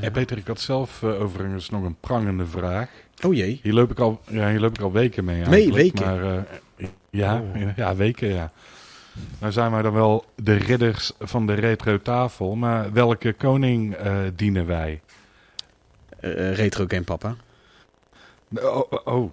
Ja, Peter, ik had zelf eh, overigens nog een prangende vraag. Oh jee. Hier loop ik al, ja, hier loop ik al weken mee eigenlijk. weken? Maar, eh, ja, Oh. ja, weken, ja. Nou zijn wij dan wel de ridders van de retro tafel, maar welke koning eh, dienen wij? Eh, retro game papa. Oh, oh, oh.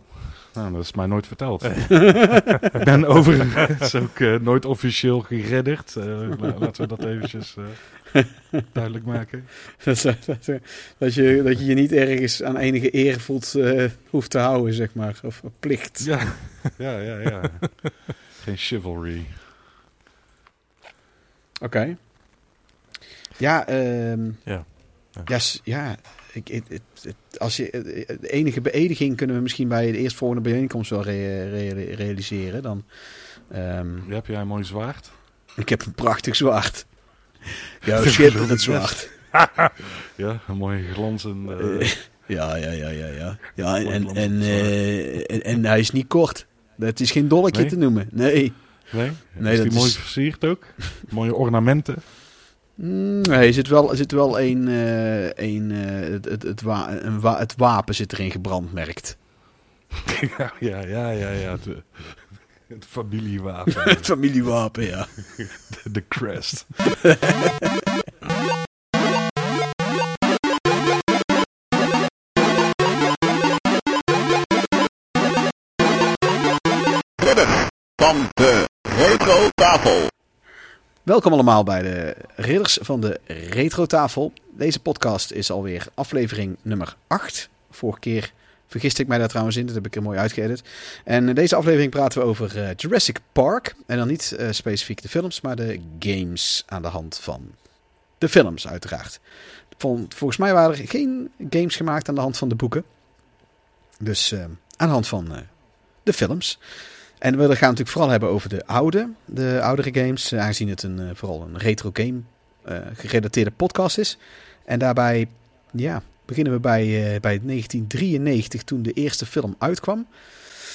Nou, dat is mij nooit verteld. ik ben overigens ook eh, nooit officieel geredderd. Eh, la- laten we dat eventjes eh, duidelijk maken. dat, dat, dat je, dat je je niet ergens aan enige eer voelt, eh, hoeft te houden, zeg maar. Of plicht. Ja, ja, ja, ja. Geen chivalry. Oké. Ja, ehm Ja. Ja. Ja, ik, als je, de enige beëdiging kunnen we misschien bij de eerstvolgende bijeenkomst wel rea- rea- realiseren. Dan, Ja, heb jij een mooi zwaard? ik heb een prachtig zwaard. Ja, Dat schitterend geloof ik zwaard. Ja, een mooi glanzende... eh, Ja, ja, ja, ja, ja. ja en, en, en, eh, en, en hij is niet kort. Het is geen dolletje Nee? te noemen. Nee. nee? Nee, is dat die mooi is- versierd ook? Mooie ornamenten? Mm, Nee, er zit wel, er zit wel een, eh, een, eh, het, het, het, wa- een wa- het wapen zit erin gebrandmerkt. ja, ja, ja, ja. ja het, familiewapen. Het familiewapen, ja. de, de crest. van de retro tafel. Welkom allemaal bij de Ridders van de Retro Tafel. Deze podcast is alweer aflevering nummer 8. Vorige keer vergiste ik mij daar trouwens in, dat heb ik er mooi uitgeëdit. En in deze aflevering praten we over eh, Jurassic Park. En dan niet eh, specifiek de films, maar de games aan de hand van de films uiteraard. Vol- volgens mij waren er geen games gemaakt aan de hand van de boeken. Dus eh, aan de hand van eh, de films. En we gaan het natuurlijk vooral hebben over de oude, de oudere games, eh, aangezien het een, eh, vooral een retro game eh, gerelateerde podcast is. En daarbij, ja, beginnen we bij, eh, bij 1993 toen de eerste film uitkwam.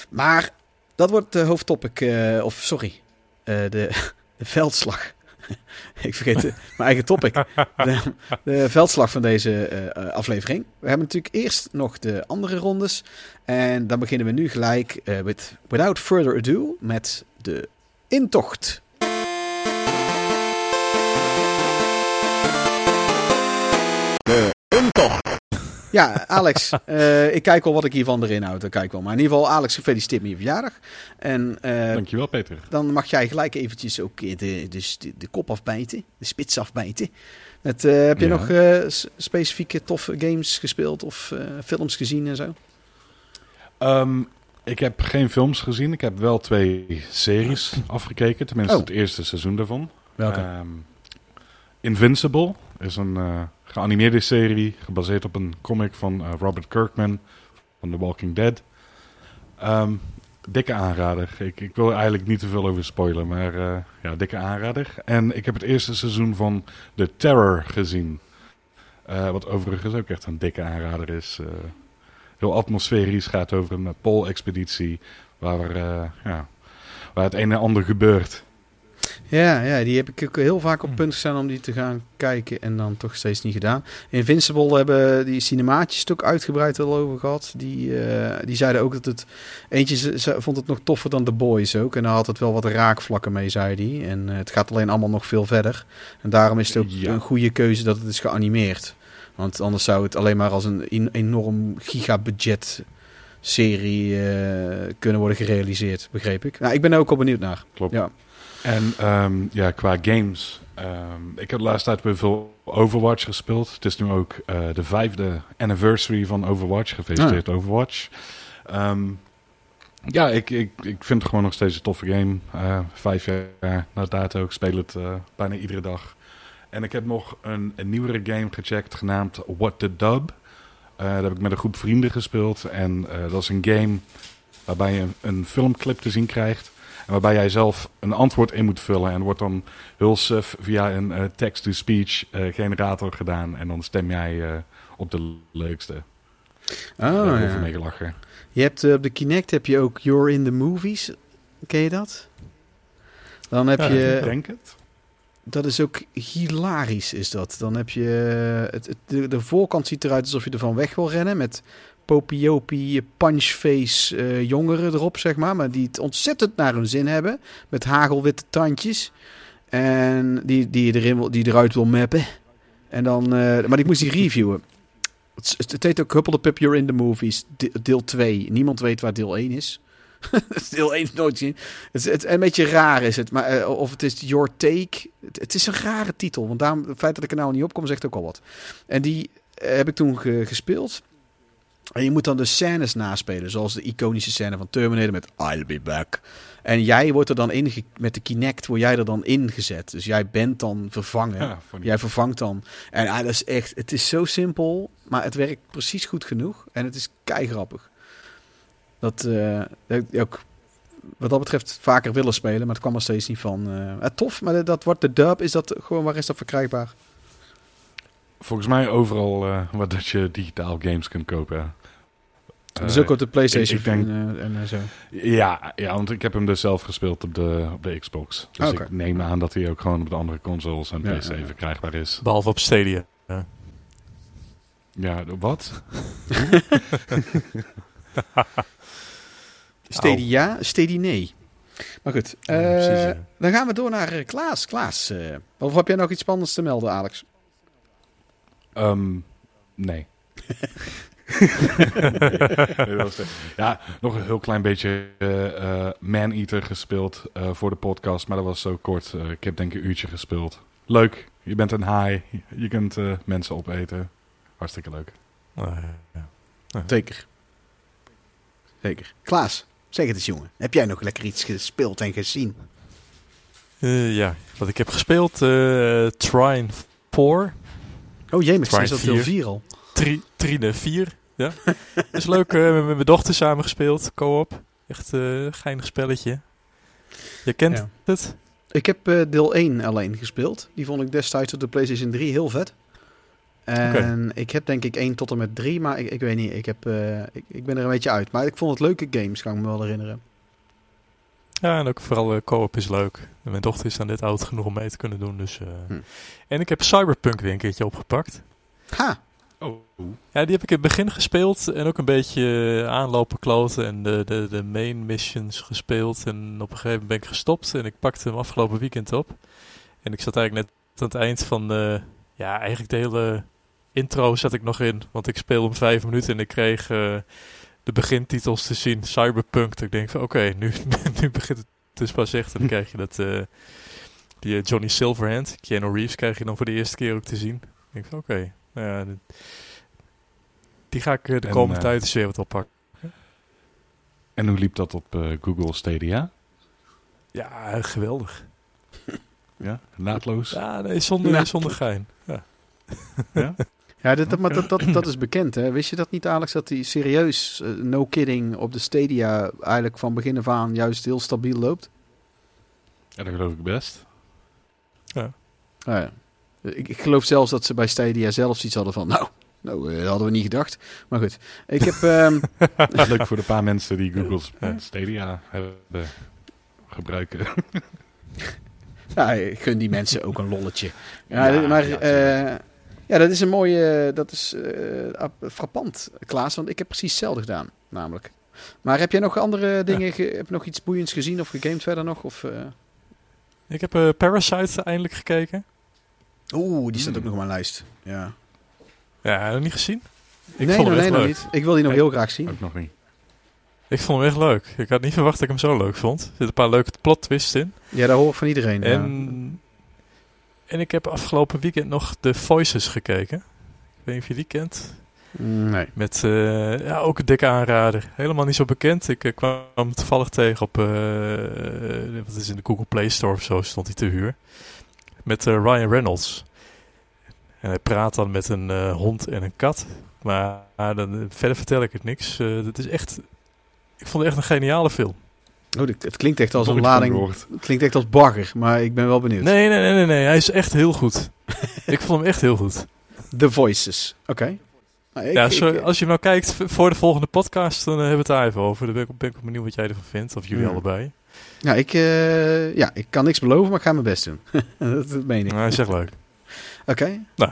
Maar dat wordt de hoofdtopic, eh, of sorry, eh, de, de veldslag. Ik vergeet mijn eigen topic. De, de veldslag van deze aflevering. We hebben natuurlijk eerst nog de andere rondes. En dan beginnen we nu gelijk with, without further ado met de intocht. De intocht. Ja, Alex, eh, ik kijk wel wat ik hiervan erin houd. Dat kijk wel. Maar in ieder geval, Alex, gefeliciteerd met je verjaardag. En eh, Dankjewel, Peter. dan mag jij gelijk eventjes ook de, de, de, de kop afbijten. De spits afbijten. Eh, heb je Ja. nog eh, specifieke toffe games gespeeld of eh, films gezien en zo? Ehm, ik heb geen films gezien. Ik heb wel twee series afgekeken. Tenminste, Oh. het eerste seizoen daarvan. Welke? Ehm, Invincible is een eh, geanimeerde serie gebaseerd op een comic van eh, Robert Kirkman van The Walking Dead. Ehm, dikke aanrader. Ik, ik wil eigenlijk niet te veel over spoilen, maar eh, ja, dikke aanrader. En ik heb het eerste seizoen van The Terror gezien. Eh, wat overigens ook echt een dikke aanrader is. heel atmosferisch, gaat over een Pool-expeditie waar, ja, waar het een en ander gebeurt. Ja, ja, die heb ik ook heel vaak op punt gestaan om die te gaan kijken en dan toch steeds niet gedaan. Invincible hebben die cinemaatjes het ook uitgebreid al over gehad. Die, eh, die zeiden ook dat het... Eentje ze- vond het nog toffer dan The Boys ook. En daar had het wel wat raakvlakken mee, zei hij. En eh, het gaat alleen allemaal nog veel verder. En daarom is het ook Ja. een goede keuze dat het is geanimeerd. Want anders zou het alleen maar als een en- enorm gigabudget serie eh, kunnen worden gerealiseerd, begreep ik. Nou, ik ben er ook al benieuwd naar. Klopt. Ja. En ehm, ja, qua games. ehm, ik heb de laatste tijd weer veel Overwatch gespeeld. Het is nu ook eh, de vijfde anniversary van Overwatch. Gefeliciteerd Overwatch. Ehm, ja, ik, ik, ik vind het gewoon nog steeds een toffe game. Eh, vijf jaar na dato. Ik speel het eh, bijna iedere dag. En ik heb nog een, een nieuwere game gecheckt genaamd What the Dub. Eh dat heb ik met een groep vrienden gespeeld. En dat is een game waarbij je een, een filmclip te zien krijgt. En waarbij jij zelf een antwoord in moet vullen. En wordt dan heel suf via een eh, text-to-speech eh, generator gedaan. En dan stem jij eh, op de leukste. Oh, Daar ja. Je hebt op de Kinect heb je ook You're in the Movies. Ken je dat? Dan heb Ja, je... ik denk het. dat is ook hilarisch, is dat. Dan heb je... Het, het- de, de voorkant ziet eruit alsof je ervan weg wil rennen. Met popiopie, punchface eh, jongeren erop, zeg maar. Maar die het ontzettend naar hun zin hebben. Met hagelwitte tandjes. En die, die, erin wil, die eruit wil mappen. En dan... eh, maar ik moest die reviewen. Het, het, heet ook Couple the Pip You're in the Movies. de- Deel 2. Niemand weet waar deel 1 is. deel 1 is nooit zien. Het, het, een beetje raar is het. Maar, eh, of het is Your Take. Het, is een rare titel. Want daarom, het feit dat ik er nou niet op kom, zegt ook al wat. En die heb ik toen ge- gespeeld. En je moet dan de scènes naspelen. Zoals de iconische scène van Terminator met I'll be back. En jij wordt er dan in met de Kinect word jij er dan ingezet. Dus jij bent dan vervangen. Ja, Jij vervangt dan. En ah, dat is echt, het is zo simpel, maar het werkt precies goed genoeg. En het is keigrappig. Dat eh, heb ik ook wat dat betreft vaker willen spelen, maar het kwam er steeds niet van. eh, tof, maar dat wordt de dub. Is dat gewoon, waar is dat verkrijgbaar? Volgens mij overal eh, waar dat je digitaal games kunt kopen. dus Eh, ook op de PlayStation ik denk- en, eh, en eh, zo. Ja, ja, want ik heb hem dus zelf gespeeld op de, op de Xbox. Dus Oké. ik neem aan dat hij ook gewoon op de andere consoles en Ja, PC ja, ja. verkrijgbaar is. Behalve op Stadia. Ja, de- wat? Steady ja, steady nee. Maar goed, Ja, eh, precies, ja. dan gaan we door naar eh, Klaas. Klaas, eh, of heb jij nog iets spannends te melden, Alex? Ehm, nee. Was ja, nog een heel klein beetje eh eh, Man-Eater gespeeld eh, voor de podcast, maar dat was zo kort. Ik heb denk ik een uurtje gespeeld. Leuk, je bent een haai, je kunt mensen opeten. Hartstikke leuk. Nou, ja. Zeker. Zeker. Klaas, zeg het eens, jongen. Heb jij nog lekker iets gespeeld en gezien? Eh, ja, wat ik heb gespeeld, eh Trine 4. Oh jee, is dat deel vier. 4 al? Tri Trine 4. Ja. is leuk, eh, met mijn dochter samen gespeeld, co-op. Echt een geinig spelletje. Je kent Ja. het? Ik heb eh, deel 1 alleen gespeeld. Die vond ik destijds op de PlayStation 3 heel vet. En ik heb denk ik 1 tot en met 3, maar ik, ik weet niet. Ik, heb, eh, ik, ik ben er een beetje uit. Maar ik vond het leuke games, kan ik me wel herinneren. Ja, en ook vooral eh, co-op is leuk. En mijn dochter is dan net oud genoeg om mee te kunnen doen. Dus, eh. Hm. En ik heb Cyberpunk weer een keertje opgepakt. Ha! Oh, Ja, die heb ik in het begin gespeeld en ook een beetje eh, aanlopen kloten en de, de, de main missions gespeeld. En op een gegeven moment ben ik gestopt en ik pakte hem afgelopen weekend op. En ik zat eigenlijk net aan het eind van de, ja, eigenlijk de hele intro zat ik nog in. Want ik speelde hem vijf minuten en ik kreeg eh, de begintitels te zien, Cyberpunk. Ik denk van oké, nu, nu begint het dus pas echt. En dan krijg je dat, eh, die eh, Johnny Silverhand, Keanu Reeves, krijg je dan voor de eerste keer ook te zien. Ik denk van oké, nou ja, die ga ik eh, de En, komende tijd eens weer wat oppakken. en hoe liep dat op Google Stadia? Ja, geweldig. Ja, naadloos. Ja, nee, zonder, zonder gein. Ja. Ja? Ja, dit, dat, maar dat, dat, dat is bekend, hè? Wist je dat niet, Alex? Dat die serieus, eh, no kidding, op de Stadia eigenlijk van begin af aan juist heel stabiel loopt? Ja, dat geloof ik best. Ah, ja. ik, ik geloof zelfs dat ze bij Stadia zelfs iets hadden van, nou, nou eh, dat hadden we niet gedacht. Maar goed, ik heb... ehm, Leuk voor de paar mensen die Google's Ja. Stadia hebben gebruiken. ja, ik gun die mensen ook een lolletje. Ja, Ja, maar ja, eh, ja, dat is een mooie, dat is eh, ap- frappant, Klaas, want ik heb precies hetzelfde gedaan, namelijk. Maar heb jij nog andere dingen, ge- heb je nog iets boeiends gezien of gegamed verder nog? Of, eh? Ik heb eh, Parasite eindelijk gekeken. Oeh, die staat Hmm. ook nog op mijn lijst. Ja. Ja, nog niet gezien? Ik nee, vond hem nee, nog leuk. niet. Ik wil die nog Nee. heel graag zien. Ook nog niet. Ik vond hem echt leuk. Ik had niet verwacht dat ik hem zo leuk vond. Er zitten een paar leuke plot twists in. Ja, dat hoor ik van iedereen. ja. En, ik heb afgelopen weekend nog The Voices gekeken. Ik weet niet of je die kent. Nee. Met eh, ja, ook een dikke aanrader. Helemaal niet zo bekend. Ik eh, kwam hem toevallig tegen op. eh, wat is in de Google Play Store of zo stond hij te huur. Met Ryan Reynolds. En hij praat dan met een hond en een kat. Maar dan, verder vertel ik het niks. Het is echt. Ik vond het echt een geniale film. Oh, het klinkt echt als een lading. Het klinkt echt als bagger, maar ik ben wel benieuwd. Nee, nee, nee, nee, nee. Hij is echt heel goed. ik vond hem echt heel goed. The Voices. Oké. Nou, ja, ik- als je nou kijkt voor de volgende podcast, dan eh, hebben we het daar even over. Dan ben ik, ben ik benieuwd wat jij ervan vindt. Of jullie allebei. Nou, ik, eh, ja, ik kan niks beloven, maar ik ga mijn best doen. dat, dat meen ik. Nou, echt leuk. Oké. Nou.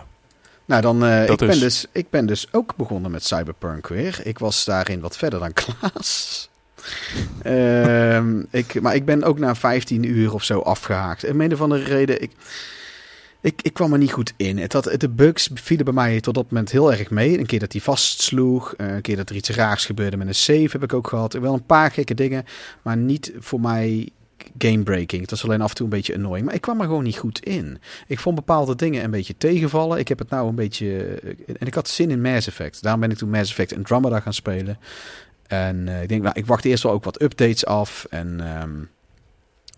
Nou, dan, eh, ik, ben dus. dus, ik ben dus ook begonnen met Cyberpunk weer. Ik was daarin wat verder dan Klaas. Ehm, ik, maar ik ben ook na 15 uur of zo afgehaakt. En een of andere reden, ik, ik, ik kwam er niet goed in. Het had, de bugs vielen bij mij tot dat moment heel erg mee. Een keer dat hij vastsloeg, eh, een keer dat er iets raars gebeurde met een save heb ik ook gehad. Wel een paar gekke dingen, maar niet voor mij gamebreaking. Het was alleen af en toe een beetje annoying. Maar ik kwam er gewoon niet goed in. Ik vond bepaalde dingen een beetje tegenvallen. Ik heb het nou een beetje... En ik had zin in Mass Effect. Daarom ben ik toen Mass Effect Andromeda gaan spelen. En eh, ik denk, nou, ik wacht eerst wel ook wat updates af. En ehm,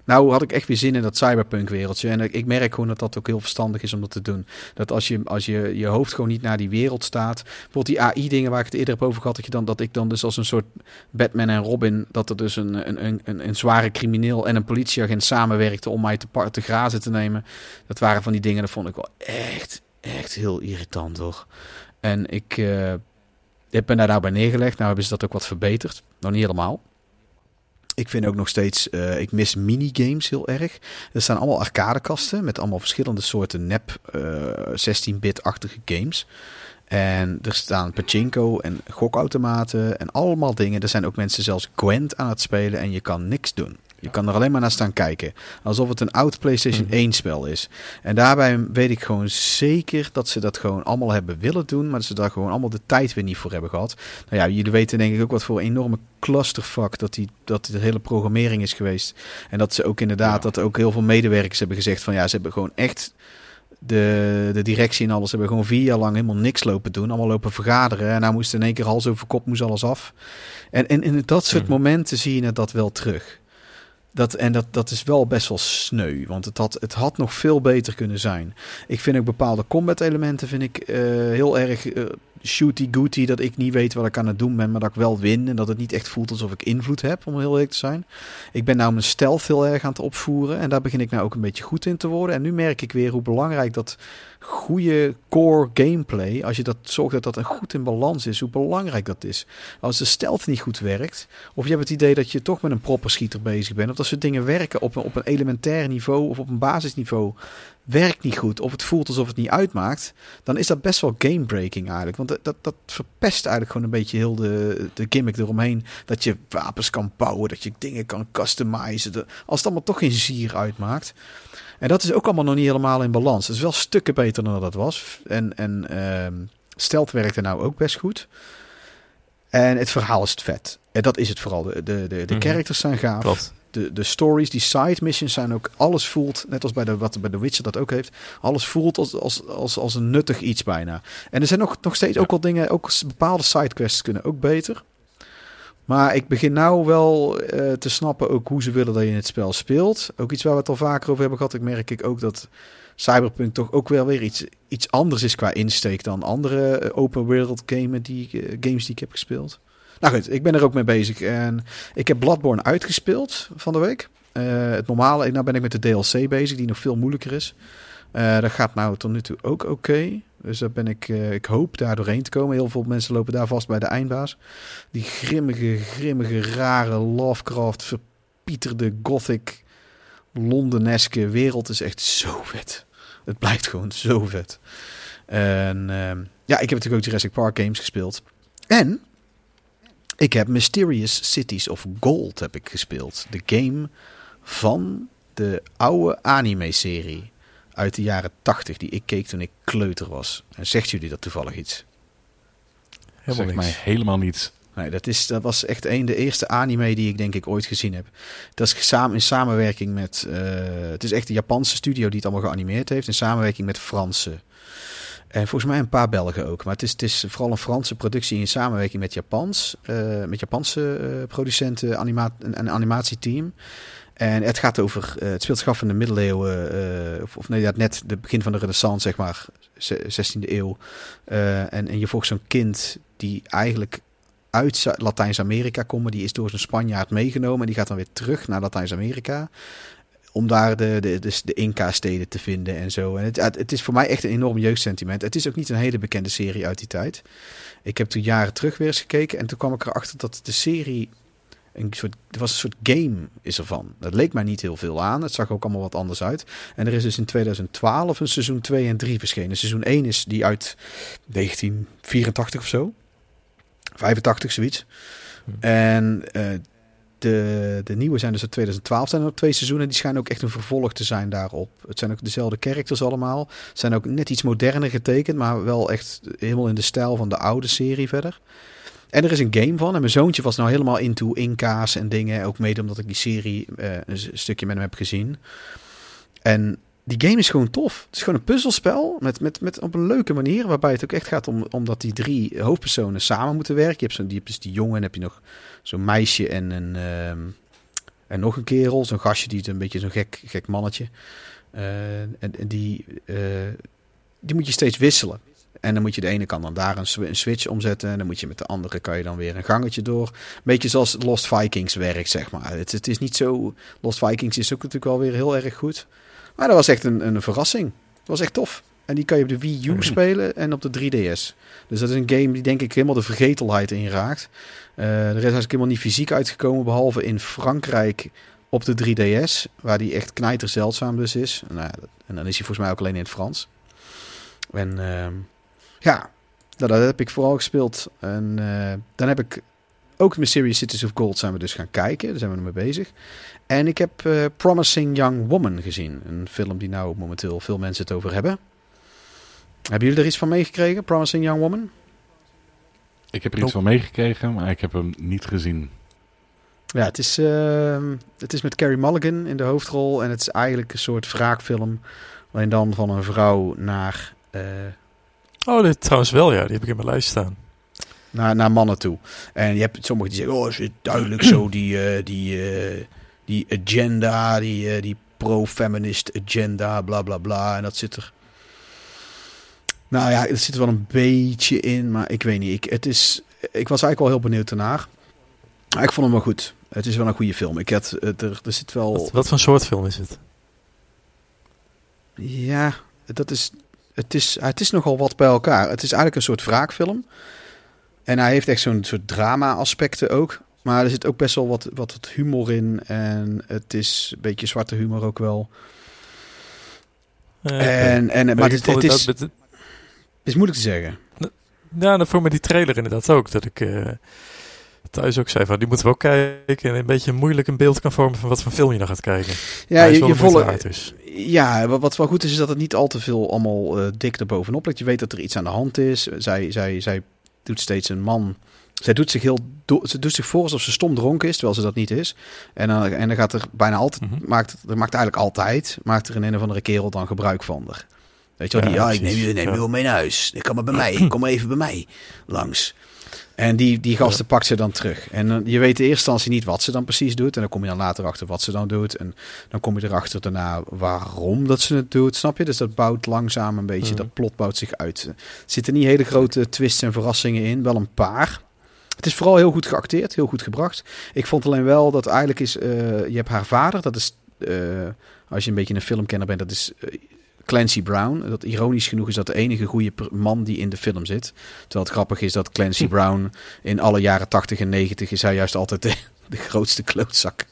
nou had ik echt weer zin in dat cyberpunk wereldje. En ik, merk gewoon dat dat ook heel verstandig is om dat te doen. Dat als je, als je je hoofd gewoon niet naar die wereld staat. Bijvoorbeeld die AI dingen waar ik het eerder heb over gehad. Dat, je dan, dat ik dan dus als een soort Batman en Robin. Dat er dus een, een, een, een, zware crimineel en een politieagent samenwerkten om mij te, te grazen te nemen. Dat waren van die dingen, dat vond ik wel echt, echt heel irritant hoor. En ik... eh, ik ben daar nou bij neergelegd. Nou hebben ze dat ook wat verbeterd. Nog niet helemaal. Ik vind ook nog steeds, eh, ik mis minigames heel erg. Er staan allemaal arcadekasten met allemaal verschillende soorten nep eh 16-bit-achtige games. En er staan pachinko en gokautomaten en allemaal dingen. Er zijn ook mensen zelfs Gwent aan het spelen en je kan niks doen. Je kan er alleen maar naar staan kijken. Alsof het een oud PlayStation Mhm. 1 spel is. En daarbij weet ik gewoon zeker dat ze dat gewoon allemaal hebben willen doen. Maar dat ze daar gewoon allemaal de tijd weer niet voor hebben gehad. Nou ja, jullie weten denk ik ook wat voor een enorme clusterfuck dat, die, dat de hele programmering is geweest. En dat ze ook inderdaad, Ja. dat ook heel veel medewerkers hebben gezegd van ja, ze hebben gewoon echt de, de directie en alles hebben gewoon vier jaar lang helemaal niks lopen doen. Allemaal lopen vergaderen. En nou moest in één keer hals over kop moest alles af. En, en in dat soort Mhm. momenten zie je dat wel terug. Dat, en dat, dat is wel best wel sneu. Want het had, het had nog veel beter kunnen zijn. Ik vind ook bepaalde combat elementen vind ik, eh, heel erg eh, shooty-gooty. Dat ik niet weet wat ik aan het doen ben, maar dat ik wel win. En dat het niet echt voelt alsof ik invloed heb, om heel eerlijk te zijn. Ik ben nou mijn stealth heel erg aan het opvoeren. En daar begin ik nou ook een beetje goed in te worden. En nu merk ik weer hoe belangrijk dat goede core gameplay, als je dat zorgt dat dat een goed in balans is, hoe belangrijk dat is. Als de stealth niet goed werkt, of je hebt het idee dat je toch met een propperschieter bezig bent, of dat soort dingen werken op een, op een elementair niveau of op een basisniveau, werkt niet goed, of het voelt alsof het niet uitmaakt, dan is dat best wel gamebreaking eigenlijk. Want dat, dat, dat verpest eigenlijk gewoon een beetje heel de, de gimmick eromheen. Dat je wapens kan bouwen, dat je dingen kan customizen. De- als het allemaal toch geen zier uitmaakt. En dat is ook allemaal nog niet helemaal in balans. Het is wel stukken beter dan dat het was. En, en ehm Stealth werkte nou ook best goed. En het verhaal is vet. En dat is het vooral. De, de, de, de Mhm. characters zijn gaaf. Klopt. De, de stories, die side missions zijn ook... Alles voelt, net als bij de, wat bij The Witcher dat ook heeft... Alles voelt als, als, als, als een nuttig iets bijna. En er zijn nog, nog steeds Ja. ook wel dingen... Ook bepaalde sidequests kunnen ook beter. Maar ik begin nou wel eh, te snappen ook hoe ze willen dat je het spel speelt. Ook iets waar we het al vaker over hebben gehad. Ik merk ik ook dat Cyberpunk toch ook wel weer iets, iets anders is qua insteek dan andere eh, open world game die, eh, games die ik heb gespeeld. Nou goed, ik ben er ook mee bezig. En ik heb Bloodborne uitgespeeld van de week. Eh, het normale, nou ben ik met de DLC bezig, die nog veel moeilijker is. Eh, dat gaat nou tot nu toe ook oké. Dus daar ben ik, eh, ik hoop daar doorheen te komen. Heel veel mensen lopen daar vast bij de eindbaas. Die grimmige, grimmige, rare Lovecraft, verpieterde gothic, Londeneske wereld is echt zo vet. Het blijft gewoon zo vet. En ehm, ja, ik heb natuurlijk ook Jurassic Park games gespeeld. En ik heb Mysterious Cities of Gold heb ik gespeeld. De game van de oude anime-serie uit de jaren 80 die ik keek toen ik kleuter was. En zegt jullie dat toevallig iets? Helemaal Zegt mij helemaal niets. Nee, dat, is, dat was echt een de eerste anime die ik denk ik ooit gezien heb. Dat is samen in samenwerking met. eh, het is echt een Japanse studio die het allemaal geanimeerd heeft. In samenwerking met Fransen. En volgens mij een paar Belgen ook. Maar het is, het is vooral een Franse productie in samenwerking met Japans. eh, met Japanse eh, producenten, anima een animatieteam. En het gaat over. eh, het speelt zich af in de middeleeuwen. eh, of, of nee, ja, net het begin van de Renaissance, zeg maar. ze- 16e eeuw. Eh, en, en je volgt zo'n kind die eigenlijk uit Latijns-Amerika komen. Die is door zijn Spanjaard meegenomen. En die gaat dan weer terug naar Latijns-Amerika. Om daar de, de, de, de Inca-steden te vinden en zo. En het, het, is voor mij echt een enorm jeugdsentiment. Het is ook niet een hele bekende serie uit die tijd. Ik heb toen jaren terug weer eens gekeken. En toen kwam ik erachter dat de serie een soort, er was een soort game is ervan. Dat leek mij niet heel veel aan. Het zag ook allemaal wat anders uit. En er is dus in 2012 een seizoen 2 en 3 verschenen. Seizoen 1 is die uit 1984 of zo. 85, zoiets. En uh, de, de nieuwe zijn dus uit 2012. zijn er twee seizoenen. Die schijnen ook echt een vervolg te zijn daarop. Het zijn ook dezelfde characters allemaal. Het zijn ook net iets moderner getekend. Maar wel echt helemaal in de stijl van de oude serie verder. En er is een game van. En mijn zoontje was nou helemaal into Inca's en dingen. Ook mede omdat ik die serie uh, een stukje met hem heb gezien. En die game is gewoon tof. Het is gewoon een puzzelspel met, met, met op een leuke manier. Waarbij het ook echt gaat om omdat die drie hoofdpersonen samen moeten werken. Je hebt, zo, die, dus die jongen en heb je nog zo'n meisje en een... Uh, en nog een kerel, zo'n gastje die het een beetje zo'n gek, gek mannetje. Uh, en, die, uh, die moet je steeds wisselen. En dan moet je de ene kant dan daar een, een, switch omzetten. En dan moet je met de andere kan je dan weer een gangetje door. Beetje zoals Lost Vikings werkt, zeg maar. Het, het is niet zo. Lost Vikings is ook natuurlijk wel weer heel erg goed. Maar dat was echt een, een verrassing. Het was echt tof. En die kan je op de Wii U spelen en op de 3DS. Dus dat is een game die denk ik helemaal de vergetelheid inraakt. Uh, de rest is eigenlijk helemaal niet fysiek uitgekomen, behalve in Frankrijk op de 3DS, waar die echt knijter zeldzaam dus is. Nou, en dan is hij volgens mij ook alleen in het Frans. En uh, ja, nou, dat heb ik vooral gespeeld. En uh, dan heb ik ook Mysterious Cities of Gold zijn we dus gaan kijken. Daar zijn we mee bezig. En ik heb uh, Promising Young Woman gezien. Een film die nou momenteel veel mensen het over hebben. Hebben jullie er iets van meegekregen, Promising Young Woman? Ik heb er iets van meegekregen, maar ik heb hem niet gezien. Ja, het is, uh, het is met Carrie Mulligan in de hoofdrol. En het is eigenlijk een soort wraakfilm. Alleen dan van een vrouw naar... Uh, oh, dit trouwens wel, ja. Die heb ik in mijn lijst staan. Naar, naar mannen toe. En je hebt sommigen die zeggen... Oh, is het duidelijk zo die... Uh, die die agenda, die, die pro-feminist agenda, bla bla bla. En dat zit er nou ja, het zit er wel een beetje in, maar ik weet niet. Ik, het is, ik was eigenlijk wel heel benieuwd ernaar. ik vond hem wel goed. Het is wel een goede film. Ik had, er, er zit wel... Wat, wat voor soort film is het? Ja, dat is, het, is, het is nogal wat bij elkaar. Het is eigenlijk een soort wraakfilm. En hij heeft echt zo'n soort drama-aspecten ook. Maar er zit ook best wel wat, wat, wat humor in. En het is een beetje zwarte humor ook wel. Uh, en, en, maar het, het, is... Dat, is moeilijk te zeggen. Ja, dat voor me die trailer inderdaad ook. Dat ik uh, thuis ook zei van, die moeten we ook kijken. En een beetje moeilijk een beeld kan vormen van wat voor film je dan gaat kijken. Ja, je, je volle... Ja, wat wel goed is, is dat het niet al te veel allemaal uh, dik erbovenop ligt. Je weet dat er iets aan de hand is. Zij, zij, zij doet steeds een man... Zij doet zich heel ze doet zich voor alsof ze stom dronken is, terwijl ze dat niet is. En dan, en dan gaat er bijna altijd, mm -hmm. maakt, er maakt eigenlijk altijd, maakt er een, een of andere kerel dan gebruik van. Er. Weet je wel, die, ja, ik neem je, neem je wel mee naar huis. Ik kom maar bij mij, kom maar even bij mij langs. En die, die gasten ja. pakt ze dan terug. En uh, je weet in eerste instantie niet wat ze dan precies doet. En dan kom je dan later achter wat ze dan doet. En dan kom je erachter daarna waarom dat ze het doet. Snap je? Dus dat bouwt langzaam een beetje, mm. dat plot bouwt zich uit. Er zitten niet hele grote twists en verrassingen in. Wel een paar. Het is vooral heel goed geacteerd, heel goed gebracht. Ik vond alleen wel dat eigenlijk is... Uh, je hebt haar vader, dat is... Uh, als je een beetje een filmkenner bent, dat is Clancy Brown. Dat ironisch genoeg is dat de enige goede man die in de film zit. Terwijl het grappig is dat Clancy hm. Brown in alle jaren 80 en 90 is hij juist altijd de, de grootste klootzak.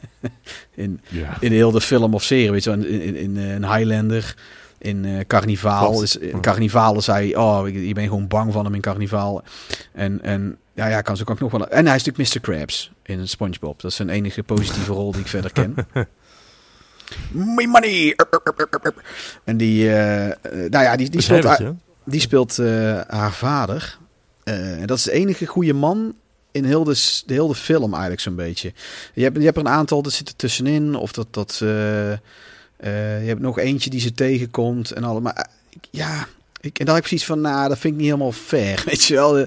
in, ja. in heel de film of serie. Weet je, in, in, in, in Highlander. In uh, Carnivaal. Is, in Carnivaal zei oh, je bent gewoon bang van hem in Carnivaal. En, en ja, ja, kan ze ook nog wel. En hij is natuurlijk Mr. Krabs in SpongeBob. Dat is zijn enige positieve rol die ik verder ken. My money! En die, uh, nou ja, die, die speelt, haar, die speelt uh, haar vader. En dat is de enige goede man in heel de, de hele film eigenlijk zo'n beetje. Je hebt, je hebt er een aantal, dat zit er tussenin. Of dat, dat je hebt nog eentje die ze tegenkomt en al. Maar ja, ik, en dan heb ik zoiets van, nou, dat vind ik niet helemaal fair. Weet je wel,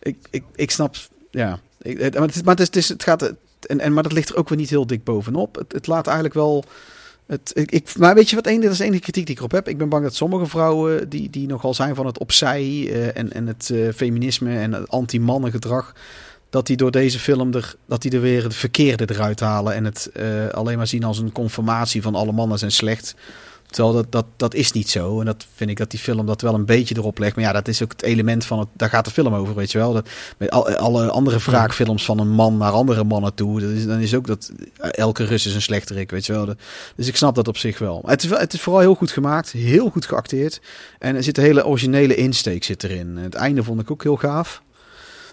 ik, ik, ik snap, ja. Ik, maar het, maar het, is, het gaat, en, en, maar dat ligt er ook weer niet heel dik bovenop. Het, het laat eigenlijk wel het, ik, maar weet je wat, een, dat is de enige kritiek die ik erop heb. Ik ben bang dat sommige vrouwen die, die nogal zijn van het opzij uh, en, en het uh, feminisme en het anti-mannengedrag, dat die door deze film er, dat die er weer het verkeerde eruit halen en het uh, alleen maar zien als een conformatie van alle mannen zijn slecht. Terwijl dat, dat, dat is niet zo. En dat vind ik dat die film dat wel een beetje erop legt. Maar ja, dat is ook het element van het. Daar gaat de film over, weet je wel. Dat, met al, alle andere wraakfilms van een man naar andere mannen toe. Dat is, dan is ook dat. Elke Rus is een slechterik, weet je wel. Dat- dus ik snap dat op zich wel. Maar het, is, het is vooral heel goed gemaakt. Heel goed geacteerd. En er zit een hele originele insteek zit erin. Het einde vond ik ook heel gaaf.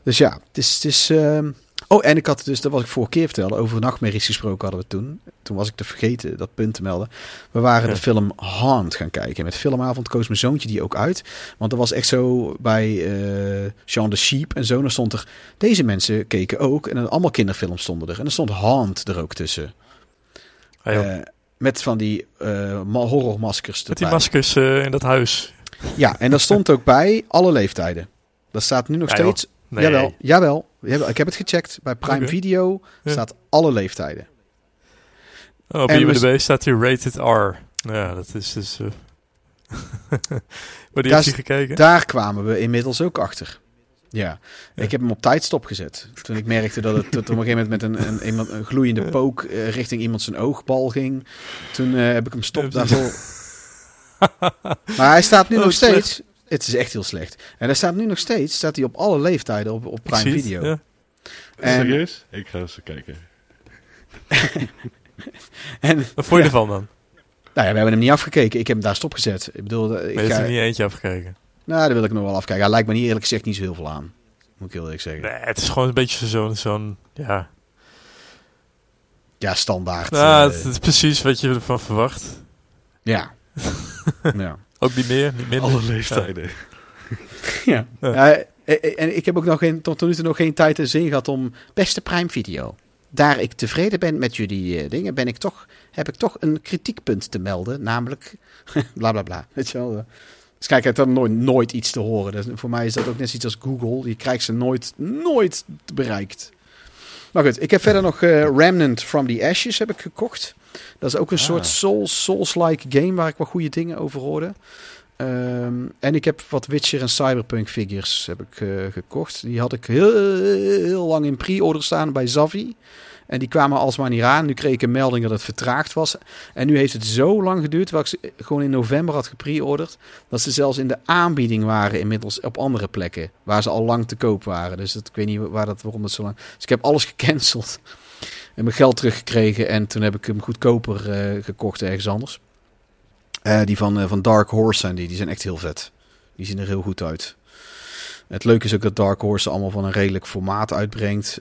Dus ja, het is. Het is ehm, Oh, en ik had dus, dat was ik vorige keer vertelde, over nachtmerries gesproken hadden we toen. Toen was ik te vergeten dat punt te melden. We waren Ja. de film Haunt gaan kijken. Met filmavond koos mijn zoontje die ook uit. Want er was echt zo bij eh Jean de Sheep en zo. Dan stond er, deze mensen keken ook. En dan allemaal kinderfilms stonden er. En er stond Haunt er ook tussen. Ah. Eh, met van die eh, ma- horrormaskers Met die maskers in dat huis. Ja, en daar stond ook bij alle leeftijden. Dat staat nu nog Ja, steeds. Nee. Jawel, jawel. Ik heb het gecheckt. Bij Prime. Video Ja. staat alle leeftijden. Oh, op IMDb staat hier rated R. Ja, dat is dus... eh maar die Daar gekeken? Daar kwamen we inmiddels ook achter. Ja, Ja. ik heb hem op tijd stopgezet. Toen ik merkte dat het tot op een gegeven moment met een, een, iemand, een gloeiende pook eh, richting iemand zijn oogbal ging. Toen eh, heb ik hem stop daarvoor. Maar hij staat nu Oh, nog steeds. Het is echt heel slecht. En hij staat nu nog steeds, staat hij op alle leeftijden op, op Prime Video. ja. En- Serieus? Ik ga eens kijken. En Wat vond je Ja. ervan dan? nou ja, we hebben hem niet afgekeken. Ik heb hem daar stopgezet. Ik bedoel, ik je ga, er niet eentje afgekeken. nou, daar wil ik nog wel afkijken. Hij lijkt me niet eerlijk gezegd niet zo heel veel aan. Moet ik heel eerlijk zeggen. Nee, het is gewoon een beetje zo'n... zo'n ja, Ja, standaard. nou, eh, het is precies wat je ervan verwacht. ja. ja. Ook niet meer, niet minder. Alle leeftijden. Ja. Ja. Ja, eh, eh, en ik heb ook nog geen, tot nu toe nog geen tijd en zin gehad om beste Prime Video. Daar ik tevreden ben met jullie eh, dingen, ben ik toch, heb ik toch een kritiekpunt te melden. Namelijk, bla bla bla. Weet je wel. Dus kijk, ik heb dan nooit, nooit iets te horen. Dus voor mij is dat ook net zoiets als Google. Je krijgt ze nooit, nooit bereikt. Maar goed, ik heb verder nog eh, Remnant from the Ashes heb ik gekocht. Dat is ook een Ah. soort Souls, Souls-like game waar ik wel goede dingen over hoorde. Ehm, en ik heb wat Witcher en Cyberpunk figures heb ik, eh, gekocht. Die had ik heel, heel lang in pre-order staan bij Zavi. En die kwamen alsmaar niet aan. Nu kreeg ik een melding dat het vertraagd was. En nu heeft het zo lang geduurd, terwijl ik ze gewoon in november had gepre-orderd, dat ze zelfs in de aanbieding waren inmiddels op andere plekken, waar ze al lang te koop waren. Dus dat, ik weet niet waar dat, waarom dat zo lang... Dus ik heb alles gecanceld en mijn geld teruggekregen. En toen heb ik hem goedkoper eh, gekocht ergens anders. Eh, die van, eh, van Dark Horse zijn die. Die zijn echt heel vet. Die zien er heel goed uit. Het leuke is ook dat Dark Horse allemaal van een redelijk formaat uitbrengt.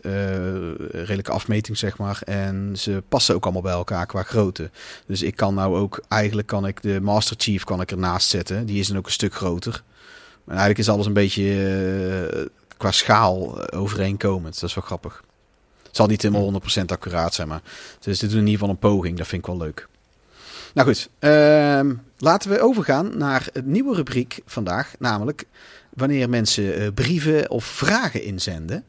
redelijke afmeting, zeg maar. En ze passen ook allemaal bij elkaar qua grootte. Dus ik kan nou ook, eigenlijk kan ik de Master Chief kan ik ernaast zetten. Die is dan ook een stuk groter. Maar eigenlijk is alles een beetje qua schaal overeenkomend. Dat is wel grappig. Het zal niet helemaal 100% accuraat zijn, maar dus dit doen in ieder geval een poging. Dat vind ik wel leuk. Nou goed, ehm, laten we overgaan naar het nieuwe rubriek vandaag. Namelijk wanneer mensen eh, brieven of vragen inzenden.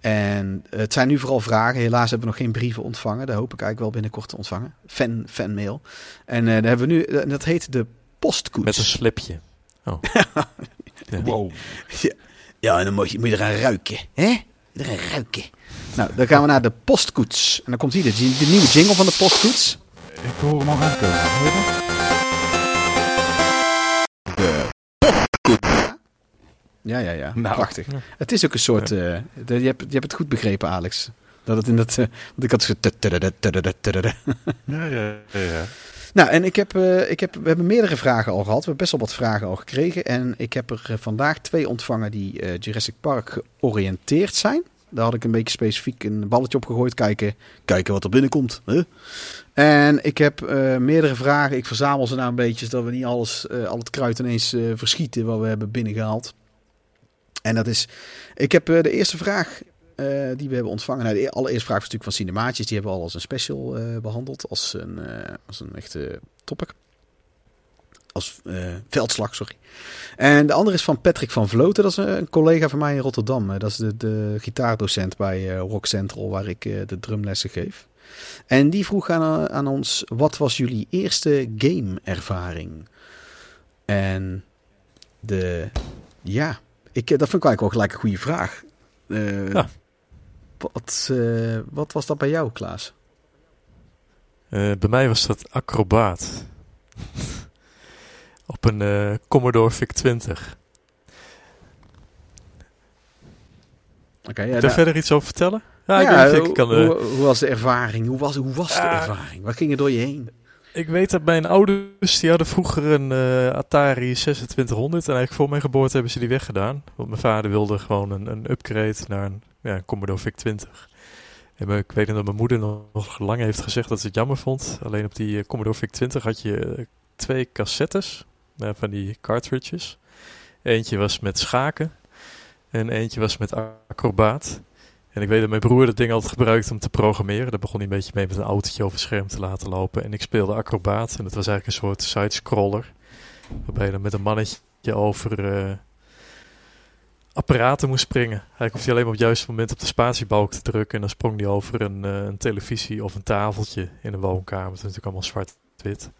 En het zijn nu vooral vragen. Helaas hebben we nog geen brieven ontvangen. Dat hoop ik eigenlijk wel binnenkort te ontvangen. Fan, fanmail. En eh daar hebben we nu, en dat heet de postkoets. Met een slipje. Oh. Ja. Wow. Ja, en dan moet je, moet je eraan ruiken. Hè? Eraan ruiken. Nou, dan gaan we naar de postkoets. En dan komt hier de, de nieuwe jingle van de postkoets. Ik hoor hem al aankomen. Hoor je dat? De Ja, ja, ja. Nou. Prachtig. Ja. Het is ook een soort... eh, de- je, hebt, je hebt het goed begrepen, Alex. Dat het in dat... eh, want ik had zo... Ja, ja, ja. ja. Nou, en ik heb, eh, ik heb, we hebben meerdere vragen al gehad. We hebben best wel wat vragen al gekregen. En ik heb er vandaag twee ontvangen die eh, Jurassic Park georiënteerd zijn. Daar had ik een beetje specifiek een balletje op gegooid. Kijken, kijken wat er binnenkomt. Huh? En ik heb eh, meerdere vragen. Ik verzamel ze nou een beetje, zodat we niet alles, eh, al het kruid ineens eh, verschieten wat we hebben binnengehaald. En dat is, ik heb de eerste vraag die we hebben ontvangen. Nou, de allereerste vraag was natuurlijk van Cinemaatjes. Die hebben we al als een special eh, behandeld. Als een, als een echte topic. Als eh, veldslag, sorry. En de andere is van Patrick van Vloten. Dat is een, een collega van mij in Rotterdam. Eh, Dat is de, de gitaardocent bij eh, Rock Central, waar ik eh, de drumlessen geef. En die vroeg aan, aan ons: wat was jullie eerste game-ervaring? En de. Ja, ik, eh, dat vind ik eigenlijk wel gelijk een goede vraag. Eh, Ja. wat, eh, wat was dat bij jou, Klaas? Eh, bij mij was dat acrobaat. Op een eh, Commodore VIC-20. Oké, ja, Kun je nou- verder iets over vertellen? Ja, ik, ja, kan, eh, hoe, hoe was de ervaring? Hoe was, hoe was de Ah. ervaring? Wat ging er door je heen? ik weet dat mijn ouders, die hadden vroeger een eh, Atari 2600. En eigenlijk voor mijn geboorte hebben ze die weggedaan. Want mijn vader wilde gewoon een, een upgrade naar een, ja, een Commodore VIC-20. En ik weet dat mijn moeder nog, lang heeft gezegd dat ze het jammer vond. Alleen op die Commodore VIC-20 had je twee cassettes van die cartridges. Eentje was met schaken en eentje was met acrobaat. En ik weet dat mijn broer dat ding altijd gebruikte om te programmeren. Daar begon hij een beetje mee met een autootje over het scherm te laten lopen. En ik speelde acrobaat en dat was eigenlijk een soort sidescroller. Waarbij je dan met een mannetje over eh, apparaten moest springen. Eigenlijk hoefde je alleen maar op het juiste moment op de spatiebalk te drukken. En dan sprong hij over een, eh, een televisie of een tafeltje in een woonkamer. Het is natuurlijk allemaal zwart-wit.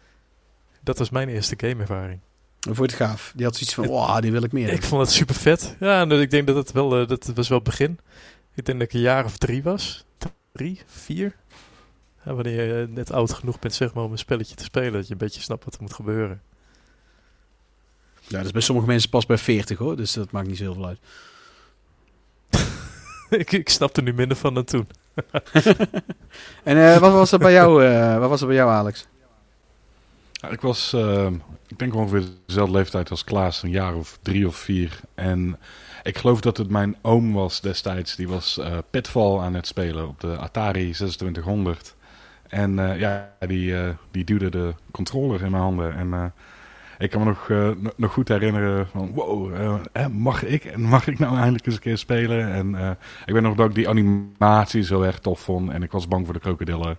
Dat was mijn eerste gameervaring. Hoe vond je het gaaf? Die had zoiets van, wow, die wil ik meer. Ik vond het super vet. Ja, en ik denk dat het wel, eh, dat was wel het begin. Ik denk dat ik een jaar of drie was. Drie, vier. Ja, wanneer je net oud genoeg bent zeg maar, om een spelletje te spelen. Dat je een beetje snapt wat er moet gebeuren. Ja, dat is bij sommige mensen pas bij 40 hoor, dus dat maakt niet zo heel veel uit. ik, ik snap er nu minder van dan toen. En eh, wat was er bij jou, eh, wat was er bij jou Alex? Ja, ik was, eh, ik denk ongeveer dezelfde leeftijd als Klaas, een jaar of drie of vier. En ik geloof dat het mijn oom was destijds. Die was eh Pitfall aan het spelen op de Atari 2600. En eh, ja, die, die duwde de controller in mijn handen. En ik kan me nog, no- nog goed herinneren van, wow, mag ik? En mag ik nou eindelijk eens een keer spelen? En ik weet nog dat ik die animatie zo erg tof vond. En ik was bang voor de krokodillen.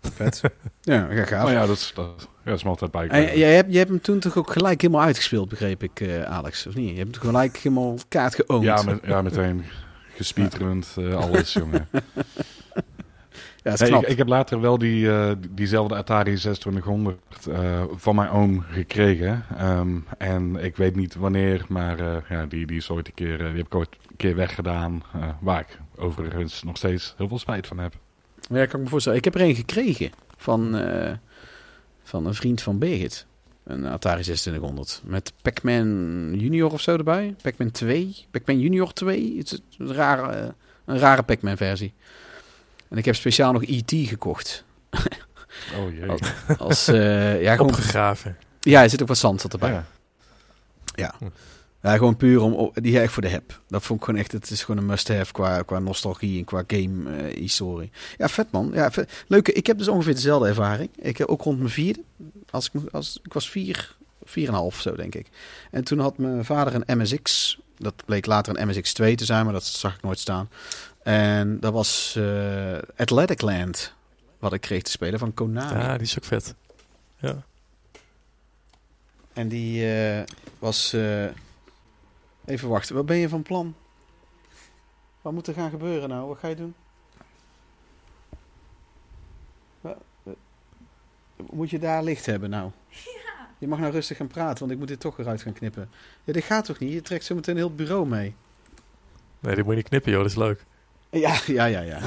Vet. ja, ja, gaaf. Maar ja, dat is, dat, ja, dat is altijd bij. En jij hebt, jij hebt hem toen toch ook gelijk helemaal uitgespeeld, begreep ik, eh, Alex, of niet? Je hebt hem gelijk helemaal kaart geoond. Ja, met, ja meteen gespeedrund, eh, alles, jongen. ja, Nee, ik, ik heb later wel die, eh, diezelfde Atari 2600 eh, van mijn oom gekregen. Ehm, en ik weet niet wanneer, maar ja, die, die is ooit een keer, die heb ik ooit een keer weggedaan. waar ik overigens nog steeds heel veel spijt van heb. Ja, kan ik me voorstellen. Ik heb er een gekregen van, eh, van een vriend van Birgit. Een Atari 2600. Met Pac-Man Junior of zo erbij. Pac-Man 2. Pac-Man Junior 2. Het is een rare, een rare Pac-Man versie. En ik heb speciaal nog E.T. gekocht. Oh jee. Als, eh, ja, gewoon, Opgegraven. ja, er zit ook wat zand erbij. Ja. Ja, gewoon puur om die echt voor de heb. Dat vond ik gewoon echt. Het is gewoon een must-have qua, qua nostalgie en qua game eh, historie. Ja, vet man. Ja, vet. Leuke. Ik heb dus ongeveer dezelfde ervaring. Ik heb ook rond mijn vierde. Als ik, als, ik was vier, vier en een half zo denk ik. En toen had mijn vader een MSX. Dat bleek later een MSX2 te zijn, maar dat zag ik nooit staan. En dat was eh Athletic Land. Wat ik kreeg te spelen van Konami. Ja, die is ook vet. Ja. En die eh, was. Even wachten, wat ben je van plan? Wat moet er gaan gebeuren nou? Wat ga je doen? Wa- Moet je daar licht hebben nou? Je mag nou rustig gaan praten, want ik moet dit toch eruit gaan knippen. Ja, dit gaat toch niet? Je trekt zo meteen een heel bureau mee. Nee, die moet je niet knippen, joh. Dat is leuk. Ja, ja, ja, ja.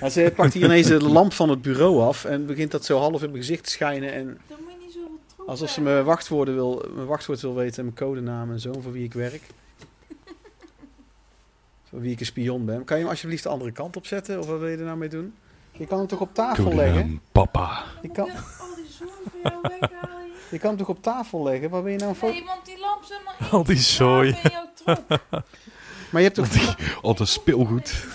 Maar ze pakt hier ineens de lamp van het bureau af en begint dat zo half in mijn gezicht te schijnen. En Dan moet je niet zo alsof ze mijn wachtwoorden wil, mijn wachtwoord wil weten en mijn codenaam en zo, voor wie ik werk. Voor wie ik een spion ben. Kan je hem alsjeblieft de andere kant op zetten? Of wat wil je er nou mee doen? Je kan hem toch op tafel leggen? Codenaam Papa. Je kan, Al die zooi voor jou weghalen. je kan hem toch op tafel leggen? Waar ben je nou voor? Nee, want die lamp zit maar in. Al die zooi. in jouw troep. Maar je hebt toch... Al dat speelgoed.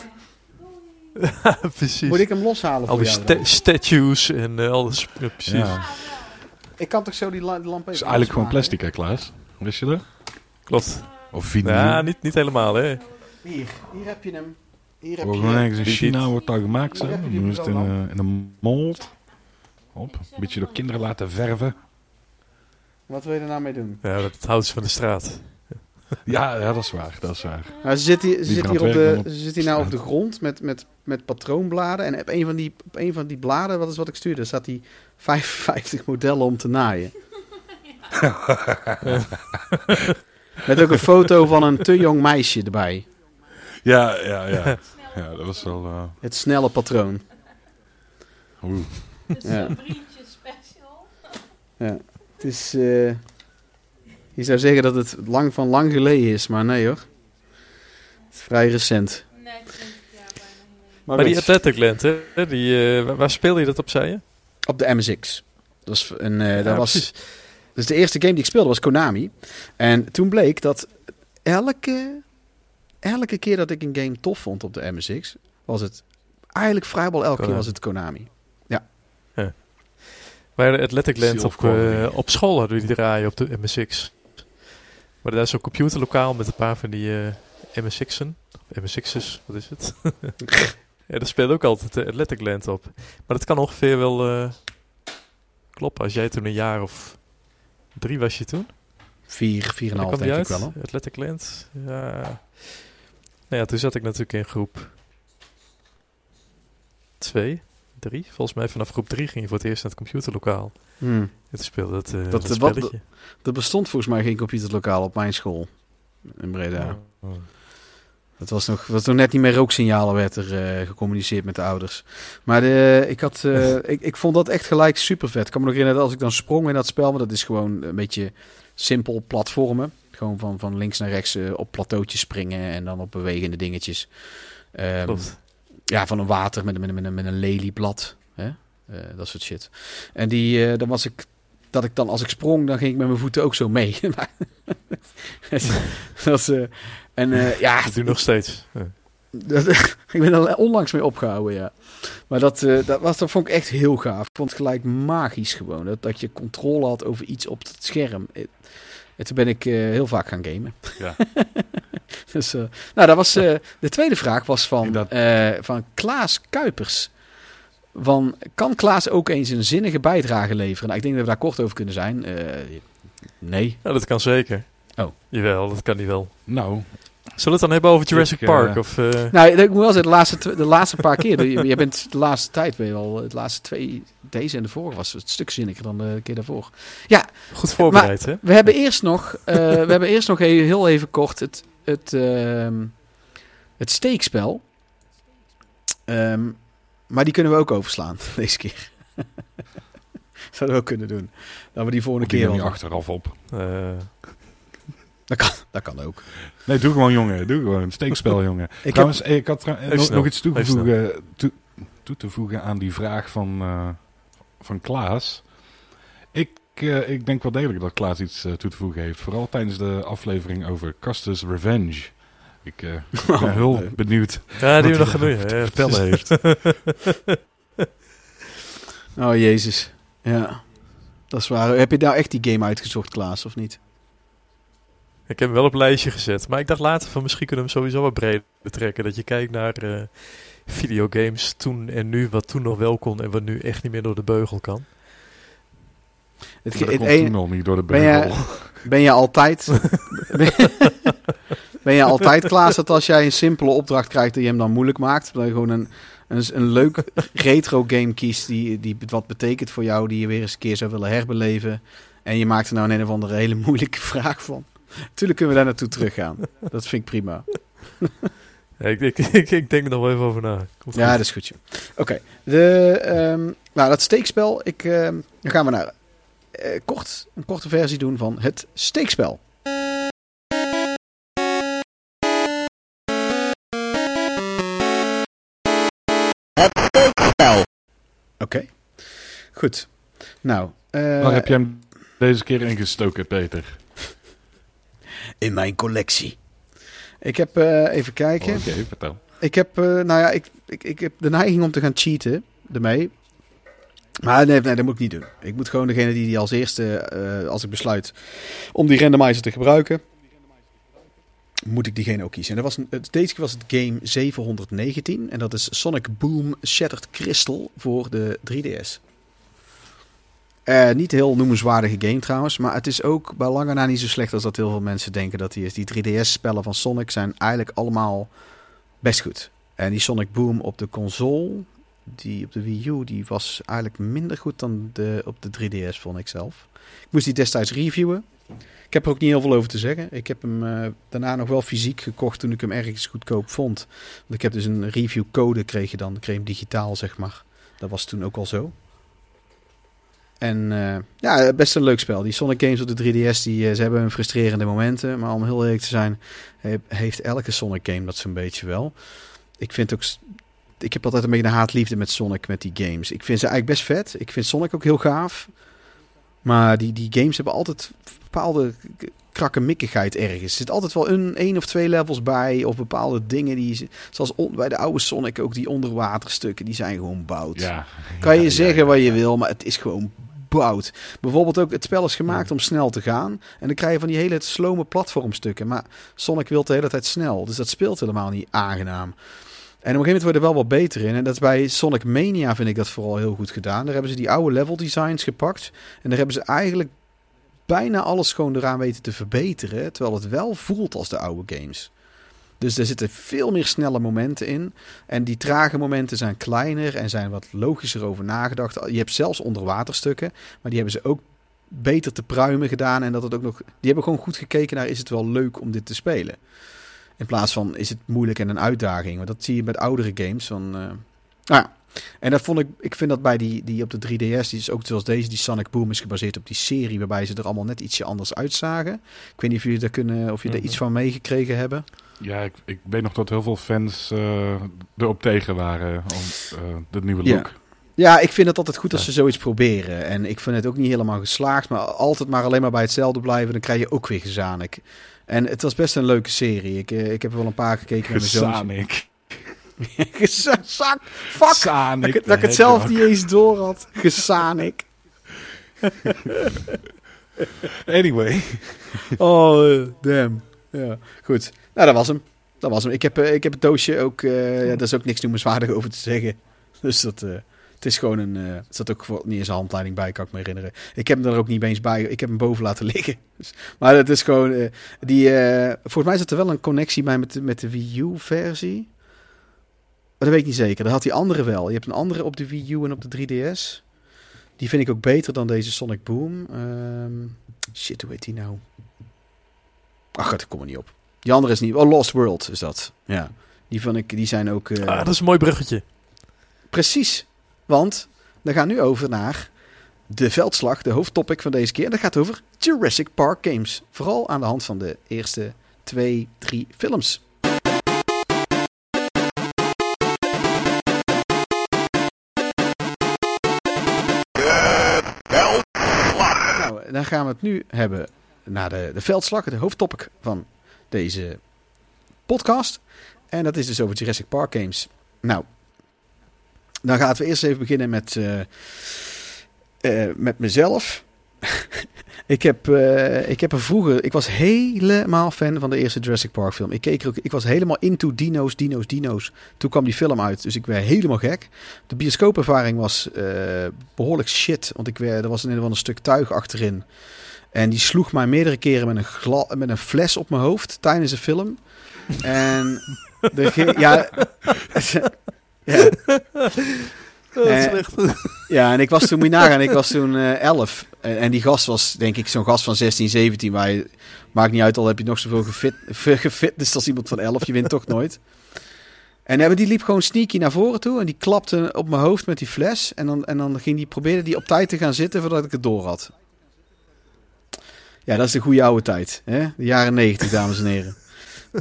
precies. Moet ik hem loshalen Al voor die jou sta- statues en eh, alles. Ja, precies. Ja. Ik kan toch zo die la- die lamp even Het is eigenlijk gewoon plastic, hè Klaas? Wist je dat? Klopt. Of vinyl. Ja, niet, niet helemaal, hè. Hier, hier heb je hem. Hier heb je ergens in China wordt dat gemaakt. Dan is het in, bureaulamp. eh, in een mold. Op. Een beetje door kinderen laten verven. Wat wil je er nou mee doen? Ja, dat houdt ze van de straat. Ja, ja, dat is waar. Dat is waar. Nou, ze zit hier, ze zit hier, op de, ze zit hier nou op de grond met, met, met patroonbladen. En op een van die, op een van die bladen, wat is wat ik stuurde, staat die 55 modellen om te naaien. met ook een foto van een te jong meisje erbij. Ja, ja, ja. Ja, dat was wel... eh, Het snelle patroon. oeh. Het is Ja. een vriendje special. Het is... eh, je zou zeggen dat het lang van lang geleden is, maar nee hoor. Het is vrij recent. Net 20 jaar bijna. Maar, Maar die Athletic Land, hè? Die, eh, waar- speelde je dat op, zei je? op de MSX. Dat, is een, eh, dat Ja, was... Dus de eerste game die ik speelde was Konami. En toen bleek dat elke, elke keer dat ik een game tof vond op de MSX, was het eigenlijk vrijwel elke keer was het Konami. Wij hadden Athletic Land op, eh, op school hadden we die draaien op de MSX. Maar daar is zo'n computerlokaal met een paar van die eh MSX'en. Of MSX'ers, wat is het? ja, daar speelde ook altijd de Athletic Land op. Maar dat kan ongeveer wel eh, kloppen. Als jij toen een jaar of drie was je toen? Vier, vier en een half denk ik wel. hoor. Athletic Land. Ja. Nou ja, toen zat ik natuurlijk in groep twee, drie. Volgens mij vanaf groep drie ging je voor het eerst naar het computerlokaal. Hmm. Toen speelde dat, eh Dat- dat, wat- spelletje. Er bestond volgens mij geen computerlokaal op mijn school in Breda. Oh. Het was nog, was nog net niet meer rooksignalen werd er eh, gecommuniceerd met de ouders. Maar de, ik, had, eh, ik, ik vond dat echt gelijk super vet. Ik kan me nog herinneren als ik dan sprong in dat spel. Maar dat is gewoon een beetje simpel platformen. Gewoon van, van links naar rechts eh, op plateautjes springen en dan op bewegende dingetjes. Ehm, ja, van een water met, een- met, een- met, een, met een lelieblad. Hè? Eh, dat soort shit. En die, eh, dan was ik, dat ik dan als ik sprong, dan ging ik met mijn voeten ook zo mee. Dat is, en ja, Dat doe nog steeds. Dat, ik ben er onlangs mee opgehouden, ja. Maar dat, dat, was, dat vond ik echt heel gaaf. Ik vond het gelijk magisch gewoon. Dat, dat je controle had over iets op het scherm. En toen ben ik eh, heel vaak gaan gamen. Ja. dus, eh, nou, dat was, eh, de tweede vraag was van, Dat- eh, van Klaas Kuipers. Van, kan Klaas ook eens een zinnige bijdrage leveren? Nou, ik denk dat we daar kort over kunnen zijn. Eh, nee. Ja, dat kan zeker. Oh. Jawel, dat kan niet wel. Nou, Zullen we het dan hebben over Jurassic Ik, eh, Park? Of, eh, Nou, ik moet wel zeggen, de laatste, de laatste paar keer. Je, je bent de laatste tijd, ben je al, de laatste twee, deze en de vorige was het stuk zinniger dan de keer daarvoor. goed voorbereid, hè? We hebben eerst nog, eh, we hebben eerst nog heel, heel even kort het, het, ehm, het steekspel. Ehm, maar die kunnen we ook overslaan deze keer. Zouden we ook kunnen doen. Dat we die volgende die keer wel. achteraf op. Eh, Dat kan, dat kan ook. Nee, doe gewoon, jongen. Doe gewoon. Steekspel, jongen. Ik Trouwens, eh, ik had tra- nog, nog iets toegevoegen, toe, toe te voegen aan die vraag van, eh, van Klaas. Ik, eh, ik denk wel degelijk dat Klaas iets toe te voegen heeft. Vooral tijdens de aflevering over Custis Revenge. Ik eh, ben heel nee. benieuwd ja, die we wat nog doen. te vertellen heeft. Oh, jezus. Ja. Dat is waar. Heb je nou echt die game uitgezocht, Klaas, of niet? Ik heb hem wel op een lijstje gezet. Maar ik dacht later van misschien kunnen we hem sowieso wat breder betrekken. Dat je kijkt naar eh, videogames toen en nu. Wat toen nog wel kon en wat nu echt niet meer door de beugel kan. Het, komt een- toen nog niet door de Ben beugel. Ben je altijd... ben, ben je altijd Klaas dat als jij een simpele opdracht krijgt... dat je hem dan moeilijk maakt? Dat je gewoon een, een, een leuk retro game kiest... Die, die wat betekent voor jou... die je weer eens een keer zou willen herbeleven... en je maakt er nou een, een of andere hele moeilijke vraag van. Tuurlijk kunnen we daar naartoe teruggaan. Dat vind ik prima. Ja, ik, ik, ik, ik denk er nog wel even over na. Komt Ja, goed. dat is goed. Oké, de ehm, nou dat steekspel. Ik, ehm, dan gaan we naar eh, kort, een korte versie doen van het steekspel. Het steekspel. Oké, goed. Nou, eh, Waar heb je hem deze keer ingestoken, Peter? In mijn collectie. Ik heb eh, even kijken. Oké, vertel. Ik heb, eh, nou ja, ik, ik, ik heb de neiging om te gaan cheaten ermee. Maar nee, nee, dat moet ik niet doen. Ik moet gewoon degene die, die als eerste, eh, als ik besluit om die randomizer te gebruiken, moet ik diegene ook kiezen. En dat was deze keer was het game 719 en dat is Sonic Boom Shattered Crystal voor de 3DS. Eh, niet heel noemenswaardige game trouwens, maar het is ook bij lange na niet zo slecht als dat heel veel mensen denken dat die is. Die 3DS-spellen van Sonic zijn eigenlijk allemaal best goed. En die Sonic Boom op de console, die op de Wii U, die was eigenlijk minder goed dan de, op de 3DS, vond ik zelf. Ik moest die destijds reviewen. Ik heb er ook niet heel veel over te zeggen. Ik heb hem eh, daarna nog wel fysiek gekocht toen ik hem ergens goedkoop vond. Want ik heb dus een reviewcode kreeg je dan. Kreeg hem digitaal, zeg maar. Dat was toen ook al zo. En eh, ja, best een leuk spel. Die Sonic games op de 3DS, die, eh, ze hebben hun frustrerende momenten. Maar om heel eerlijk te zijn, he- heeft elke Sonic game dat zo'n beetje wel. Ik vind ook... Ik heb altijd een beetje een haatliefde met Sonic, met die games. Ik vind ze eigenlijk best vet. Ik vind Sonic ook heel gaaf. Maar die, die games hebben altijd bepaalde krakkemikkigheid ergens. Er zit altijd wel een, één of twee levels bij. Of bepaalde dingen die... Zoals bij de oude Sonic ook die onderwaterstukken. Die zijn gewoon bout. Ja. Kan je Ja, zeggen wat je wil, maar het is gewoon bout. Bijvoorbeeld ook, het spel is gemaakt om snel te gaan. En dan krijg je van die hele slome platformstukken. Maar Sonic wil de hele tijd snel. Dus dat speelt helemaal niet aangenaam. En op een gegeven moment worden er wel wat beter in. En dat is bij Sonic Mania vind ik dat vooral heel goed gedaan. Daar hebben ze die oude level designs gepakt. En daar hebben ze eigenlijk bijna alles gewoon eraan weten te verbeteren. Terwijl het wel voelt als de oude games. Dus er zitten veel meer snelle momenten in. En die trage momenten zijn kleiner en zijn wat logischer over nagedacht. Je hebt zelfs onderwaterstukken, maar die hebben ze ook beter te pruimen gedaan. En dat het ook nog. Die hebben gewoon goed gekeken naar: is het wel leuk om dit te spelen? In plaats van is het moeilijk en een uitdaging. Want dat zie je met oudere games. Van, eh, nou ja. En dat vond ik, ik vind dat bij die, die op de 3DS, die is ook zoals deze, die Sonic Boom is gebaseerd op die serie, waarbij ze er allemaal net ietsje anders uitzagen. Ik weet niet of jullie daar kunnen, of je daar Mhm. iets van meegekregen hebben. Ja, ik, ik weet nog dat heel veel fans eh, erop tegen waren om eh, de nieuwe look. Ja, ik vind het altijd goed als ze zoiets proberen. En ik vind het ook niet helemaal geslaagd. Maar altijd maar alleen maar bij hetzelfde blijven, dan krijg je ook weer gezanik. En het was best een leuke serie. Ik, eh, ik heb er wel een paar gekeken met mijn zoon. Gezak! Fuck! Dat Sonic. ik, dat ik het zelf niet eens door had. Gesanik. Anyway. Oh, eh, damn. Ja, goed. Nou, dat was hem. Dat was hem. Ik heb, eh, ik heb het doosje ook... eh, ja, daar is ook niks noemenswaardig over te zeggen. Dus dat... eh, het is gewoon een... zat ook niet eens een handleiding bij, kan ik me herinneren. Ik heb hem er ook niet eens bij. Ik heb hem boven laten liggen. Dus, maar het is gewoon... die, volgens mij zit er wel een connectie bij met met de Wii U-versie. Maar dat weet ik niet zeker. Dat had die andere wel. Je hebt een andere op de Wii U en op de 3DS. Die vind ik ook beter dan deze Sonic Boom. Ehm, shit, hoe heet die nou? Ach, ik kom er niet op. Die andere is niet... Oh, Lost World is dat. Ja. Die, van ik, die zijn ook... eh, Ah, dat is een mooi bruggetje. Precies. Want we gaan nu over naar de veldslag, de hoofdtopic van deze keer. En dat gaat over Jurassic Park games. Vooral aan de hand van de eerste twee, drie films. Nou, dan gaan we het nu hebben naar de, de veldslag, de hoofdtopic van deze podcast. En dat is dus over Jurassic Park games. Nou, dan gaan we eerst even beginnen met, eh, eh, met mezelf. ik, heb, eh, ik heb er vroeger... Ik was helemaal fan van de eerste Jurassic Park film. Ik, keek ook, ik was helemaal into dino's, dino's, dino's. Toen kwam die film uit, dus ik werd helemaal gek. De bioscoopervaring was eh, behoorlijk shit. Want ik werd, er was een, een stuk tuig achterin. En die sloeg mij meerdere keren met een, gla, met een fles op mijn hoofd tijdens de film. En... De, ja, ja, Dat is Eh, echt... ja, en ik was toen, moet je nagaan, ik was toen eh 11. En, en die gast was, denk ik, zo'n gast van 16, 17. Maar je, maakt niet uit, al heb je nog zoveel gefit, gefitness als iemand van 11. Je wint toch nooit. En hebben die liep gewoon sneaky naar voren toe. En die klapte op mijn hoofd met die fles. En dan, en dan ging die, probeerde die op tijd te gaan zitten voordat ik het door had. Ja, dat is de goede oude tijd. Hè? De jaren 90, dames en heren.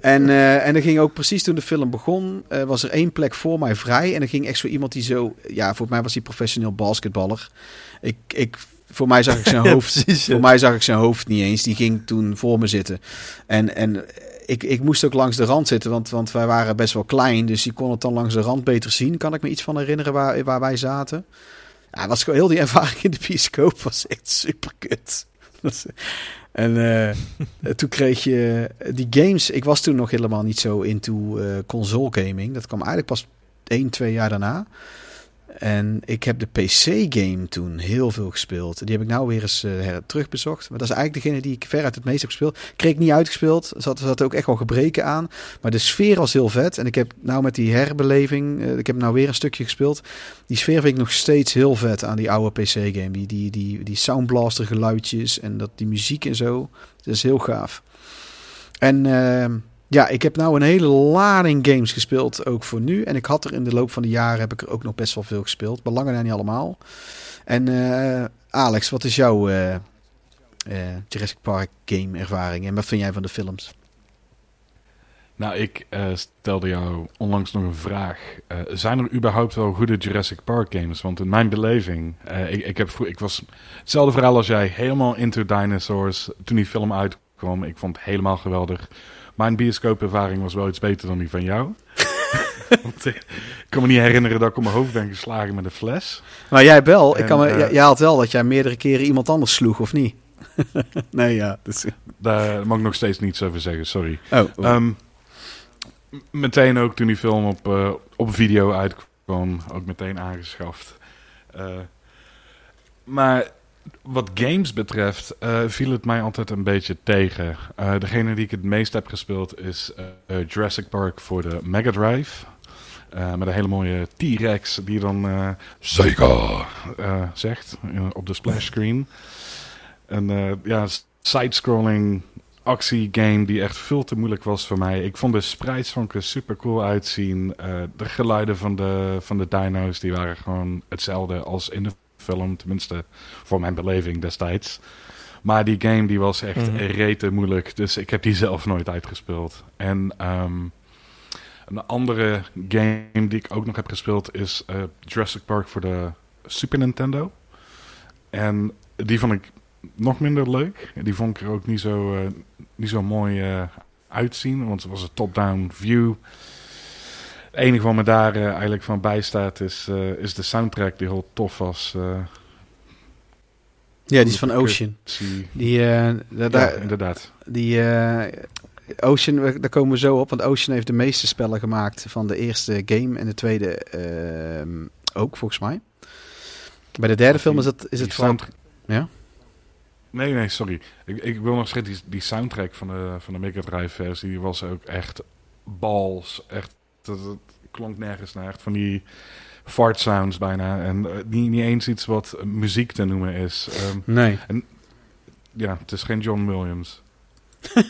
En, eh, en er ging ook precies toen de film begon, eh, was er één plek voor mij vrij. En er ging echt zo iemand die zo, ja, voor mij was hij professioneel basketballer. Ik, ik, voor mij zag ik zijn Ja, hoofd, precies. ja. voor mij zag ik zijn hoofd niet eens. Die ging toen voor me zitten. En, en ik, ik moest ook langs de rand zitten, want, want wij waren best wel klein. Dus je kon het dan langs de rand beter zien. Kan ik me iets van herinneren waar, waar wij zaten? Ja, was gewoon heel die ervaring in de bioscoop was echt super kut. En eh, toen kreeg je die games. Ik was toen nog helemaal niet zo into eh, console gaming. Dat kwam eigenlijk pas 1, 2 jaar daarna. En ik heb de PC-game toen heel veel gespeeld. Die heb ik nou weer eens eh, terugbezocht. Maar dat is eigenlijk degene die ik veruit het meest heb gespeeld. Kreeg ik niet uitgespeeld. Zat, zat ook echt wel gebreken aan. Maar de sfeer was heel vet. En ik heb nou met die herbeleving... eh, ik heb nou weer een stukje gespeeld. Die sfeer vind ik nog steeds heel vet aan die oude PC-game. Die, die, die, die soundblaster geluidjes en dat, die muziek en zo. Dat is heel gaaf. En... ehm, Ja, ik heb nou een hele lading games gespeeld, ook voor nu. En ik had er in de loop van de jaren heb ik er ook nog best wel veel gespeeld. Belangen nou niet allemaal. En eh, Alex, wat is jouw eh, eh, Jurassic Park game ervaring? En wat vind jij van de films? Nou, ik stelde jou onlangs nog een vraag. Zijn er überhaupt wel goede Jurassic Park games? Want in mijn beleving, ik, ik, heb, ik was hetzelfde verhaal als jij, helemaal into dinosaurs toen die film uitkwam. Ik vond het helemaal geweldig. Mijn bioscoopervaring was wel iets beter dan die van jou. Want, eh, ik kan me niet herinneren dat ik op mijn hoofd ben geslagen met een fles. Maar jij wel, ik kan me, eh, jij, had wel dat jij meerdere keren iemand anders sloeg, of niet? nee, ja. Dus, Daar mag ik nog steeds niets over zeggen, sorry. oh, oh. Ehm, meteen ook toen die film op, eh, op video uitkwam, ook meteen aangeschaft. Maar wat games betreft eh, viel het mij altijd een beetje tegen. Eh, degene die ik het meest heb gespeeld is eh, Jurassic Park voor de Mega Drive. Met een hele mooie T-Rex die dan Sega eh, zegt op de splash screen. Een ja, side-scrolling actiegame die echt veel te moeilijk was voor mij. Ik vond de sprites ik er super cool uitzien. De geluiden van de, van de dino's die waren gewoon hetzelfde als in de film. Tenminste, voor mijn beleving destijds. Maar die game die was echt Mhm. rete moeilijk. Dus ik heb die zelf nooit uitgespeeld. En ehm, een andere game die ik ook nog heb gespeeld is eh, Jurassic Park voor de Super Nintendo. En die vond ik nog minder leuk. Die vond ik er ook niet zo, eh, niet zo mooi eh, uitzien. Want het was een top-down view. Het enige wat me daar eh, eigenlijk van bijstaat is, eh, is de soundtrack die heel tof was. eh, ja, die is van Ocean. zie- Die, daar, ja, daar- inderdaad. die Ocean, daar komen we zo op. Want Ocean heeft de meeste spellen gemaakt van de eerste game en de tweede ehm, ook, volgens mij. Bij de derde film is het, is het sound- Ja? Nee, nee, sorry. Ik, ik wil nog zeggen, die, die soundtrack van de, van de Mega Drive versie die was ook echt bals. Echt, dat, dat klonk nergens naar. Echt van die fart sounds bijna. En eh, niet, niet eens iets wat muziek te noemen is. Ehm, Nee. ja, het is geen John Williams.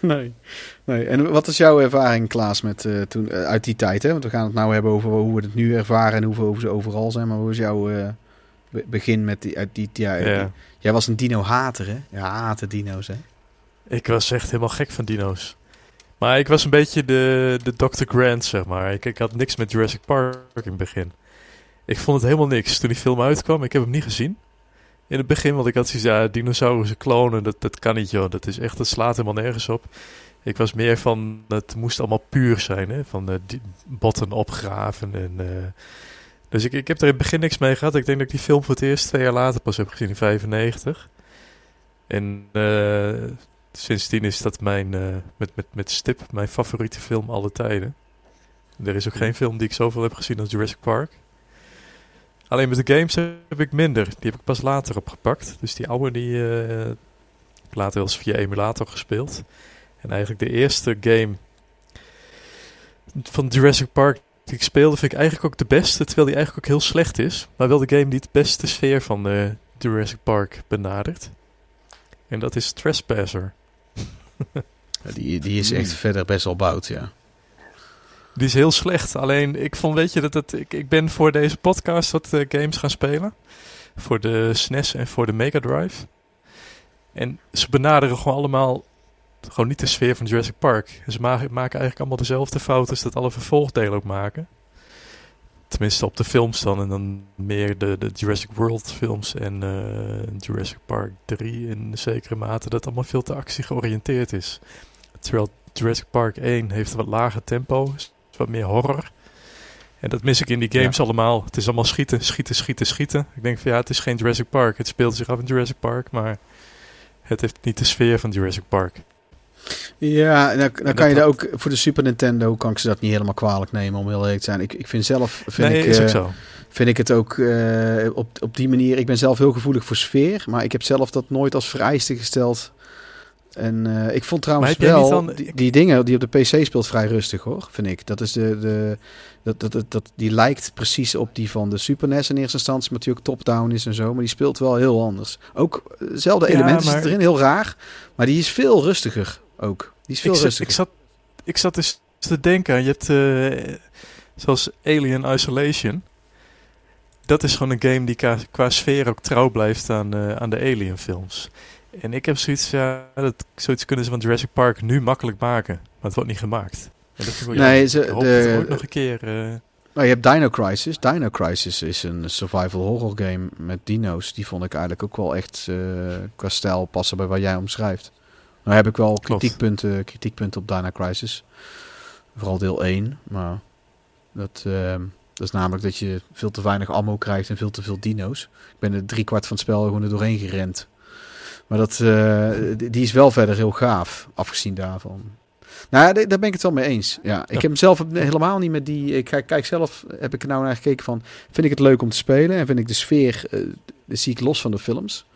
Nee. nee. En wat is jouw ervaring, Klaas, met, eh, toen, eh, uit die tijd? Hè? Want we gaan het nou hebben over hoe we het nu ervaren en hoeveel hoe ze overal zijn. Maar hoe is jouw eh, be- begin met die, uit die tijd? Ja. Jij was een dino-hater, hè? Ja, haten dino's, hè? Ik was echt helemaal gek van dino's. Maar ik was een beetje de, de Dr. Grant, zeg maar. Ik, ik had niks met Jurassic Park in het begin. Ik vond het helemaal niks. Toen die film uitkwam, ik heb hem niet gezien. In het begin, want ik had zoiets, ja, dinosaurussen klonen, dat, dat kan niet, joh. Dat is echt, dat slaat helemaal nergens op. Ik was meer van, het moest allemaal puur zijn, hè. Van eh, die botten opgraven en... eh, dus ik, ik heb er in het begin niks mee gehad. Ik denk dat ik die film voor het eerst twee jaar later pas heb gezien, in 95. En eh, sindsdien is dat mijn, eh, met, met, met stip, mijn favoriete film alle tijden. Er is ook geen film die ik zoveel heb gezien als Jurassic Park. Alleen met de games heb ik minder. Die heb ik pas later opgepakt. Dus die oude die eh, heb ik later wel eens via emulator gespeeld. En eigenlijk de eerste game van Jurassic Park die ik speelde, vind ik eigenlijk ook de beste. Terwijl die eigenlijk ook heel slecht is. Maar wel de game die het beste sfeer van eh, Jurassic Park benadert. En dat is Trespasser. Die, die is echt verder best wel bout, ja. Die is heel slecht. Alleen ik vond, weet je, dat ik, ik ben voor deze podcast wat eh, games gaan spelen. Voor de SNES en voor de Mega Drive. En ze benaderen gewoon allemaal gewoon niet de sfeer van Jurassic Park. Ze ma- maken eigenlijk allemaal dezelfde fouten als dat alle vervolgdelen ook maken. Tenminste op de films dan. En dan meer de, de Jurassic World films en eh, Jurassic Park 3 in zekere mate. Dat allemaal veel te actie georiënteerd is. Terwijl Jurassic Park 1 heeft een wat lager tempo. Is wat meer horror. En dat mis ik in die games allemaal. Het is allemaal schieten, schieten, schieten, schieten. Ik denk van ja, het is geen Jurassic Park. Het speelt zich af in Jurassic Park, maar het heeft niet de sfeer van Jurassic Park. Ja, dan, dan dat kan je daar ook voor de Super Nintendo kan ik ze dat niet helemaal kwalijk nemen om heel eerlijk te zijn. Ik, ik vind zelf vind nee, ik, is ook eh, zo. vind ik het ook eh, op, op die manier. Ik ben zelf heel gevoelig voor sfeer, maar ik heb zelf dat nooit als vereiste gesteld. En eh, ik vond trouwens wel dan- die, die dingen die op de PC speelt vrij rustig hoor, vind ik. Dat is de, de dat, dat, dat, dat die lijkt precies op die van de Super NES in eerste instantie, maar die ook top-down is en zo, maar die speelt wel heel anders. Ook dezelfde Ja, elementen maar- zitten erin, heel raar, maar die is veel rustiger ook. Die is veel ik, zat, rustiger. ik, zat, ik zat dus te denken, je hebt eh, zoals Alien Isolation. Dat is gewoon een game die qua, qua sfeer ook trouw blijft aan, eh, aan de Alien films. En ik heb zoiets, ja, dat, zoiets kunnen ze van Jurassic Park nu makkelijk maken. Maar het wordt niet gemaakt. En dat Nee, ze- hoop de- dat nog een keer... Nou, je hebt Dino Crisis. Dino Crisis is een survival horror game met dino's. Die vond ik eigenlijk ook wel echt qua stijl passen bij wat jij omschrijft. Nou heb ik wel Klopt. kritiekpunten, kritiekpunten op Dino Crisis. Vooral deel 1. Maar dat, eh, dat is namelijk dat je veel te weinig ammo krijgt en veel te veel dino's. Ik ben er drie kwart van het spel gewoon er doorheen gerend. Maar dat, eh, die- is wel verder heel gaaf, afgezien daarvan. Nou, daar ben ik het wel mee eens. Ja, ik heb hem zelf helemaal niet met die. Ik kijk, zelf, heb ik er nou naar gekeken van. Vind ik het leuk om te spelen en vind ik de sfeer, de zie ik los van de films.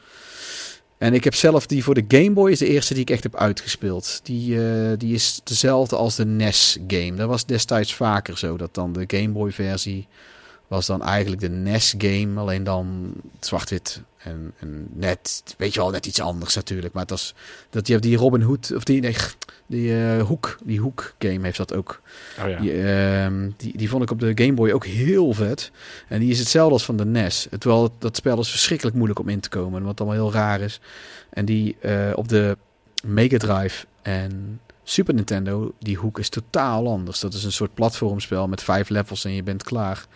En ik heb zelf die voor de Game Boy is de eerste die ik echt heb uitgespeeld. Die, eh, die is dezelfde als de NES game. Dat was destijds vaker zo. Dat dan de Game Boy versie was dan eigenlijk de NES game. Alleen dan zwart-wit. En, en net, weet je wel, net iets anders natuurlijk. Maar het was, dat je hebt die Robin Hood, of die, nee, die eh, Hoek, die Hoek game heeft dat ook. Oh ja. Die, ehm, die, die vond ik op de Game Boy ook heel vet. En die is hetzelfde als van de NES. Terwijl dat spel is verschrikkelijk moeilijk om in te komen. Wat allemaal heel raar is. En die eh, op de Mega Drive en Super Nintendo, die hoek is totaal anders. Dat is een soort platformspel met vijf levels en je bent klaar.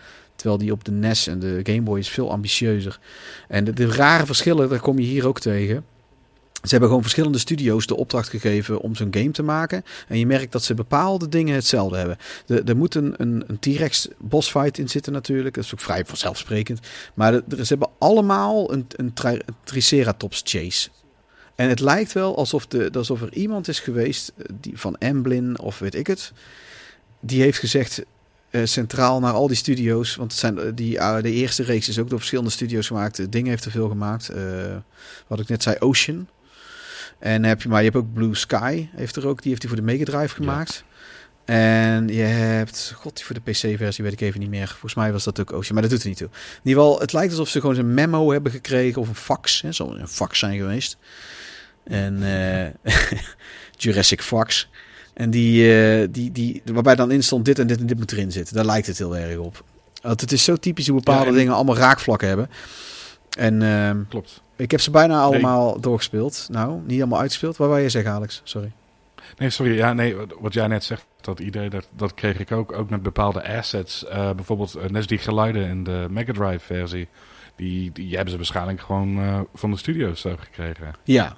Terwijl die op de NES en de Game Boy is veel ambitieuzer. En de, rare verschillen, daar kom je hier ook tegen. Ze hebben gewoon verschillende studio's de opdracht gegeven om zo'n game te maken. En je merkt dat ze bepaalde dingen hetzelfde hebben. De, er moet een, een, T-Rex bossfight in zitten natuurlijk. Dat is ook vrij vanzelfsprekend. Maar de, ze hebben allemaal een, een, tri- een Triceratops chase. En het lijkt wel alsof, de, alsof er iemand is geweest eh, die, van Emblin of weet ik het. Die heeft gezegd centraal naar al die studio's. Want het zijn, eh, die, eh, de eerste reeks is ook door verschillende studio's gemaakt. Eh, Ding heeft er veel gemaakt. eh, wat ik net zei, Ocean. En heb je, maar je hebt ook Blue Sky. Heeft er ook, die heeft hij voor de Mega Drive gemaakt. En je hebt, god, die voor de PC-versie weet ik even niet meer. Volgens mij was dat ook Ocean, maar dat doet er niet toe. In ieder geval, het lijkt alsof ze gewoon een memo hebben gekregen of een fax. Hè, zal een fax zijn geweest. En eh, Jurassic Fax. En die, eh, die, die, waarbij dan in stond dit en dit en dit moet erin zitten. Daar lijkt het heel erg op. Want het is zo typisch hoe bepaalde Ja, en- dingen allemaal raakvlakken hebben. En ehm, Klopt. ik heb ze bijna allemaal doorgespeeld. Nou, niet allemaal uitgespeeld. Waar wou je zeggen, Alex? Sorry. Nee, sorry. Ja, nee, wat- jij net zegt, dat idee, dat, dat kreeg ik ook, ook met bepaalde assets. Eh, bijvoorbeeld eh, net die geluiden in de Mega Drive versie. Die, die hebben ze waarschijnlijk gewoon van de studio's gekregen. Ja.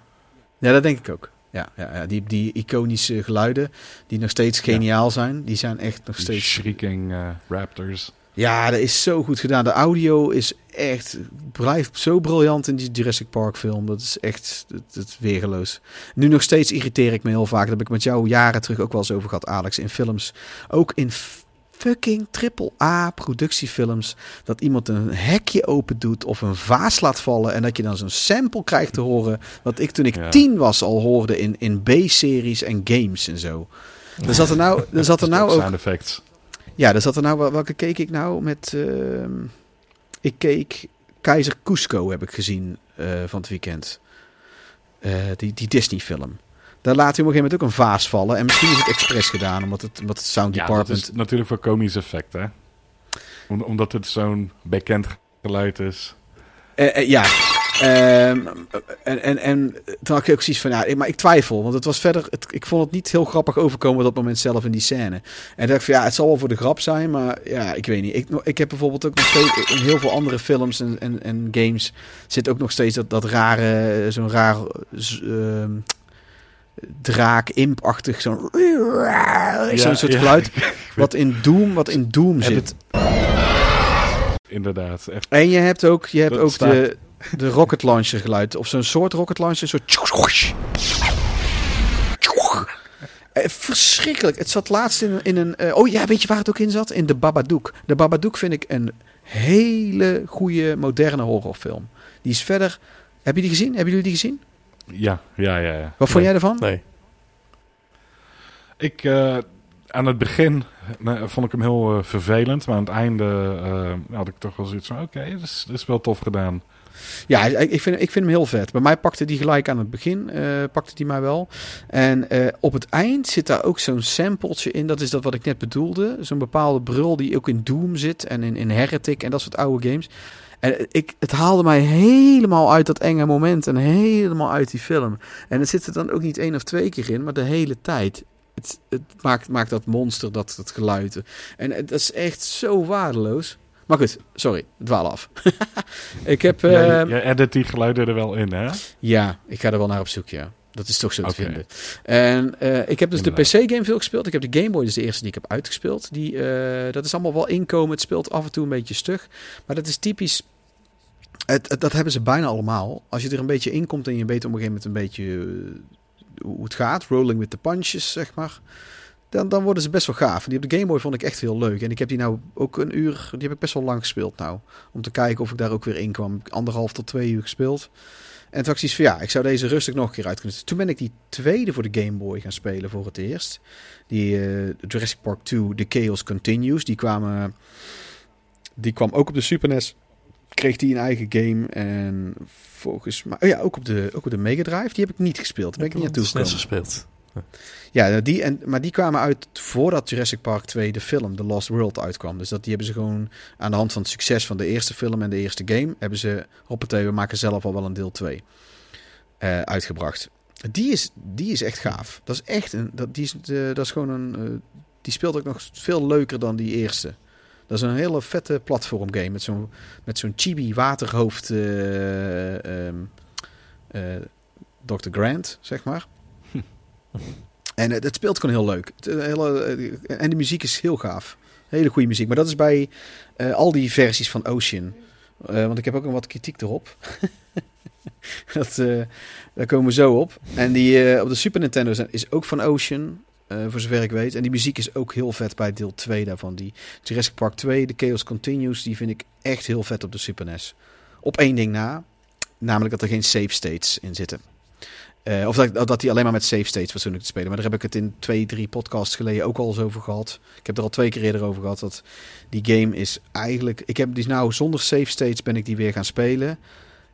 Ja, dat denk ik ook. Ja, ja. Die, die iconische geluiden, die nog steeds geniaal zijn, die zijn echt nog Die steeds... shrieking eh, raptors. Ja, dat is zo goed gedaan. De audio is echt, blijft zo briljant in die Jurassic Park film. Dat is echt het, weergeloos. Nu nog steeds irriteer ik me heel vaak. Daar heb ik met jou jaren terug ook wel eens over gehad, Alex. In films, ook in fucking triple A productiefilms. Dat iemand een hekje open doet of een vaas laat vallen. En dat je dan zo'n sample krijgt te horen. Wat ik toen ik Ja. tien was al hoorde in, in B-series en games en zo. Er zat er nou, er zat er nou ook Sound effects. ja, er zat er nou, wel- welke keek ik nou met, ehm, ik keek Keizer Cusco heb ik gezien eh, van het weekend. Eh, die, die Disney film. Daar laat hij op een gegeven moment ook een vaas vallen. En misschien is het expres gedaan, omdat het, omdat het sound Ja, dat department... is natuurlijk voor komisch effect, hè? Om, omdat het zo'n bekend geluid is. Eh, eh, ja. Ehm, en, en, en toen had ik ook zoiets van, ja, maar ik twijfel. Want het was verder, het, ik vond het niet heel grappig overkomen op dat moment zelf in die scène. En dacht ik van, ja, het zal wel voor de grap zijn, maar ja, ik weet niet. Ik, ik heb bijvoorbeeld ook nog steeds, in heel veel andere films en, en, en games zit ook nog steeds dat, dat rare, zo'n raar ehm, draak, impachtig, zo'n zo'n soort ja. geluid. Wat in Doom, wat in Doom zit. Inderdaad. Echt. En je hebt ook, je hebt Dat ook staat- de, de rocket launcher geluid. Of zo'n soort rocket launcher. Soort... Eh, Verschrikkelijk. Het zat laatst in, in een... eh, oh ja, weet je waar het ook in zat? In de Babadook. De Babadook vind ik een hele goede moderne horrorfilm. Die is verder... Heb je die gezien? Hebben jullie die gezien? Ja, ja, ja. ja. Wat vond Nee. jij ervan? Nee. Ik, eh, aan het begin vond ik hem heel eh, vervelend. Maar aan het einde eh, had ik toch wel zoiets van... Oké, dit, is, dit is wel tof gedaan. Ja, ik vind, ik vind hem heel vet. Bij mij pakte die gelijk aan het begin, eh, pakte die mij wel. En eh, op het eind zit daar ook zo'n sampletje in. Dat is dat wat ik net bedoelde. Zo'n bepaalde brul die ook in Doom zit en in, in Heretic en dat soort oude games. En ik, het haalde mij helemaal uit dat enge moment en helemaal uit die film. En het zit er dan ook niet één of twee keer in, maar de hele tijd. Het, het maakt, maakt dat monster, dat, dat geluid. En het- dat is echt zo waardeloos. Maar goed, sorry, dwaal af. ik heb... Jij, ehm, jij edit die geluiden er wel in, hè? ja, ik ga er wel naar op zoek, ja. Dat is toch zo te vinden. En eh, ik heb dus Inderdaad. de PC-game veel gespeeld. Ik heb de Game Boy, dus de eerste die ik heb uitgespeeld. Die, eh, dat is allemaal wel inkomen. Het speelt af en toe een beetje stug. Maar dat is typisch... Het, het- dat hebben ze bijna allemaal. Als je er een beetje in komt en je weet op een gegeven moment een beetje eh, hoe het gaat. Rolling with the punches, zeg maar. Dan, dan worden ze best wel gaaf. En die op de Game Boy vond ik echt heel leuk. En ik heb die nou ook een uur... Die heb ik best wel lang gespeeld nou. Om te kijken of ik daar ook weer in kwam. Anderhalf tot twee uur gespeeld. En toen had ik van, ja, ik zou deze rustig nog een keer uit kunnen. Toen ben ik die tweede voor de Game Boy gaan spelen voor het eerst. Die eh, Jurassic Park 2, The Chaos Continues. Die, kwamen, die kwam ook op de Super NES. Kreeg die een eigen game. En volgens mij... Oh ja, ook op, de, ook op de Mega Drive. Die heb ik niet gespeeld. Daar ben ik niet naartoe gekomen. gespeeld. Ja, nou, die en, maar die kwamen uit voordat Jurassic Park 2, de film, The Lost World, uitkwam. Dus dat, die hebben ze gewoon aan de hand van het succes van de eerste film en de eerste game, hebben ze, hoppatee, we maken zelf al wel een deel 2 eh, uitgebracht. Die is, die is echt gaaf. Dat is echt een, dat, die, is, dat is gewoon een, eh, die speelt ook nog veel leuker dan die eerste. Dat is een hele vette platform game met zo'n, met zo'n chibi waterhoofd eh, ehm, eh, Dr. Grant, zeg maar. En het, het speelt gewoon heel leuk. Eh, eh, en de muziek is heel gaaf. Hele goede muziek. Maar dat is bij eh, al die versies van Ocean. Eh, want ik heb ook een wat kritiek erop. dat, eh, daar komen we zo op. En die eh, op de Super Nintendo is ook van Ocean. eh, voor zover ik weet. En die muziek is ook heel vet bij deel 2 daarvan. Die Jurassic Park 2, de Chaos Continues, die vind ik echt heel vet op de Super NES. Op één ding na. Namelijk dat er geen save states in zitten. Eh, of dat, dat die alleen maar met save states fatsoenlijk te spelen. Maar daar heb ik het in twee, drie podcasts geleden ook al eens over gehad. Ik heb er al twee keer eerder over gehad. Dat die game is eigenlijk... Ik heb dus nou zonder save states ben ik die weer gaan spelen.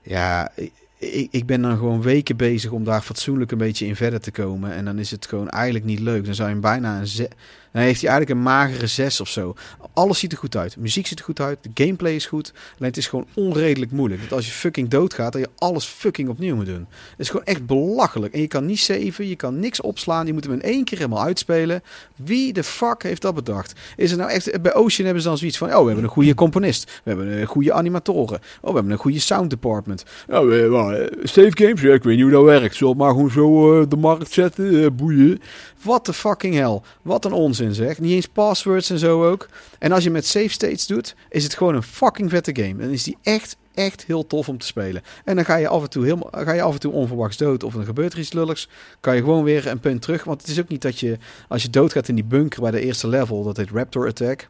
Ja, ik, ik, ben dan gewoon weken bezig om daar fatsoenlijk een beetje in verder te komen. En dan is het gewoon eigenlijk niet leuk. Dan zou je bijna een... Dan heeft hij eigenlijk een magere 6 of zo. Alles ziet er goed uit. Muziek ziet er goed uit. De gameplay is goed. Alleen het is gewoon onredelijk moeilijk. Dat als je fucking doodgaat, dat je alles fucking opnieuw moet doen. Het is gewoon echt belachelijk. En je kan niet saven, je kan niks opslaan. Je moet hem in één keer helemaal uitspelen. Wie de fuck heeft dat bedacht? Is het nou echt... Bij Ocean hebben ze dan zoiets van... Oh, we hebben een goede componist. We hebben een goede animatoren. Oh, we hebben een goede sound department. Oh, we, we- save games? Ik weet niet hoe dat werkt. Zullen maar gewoon zo eh, de markt zetten? Eh, boeien. Wat de fucking hell. Wat een onzin zeg. Niet eens passwords en zo ook. En als je met save states doet, is het gewoon een fucking vette game. Dan is die echt, echt heel tof om te spelen. En dan ga je af en toe, helemaal, ga je af en toe onverwachts dood of er gebeurt er iets lulligs. Kan je gewoon weer een punt terug. Want het is ook niet dat je, als je doodgaat in die bunker bij de eerste level, dat heet Raptor Attack.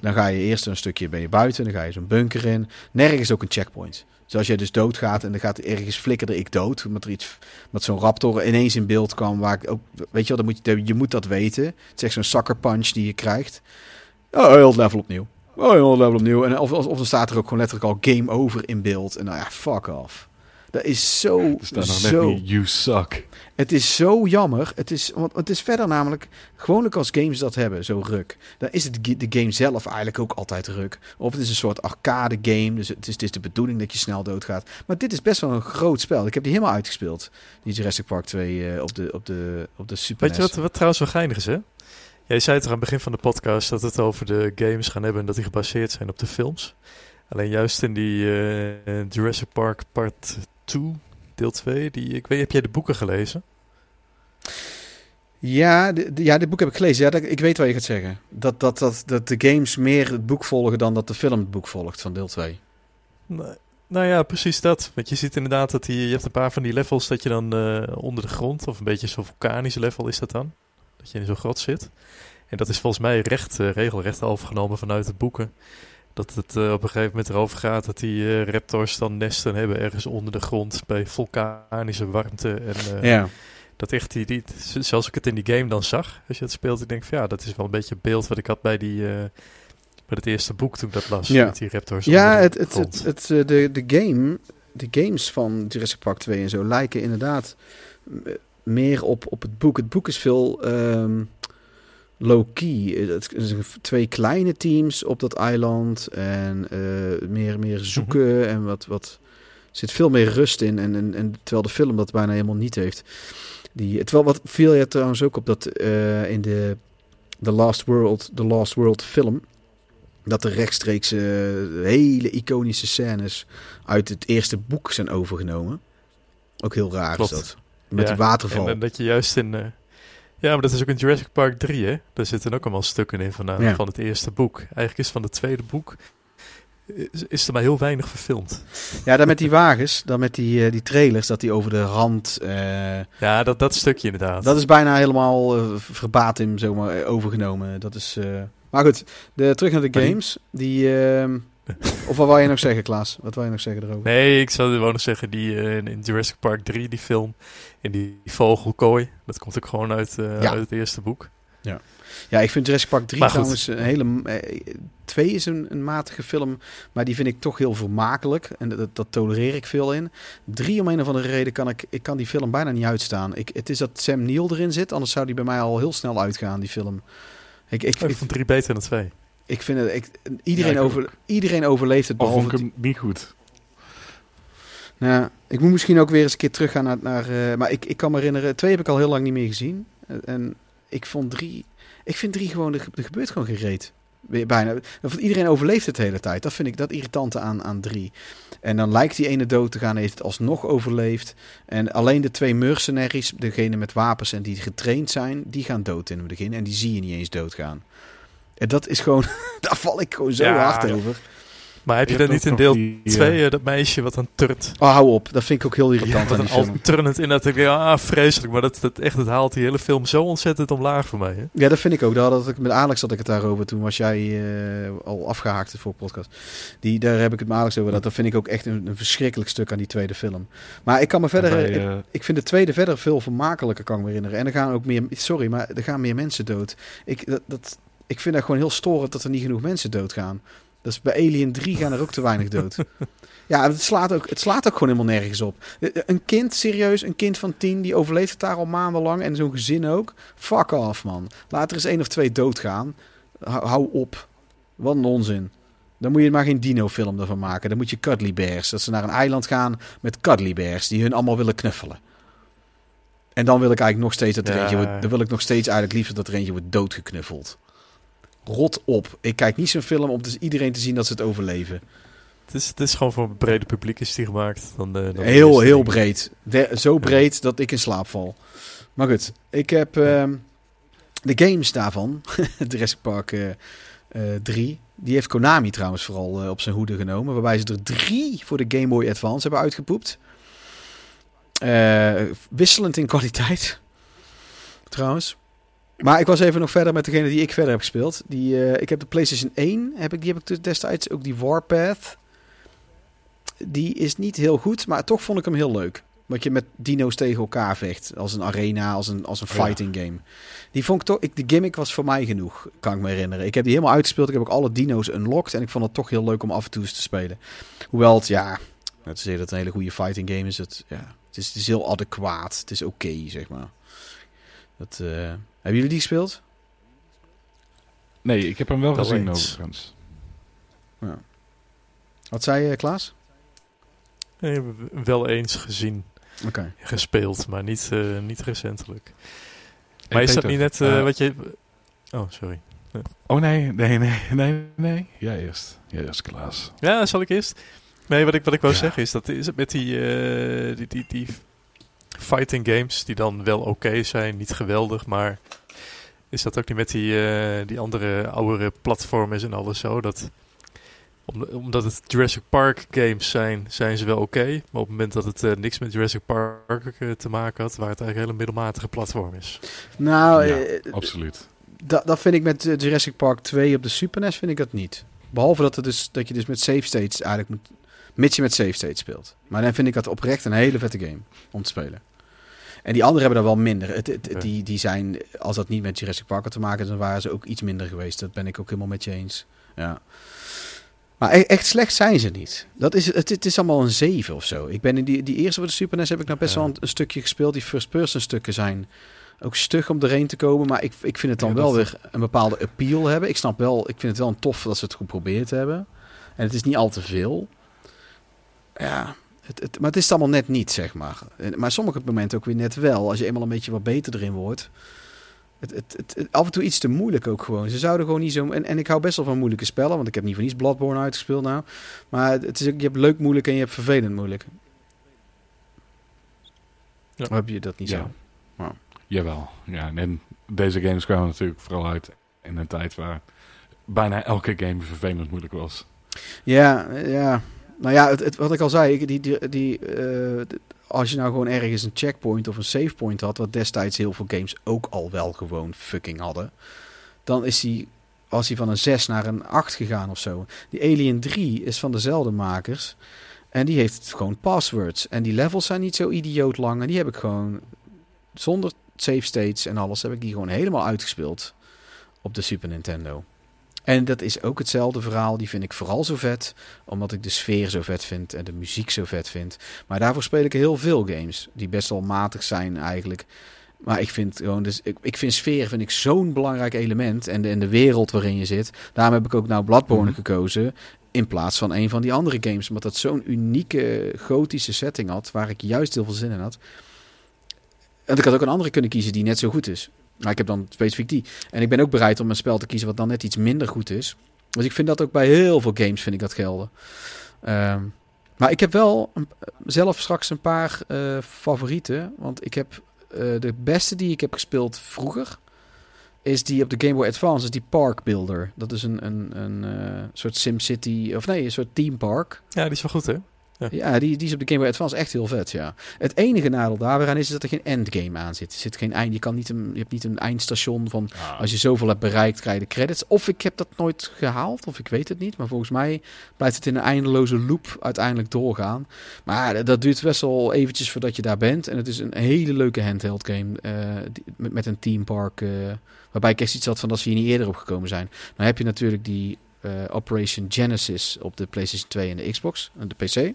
Dan ga je eerst een stukje ben je buiten, dan ga je zo'n bunker in. Nergens ook een checkpoint. Dus als jij dus doodgaat en dan gaat ergens flikkerde ik dood, omdat er iets, met zo'n raptor ineens in beeld kwam, waar ik ook, weet je wel, dan moet je, je moet dat weten. Het is echt zo'n sucker punch die je krijgt. Oh, heel level opnieuw. Oh, heel level opnieuw. En of, of, of dan staat er ook gewoon letterlijk al game over in beeld. En nou ja, fuck off. Dat is zo, Er staat nog zo... net niet, you suck. Het is zo jammer. Het is, want het is verder namelijk, gewoonlijk als games dat hebben, zo ruk. Dan is het de game zelf eigenlijk ook altijd ruk. Of het is een soort arcade game, dus het is, het is de bedoeling dat je snel doodgaat. Maar dit is best wel een groot spel. Ik heb die helemaal uitgespeeld, die Jurassic Park 2 eh, op, de, op, de, op de Super Weet je wat, wat trouwens wel geinig is, hè? Jij zei toch aan het begin van de podcast dat het over de games gaan hebben en dat die gebaseerd zijn op de films. Alleen juist in die eh, Jurassic Park Part 2, deel 2, die, ik weet, heb jij de boeken gelezen? Ja, de, de- ja, dit boek heb ik gelezen. Ja, dat, ik weet wat je gaat zeggen. Dat, dat, dat, dat de games meer het boek volgen dan dat de film het boek volgt van deel 2. Nou, nou ja, precies dat. Want je ziet inderdaad dat die, je hebt een paar van die levels dat je dan eh, onder de grond, of een beetje zo'n vulkanisch level is dat dan. Dat je in zo'n grot zit. En dat is volgens mij recht, eh, regelrecht overgenomen vanuit de boeken. Dat het eh, op een gegeven moment erover gaat dat die eh, raptors dan nesten hebben ergens onder de grond bij vulkanische warmte. En eh, Ja. dat echt die, die, zoals ik het in die game dan zag, als je het speelt, ik denk van ja, dat is wel een beetje het beeld wat ik had bij die, bij het eerste boek toen ik dat las. Ja. Met die raptors Ja, het, het, het, het, de, de game de games van Jurassic Park 2 en zo lijken inderdaad meer op, op het boek. Het boek is veel ehm, low-key. Eh, Het zijn twee kleine teams op dat eiland en eh, meer, meer zoeken en wat, wat er zit veel meer rust in. En, en, en terwijl de film dat bijna helemaal niet heeft. Die, terwijl wat viel je trouwens ook op dat eh, in de The Last World, The Last World film. Dat er rechtstreeks eh, hele iconische scènes uit het eerste boek zijn overgenomen. Ook heel raar Klopt. is dat. Met Ja, die waterval. En, en dat je juist in... eh, ja, maar dat is ook in Jurassic Park 3, hè? Daar zitten ook allemaal stukken in van, Ja. van het eerste boek. Eigenlijk is van het tweede boek... Is, is er maar heel weinig verfilmd. Ja, dan met die wagens, dan met die, eh, die trailers, dat die over de rand... eh, Ja, dat, dat stukje inderdaad. dat is bijna helemaal eh, verbatim zomaar eh, overgenomen. Dat is... eh, Maar goed, de, terug naar de games. Die... ehm, Of wat wil je nog zeggen, Klaas? Wat wil je nog zeggen erover? Nee, ik zou gewoon nog zeggen, die eh, in- in Jurassic Park 3, die film, in die vogelkooi, dat komt ook gewoon uit, eh, Ja. uit het eerste boek. Ja, ik vind Jurassic Park 3 Maar goed. trouwens een hele... eh, 2 is een, een matige film, maar die vind ik toch heel vermakelijk. En dat, dat tolereer ik veel in. 3 om een of andere reden kan ik, ik kan die film bijna niet uitstaan. Ik, het is dat Sam Neill erin zit, anders zou die bij mij al heel snel uitgaan, die film. Ik, ik, Ik ik, vond 3 beter dan 2. ik vind het... Ik, iedereen, Ja, ik over, iedereen overleeft het, Of behalve... vond ik hem niet goed? Nou, ik moet misschien ook weer eens een keer teruggaan naar... naar eh, maar ik, ik kan me herinneren... Twee heb ik al heel lang niet meer gezien. En, en ik vond drie... Ik vind drie gewoon... Er, er gebeurt gewoon gereed. Bijna. Want Iedereen overleeft het de hele tijd. Dat vind ik dat irritante aan, aan drie. En dan lijkt die ene dood te gaan. Heeft het alsnog overleefd. En alleen de twee mercenaries... Degene met wapens en die getraind zijn... Die gaan dood in het begin. En die zie je niet eens doodgaan. En dat is gewoon... Daar val ik gewoon zo Ja. hard over. Maar heb je, Je dan niet in deel die, eh, 2 dat meisje wat dan turnt? Oh, hou op. Dat vind ik ook heel irritant Wat aan een die film. alternend in dat ik denk, ah, vreselijk. Maar dat, dat, echt, het haalt die hele film zo ontzettend omlaag voor mij. Hè? Ja, dat vind ik ook. Daar had ik, met Alex had ik het daarover. Toen was jij eh, al afgehaakt voor de podcast. Die, daar heb ik het met Alex over. Dat, dat vind ik ook echt een, een verschrikkelijk stuk aan die tweede film. Maar ik kan me verder... Bij, ik, eh, ik vind de tweede verder veel vermakelijker, kan ik me herinneren. En er gaan ook meer... Sorry, maar er gaan meer mensen dood. Ik, dat, dat, ik vind dat gewoon heel storend dat er niet genoeg mensen doodgaan. Dus bij Alien 3 gaan er ook te weinig dood. Ja, het slaat, ook, het slaat ook gewoon helemaal nergens op. Een kind, serieus, een kind van tien, die overleeft het daar al maandenlang. En zo'n gezin ook. Fuck off, man. Laat er eens één of twee doodgaan. Hou, hou op. Wat een onzin. Dan moet je maar geen dino-film ervan maken. Dan moet je Cuddly Bears. Dat ze naar een eiland gaan met Cuddly Bears. Die hun allemaal willen knuffelen. En dan wil ik eigenlijk nog steeds dat er Ja. eentje wordt... Dan wil ik nog steeds eigenlijk liever dat er eentje wordt doodgeknuffeld. Rot op. Ik kijk niet zo'n film om dus iedereen te zien dat ze het overleven. Het, is, het is gewoon voor een brede publiek is die gemaakt. Dan, dan Heel, heel ding. breed. De- zo breed dat ik in slaap val. Maar goed, ik heb ehm, de games daarvan. Jurassic Park eh, eh, 3. Die heeft Konami trouwens vooral eh, op zijn hoede genomen. Waarbij ze er drie voor de Game Boy Advance hebben uitgepoept. Eh, wisselend in kwaliteit. Trouwens. Maar ik was even nog verder met degene die ik verder heb gespeeld. Die, eh, ik heb de PlayStation 1. Heb ik, die heb ik destijds ook die Warpath. Die is niet heel goed, maar toch vond ik hem heel leuk. Dat je met dino's tegen elkaar vecht. Als een arena, als een, als een Ja. fighting game. Die vond ik toch... Ik, de gimmick was voor mij genoeg, kan ik me herinneren. Ik heb die helemaal uitgespeeld. Ik heb ook alle dino's unlocked. En ik vond het toch heel leuk om af en toe eens te spelen. Hoewel het, ja... Het is dat het een hele goede fighting game is. Het, ja, het, is, het is heel adequaat. Het is oké, zeg maar. Dat, eh, hebben jullie die gespeeld? nee, ik heb hem wel gezien eens. overigens. Wat zei je, Klaas? Nee, hebben wel eens gezien, Oké. gespeeld, maar niet, eh, niet recentelijk. Hey, Maar is dat niet net eh, eh, wat je... Oh, sorry. Oh nee, nee, nee, nee, nee. Ja, eerst. Ja, eerst Klaas. Ja, zal ik eerst? Nee, wat ik, wat ik wou Ja. zeggen is dat is het met die, eh, die, die, die fighting games die dan wel oké zijn, niet geweldig, maar is dat ook niet met die, eh, die andere oudere platformers en alles zo? Dat, om, omdat het Jurassic Park games zijn, zijn ze wel oké, maar op het moment dat het eh, niks met Jurassic Park eh, te maken had, waren het eigenlijk hele middelmatige platformers. Nou, Ja, Absoluut. Dat, dat vind ik met Jurassic Park 2 op de Super NES vind ik dat niet. Behalve dat, het dus, dat je dus met save states eigenlijk moet... Mits je met save states speelt. Maar dan vind ik dat oprecht een hele vette game om te spelen. En die anderen hebben daar wel minder. Het, het- Ja. die, die zijn, als dat niet met Jurassic Park had te maken, dan waren ze ook iets minder geweest. Dat ben ik ook helemaal met je eens. Ja. Maar e- echt slecht zijn ze niet. Dat is, het, het is allemaal een 7 of zo. Ik ben in die, die eerste voor de Super NES heb ik nou best Ja. wel een, een stukje gespeeld. Die first-person stukken zijn ook stug om erheen te komen. Maar ik, ik vind het dan Ja, wel weer een bepaalde appeal hebben. Ik snap wel, ik vind het wel een tof dat ze het geprobeerd hebben. En het is niet al te veel. Ja, het, het, maar het is allemaal net niet, zeg maar. En- Maar sommige momenten ook weer net wel. Als je eenmaal een beetje wat beter erin wordt. Het, het, het, af en toe iets te moeilijk ook gewoon. Ze zouden gewoon niet zo... En, en ik hou best wel van moeilijke spellen. Want ik heb niet voor niets Bloodborne uitgespeeld nou. Maar het is je hebt leuk moeilijk en je hebt vervelend moeilijk. Ja. Heb je dat niet Ja. zo? Jawel. Ja, en deze games kwamen natuurlijk vooral uit in een tijd waar bijna elke game vervelend moeilijk was. Ja, ja. Nou ja, het, het- wat ik al zei, die, die, die, eh, als je nou gewoon ergens een checkpoint of een save point had, wat destijds heel veel games ook al wel gewoon fucking hadden, dan is die, was hij van een 6 naar een 8 gegaan of zo. Die Alien 3 is van dezelfde makers en die heeft gewoon passwords. En die levels zijn niet zo idioot lang en die heb ik gewoon zonder save states en alles, heb ik die gewoon helemaal uitgespeeld op de Super Nintendo. En dat is ook hetzelfde verhaal. Die vind ik vooral zo vet. Omdat ik de sfeer zo vet vind. En de muziek zo vet vind. Maar daarvoor speel ik heel veel games. Die best wel matig zijn eigenlijk. Maar ik vind gewoon... Dus ik, ik vind sfeer vind ik zo'n belangrijk element. En de, en de wereld waarin je zit. Daarom heb ik ook nou Bloodborne Mhm. gekozen. In plaats van een van die andere games. Omdat dat zo'n unieke gotische setting had. Waar ik juist heel veel zin in had. En ik had ook een andere kunnen kiezen die net zo goed is. Maar ik heb dan specifiek die. En ik ben ook bereid om een spel te kiezen wat dan net iets minder goed is. Dus ik vind dat ook bij heel veel games vind ik dat gelden. Ehm, maar ik heb wel zelf straks een paar eh, favorieten. Want ik heb eh, de beste die ik heb gespeeld vroeger. Is die op de Game Boy Advance, is die Park Builder. Dat is een, een, een eh, soort SimCity, of nee, een soort theme park. Ja, die is wel goed, hè? Ja, die, die is op de Game Boy Advance echt heel vet, ja. Het enige nadeel daaraan is dat er geen endgame aan zit. Er zit geen eind, je, kan niet een, je hebt niet een eindstation van als je zoveel hebt bereikt, krijg je de credits. Of ik heb dat nooit gehaald, of ik weet het niet. Maar volgens mij blijft het in een eindeloze loop uiteindelijk doorgaan. Maar dat- duurt best wel eventjes voordat je daar bent. En het is een hele leuke handheld game eh, die- met, met een theme park. eh, waarbij ik echt iets had van dat ze hier niet eerder op gekomen zijn. Dan heb je natuurlijk die eh, Operation Genesis op de PlayStation 2 en de Xbox en de PC.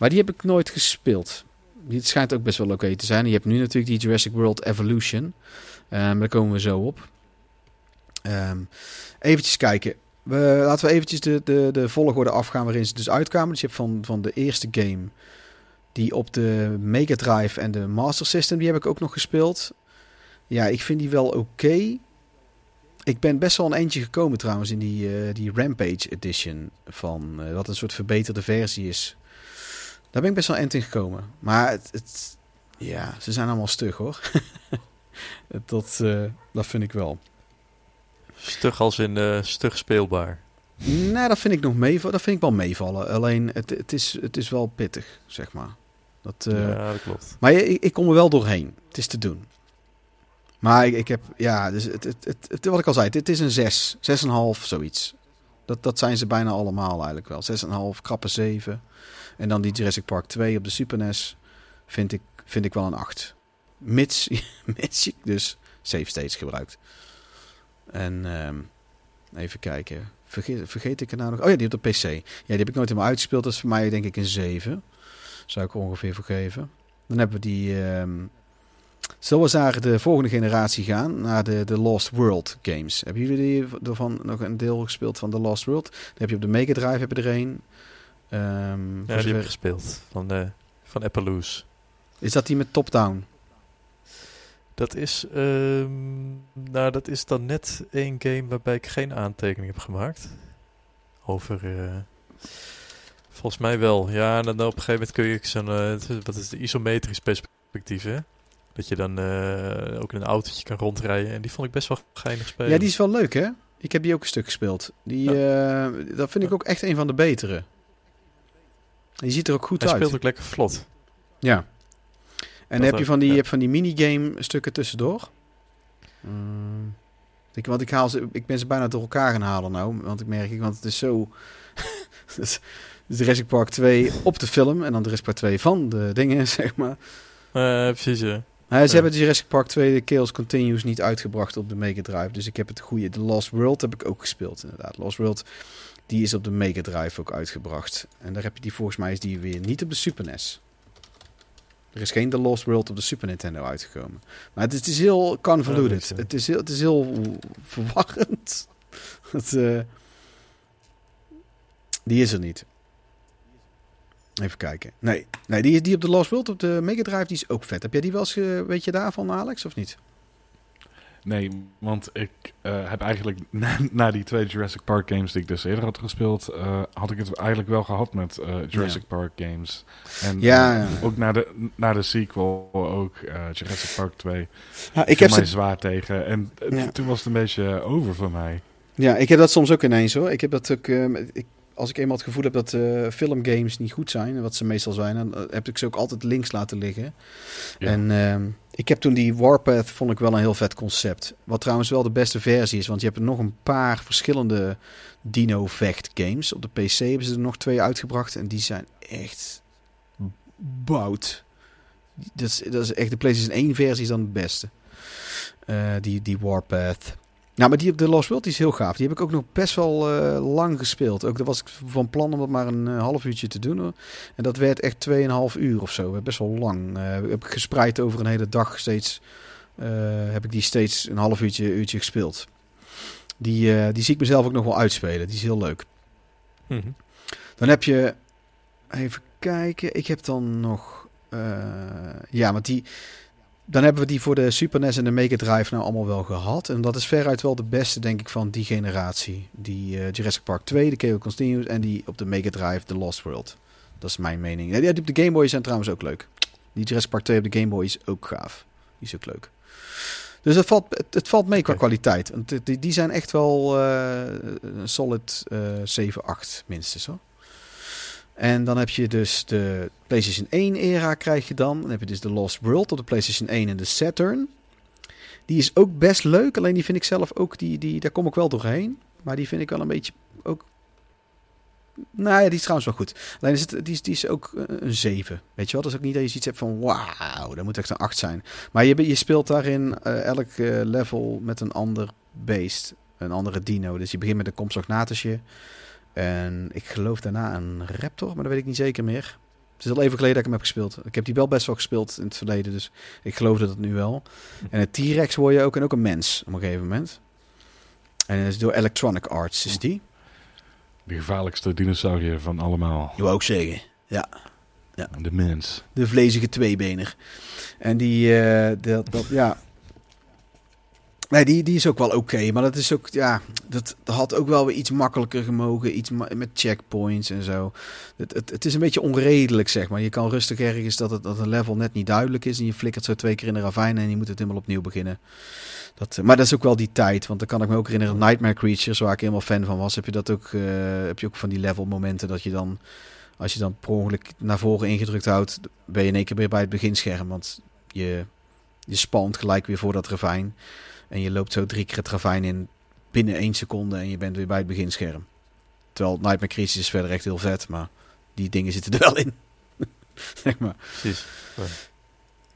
Maar die heb ik nooit gespeeld. Die schijnt ook best wel oké te zijn. Je hebt nu natuurlijk die Jurassic World Evolution. Ehm, daar komen we zo op. Ehm eventjes kijken. We, laten we eventjes de, de, de volgorde afgaan waarin ze dus uitkwamen. Dus je hebt van, van de eerste game... die op de Mega Drive en de Master System... die heb ik ook nog gespeeld. Ja, ik vind die wel oké. Ik ben best wel een eindje gekomen trouwens... in die, eh, die Rampage Edition... van eh, wat een soort verbeterde versie is. Daar ben ik best wel eind in gekomen. Maar het, het, ja, ze zijn allemaal stug hoor. dat, eh, dat vind ik wel. Stug als in eh, stug speelbaar. Nou, dat vind ik nog meevallen. Dat vind ik wel meevallen. Alleen, het, het, is, het is wel pittig, zeg maar. Dat, eh, ja, dat klopt. Maar ik, ik kom er wel doorheen. Het is te doen. Maar ik, ik heb, ja, dus het, het, het, het- wat ik al zei, dit is een 6, 6,5, zoiets. Dat, dat zijn ze bijna allemaal eigenlijk wel. 6,5, krappe 7. En dan die Jurassic Park 2 op de Super NES vind ik, vind ik wel een 8. Mits, mits dus save states gebruikt. En ehm, even kijken. Vergeet, vergeet ik er nou nog? Oh ja, die op de PC. Ja, die heb ik nooit helemaal uitgespeeld. Dat is voor mij denk ik een 7. Zou ik er ongeveer voor geven. Dan hebben we die... Zullen we naar de volgende generatie gaan? Naar de, de Lost World games. Hebben jullie ervan nog een deel gespeeld van de Lost World? Dan heb je op de Mega Drive heb je er een. Ehm, Ja, die heb ik gespeeld. Van, eh van Appaloosa. is dat die met top-down? Dat is, ehm, nou, dat is dan net één game waarbij ik geen aantekening heb gemaakt. Over, eh, volgens mij wel. Ja, en dan op een gegeven moment kun je zo'n, eh, wat is de isometrisch perspectief, hè? Dat je dan ook in een autootje kan rondrijden. En die vond ik best wel geinig spelen. Ja, die is wel leuk hè? Ik heb die ook een stuk gespeeld. Die, dat vind ik ook echt een van de betere. Die ziet er ook goed Hij uit. speelt ook lekker vlot. Ja. En Dat heb je van die, ja. je van die minigame stukken tussendoor. Mm. Ik, want ik, haal ze, ik ben ze bijna door elkaar gaan halen nou. Want ik merk, ik, want het is zo... dus, dus Jurassic Park 2 op de film. En dan Jurassic Park 2 van de dingen, zeg maar. Eh, precies, ja. Nou, ze Ja. hebben Jurassic Park 2 de Chaos Continues niet uitgebracht op de Mega Drive. Dus ik heb het goede. The Lost World heb ik ook gespeeld, inderdaad. Lost World, die is op de Mega Drive ook uitgebracht. En daar heb je die, volgens mij is die weer niet op de Super NES. Er is geen The Lost World op de Super Nintendo uitgekomen. Maar het is, het is heel convoluted. Ja, het, is heel, het is heel verwarrend. het, eh, die is er niet. Even kijken. Nee, nee die, die op de Lost World op de Mega Drive die is ook vet. Heb jij die wel eens, weet je daarvan Alex, of niet? Nee, want ik eh, heb eigenlijk na, na die twee Jurassic Park games die ik dus eerder had gespeeld, eh, had ik het eigenlijk wel gehad met eh, Jurassic Park games. En Ja, ja. ook na de, na de sequel ook, Jurassic Park 2. Ja, Ik heb mij ze zwaar tegen. En toen was het een beetje over voor mij. Ja, ik heb dat soms ook ineens hoor. Ik heb dat ook. ik, als ik eenmaal het gevoel heb dat eh, filmgames niet goed zijn, wat ze meestal zijn, dan eh, heb ik ze ook altijd links laten liggen. Ja. En ehm, ik heb toen die Warpath, vond ik wel een heel vet concept. Wat trouwens wel de beste versie is, want je hebt er nog een paar verschillende Dino Vecht games. Op de PC hebben ze er nog twee uitgebracht en die zijn echt bout. Dat is, dat is echt de PlayStation 1 versie is dan het beste. Eh, die, die Warpath. Nou, maar die op de Lost World die is heel gaaf. Die heb ik ook nog best wel eh, lang gespeeld. Ook daar was ik van plan om dat maar een eh, half uurtje te doen. Hoor. En dat werd echt 2,5 uur of zo. Best wel lang. Eh, heb ik gespreid over een hele dag steeds. eh, heb ik die steeds een half uurtje, uurtje gespeeld. Die, eh, die zie ik mezelf ook nog wel uitspelen. Die is heel leuk. Mhm. Dan heb je. Even kijken. Ik heb dan nog. eh, ja, want die. Dan hebben we die voor de Super NES en de Mega Drive nou allemaal wel gehad. En dat is veruit wel de beste, denk ik, van die generatie. Die eh, Jurassic Park 2, de Chaos Continues en die op de Mega Drive, The Lost World. Dat is mijn mening. Ja, die op de Game Boy zijn trouwens ook leuk. Die Jurassic Park 2 op de Game Boy is ook gaaf. Die is ook leuk. Dus het valt, het, het valt mee qua kwaliteit. Want die, die zijn echt wel eh, een solid eh 7, 8 minstens hoor. En dan heb je dus de PlayStation 1 era krijg je dan. Dan heb je dus de Lost World op de PlayStation 1 en de Saturn. Die is ook best leuk. Alleen die vind ik zelf ook, die, die, daar kom ik wel doorheen. Maar die vind ik wel een beetje ook... Nou ja, die is trouwens wel goed. Alleen is het, die, is, die is ook eh, een 7. Weet je wel? Dat is ook niet dat je zoiets hebt van wauw, dat moet echt een 8 zijn. Maar je, je speelt daarin eh, elk eh, level met een ander beest. Een andere dino. Dus je begint met een Compsognathisje. En ik geloof daarna een Raptor, maar dat weet ik niet zeker meer. Het is al even geleden dat ik hem heb gespeeld. Ik heb die wel best wel gespeeld in het verleden, dus ik geloofde dat nu wel. En een T-Rex word je ook en ook een mens op een gegeven moment. En dat is door Electronic Arts, is die? De gevaarlijkste dinosaurier van allemaal. Je wou ook zeggen. De mens. De vlezige tweebener. En die, eh, dat, dat, ja. Nee, die, die is ook wel oké. maar dat is ook, ja, dat, had ook wel weer iets makkelijker gemogen. Iets met checkpoints en zo. Het, het, het is een beetje onredelijk, zeg maar. Je kan rustig ergens dat, het, dat een level net niet duidelijk is. En je flikkert zo twee keer in de ravijn en je moet het helemaal opnieuw beginnen. Dat, maar dat is ook wel die tijd. Want dan kan ik me ook herinneren, Nightmare Creatures, waar ik helemaal fan van was. Heb je dat ook, eh, heb je ook van die level momenten dat je dan... Als je dan per ongeluk naar voren ingedrukt houdt, ben je in één keer weer bij het beginscherm. Want je, je spant gelijk weer voor dat ravijn. En je loopt zo drie keer het ravijn in binnen één seconde en je bent weer bij het beginscherm. Terwijl Nightmare Creatures is verder echt heel vet, maar die dingen zitten er wel in. zeg maar. Precies.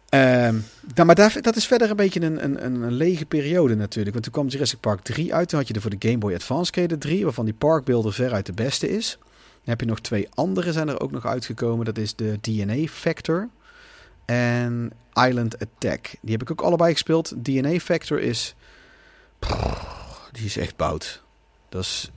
Ehm, nou, maar daar, dat is verder een beetje een, een, een, lege periode natuurlijk. Want toen kwam Jurassic Park 3 uit. Toen had je er voor de Game Boy Advance er 3, waarvan die Parkbeelder veruit de beste is. Dan heb je nog twee andere zijn er ook nog uitgekomen. Dat is de DNA Factor en Island Attack. Die heb ik ook allebei gespeeld. DNA Factor is... Die is echt bout. Dat is...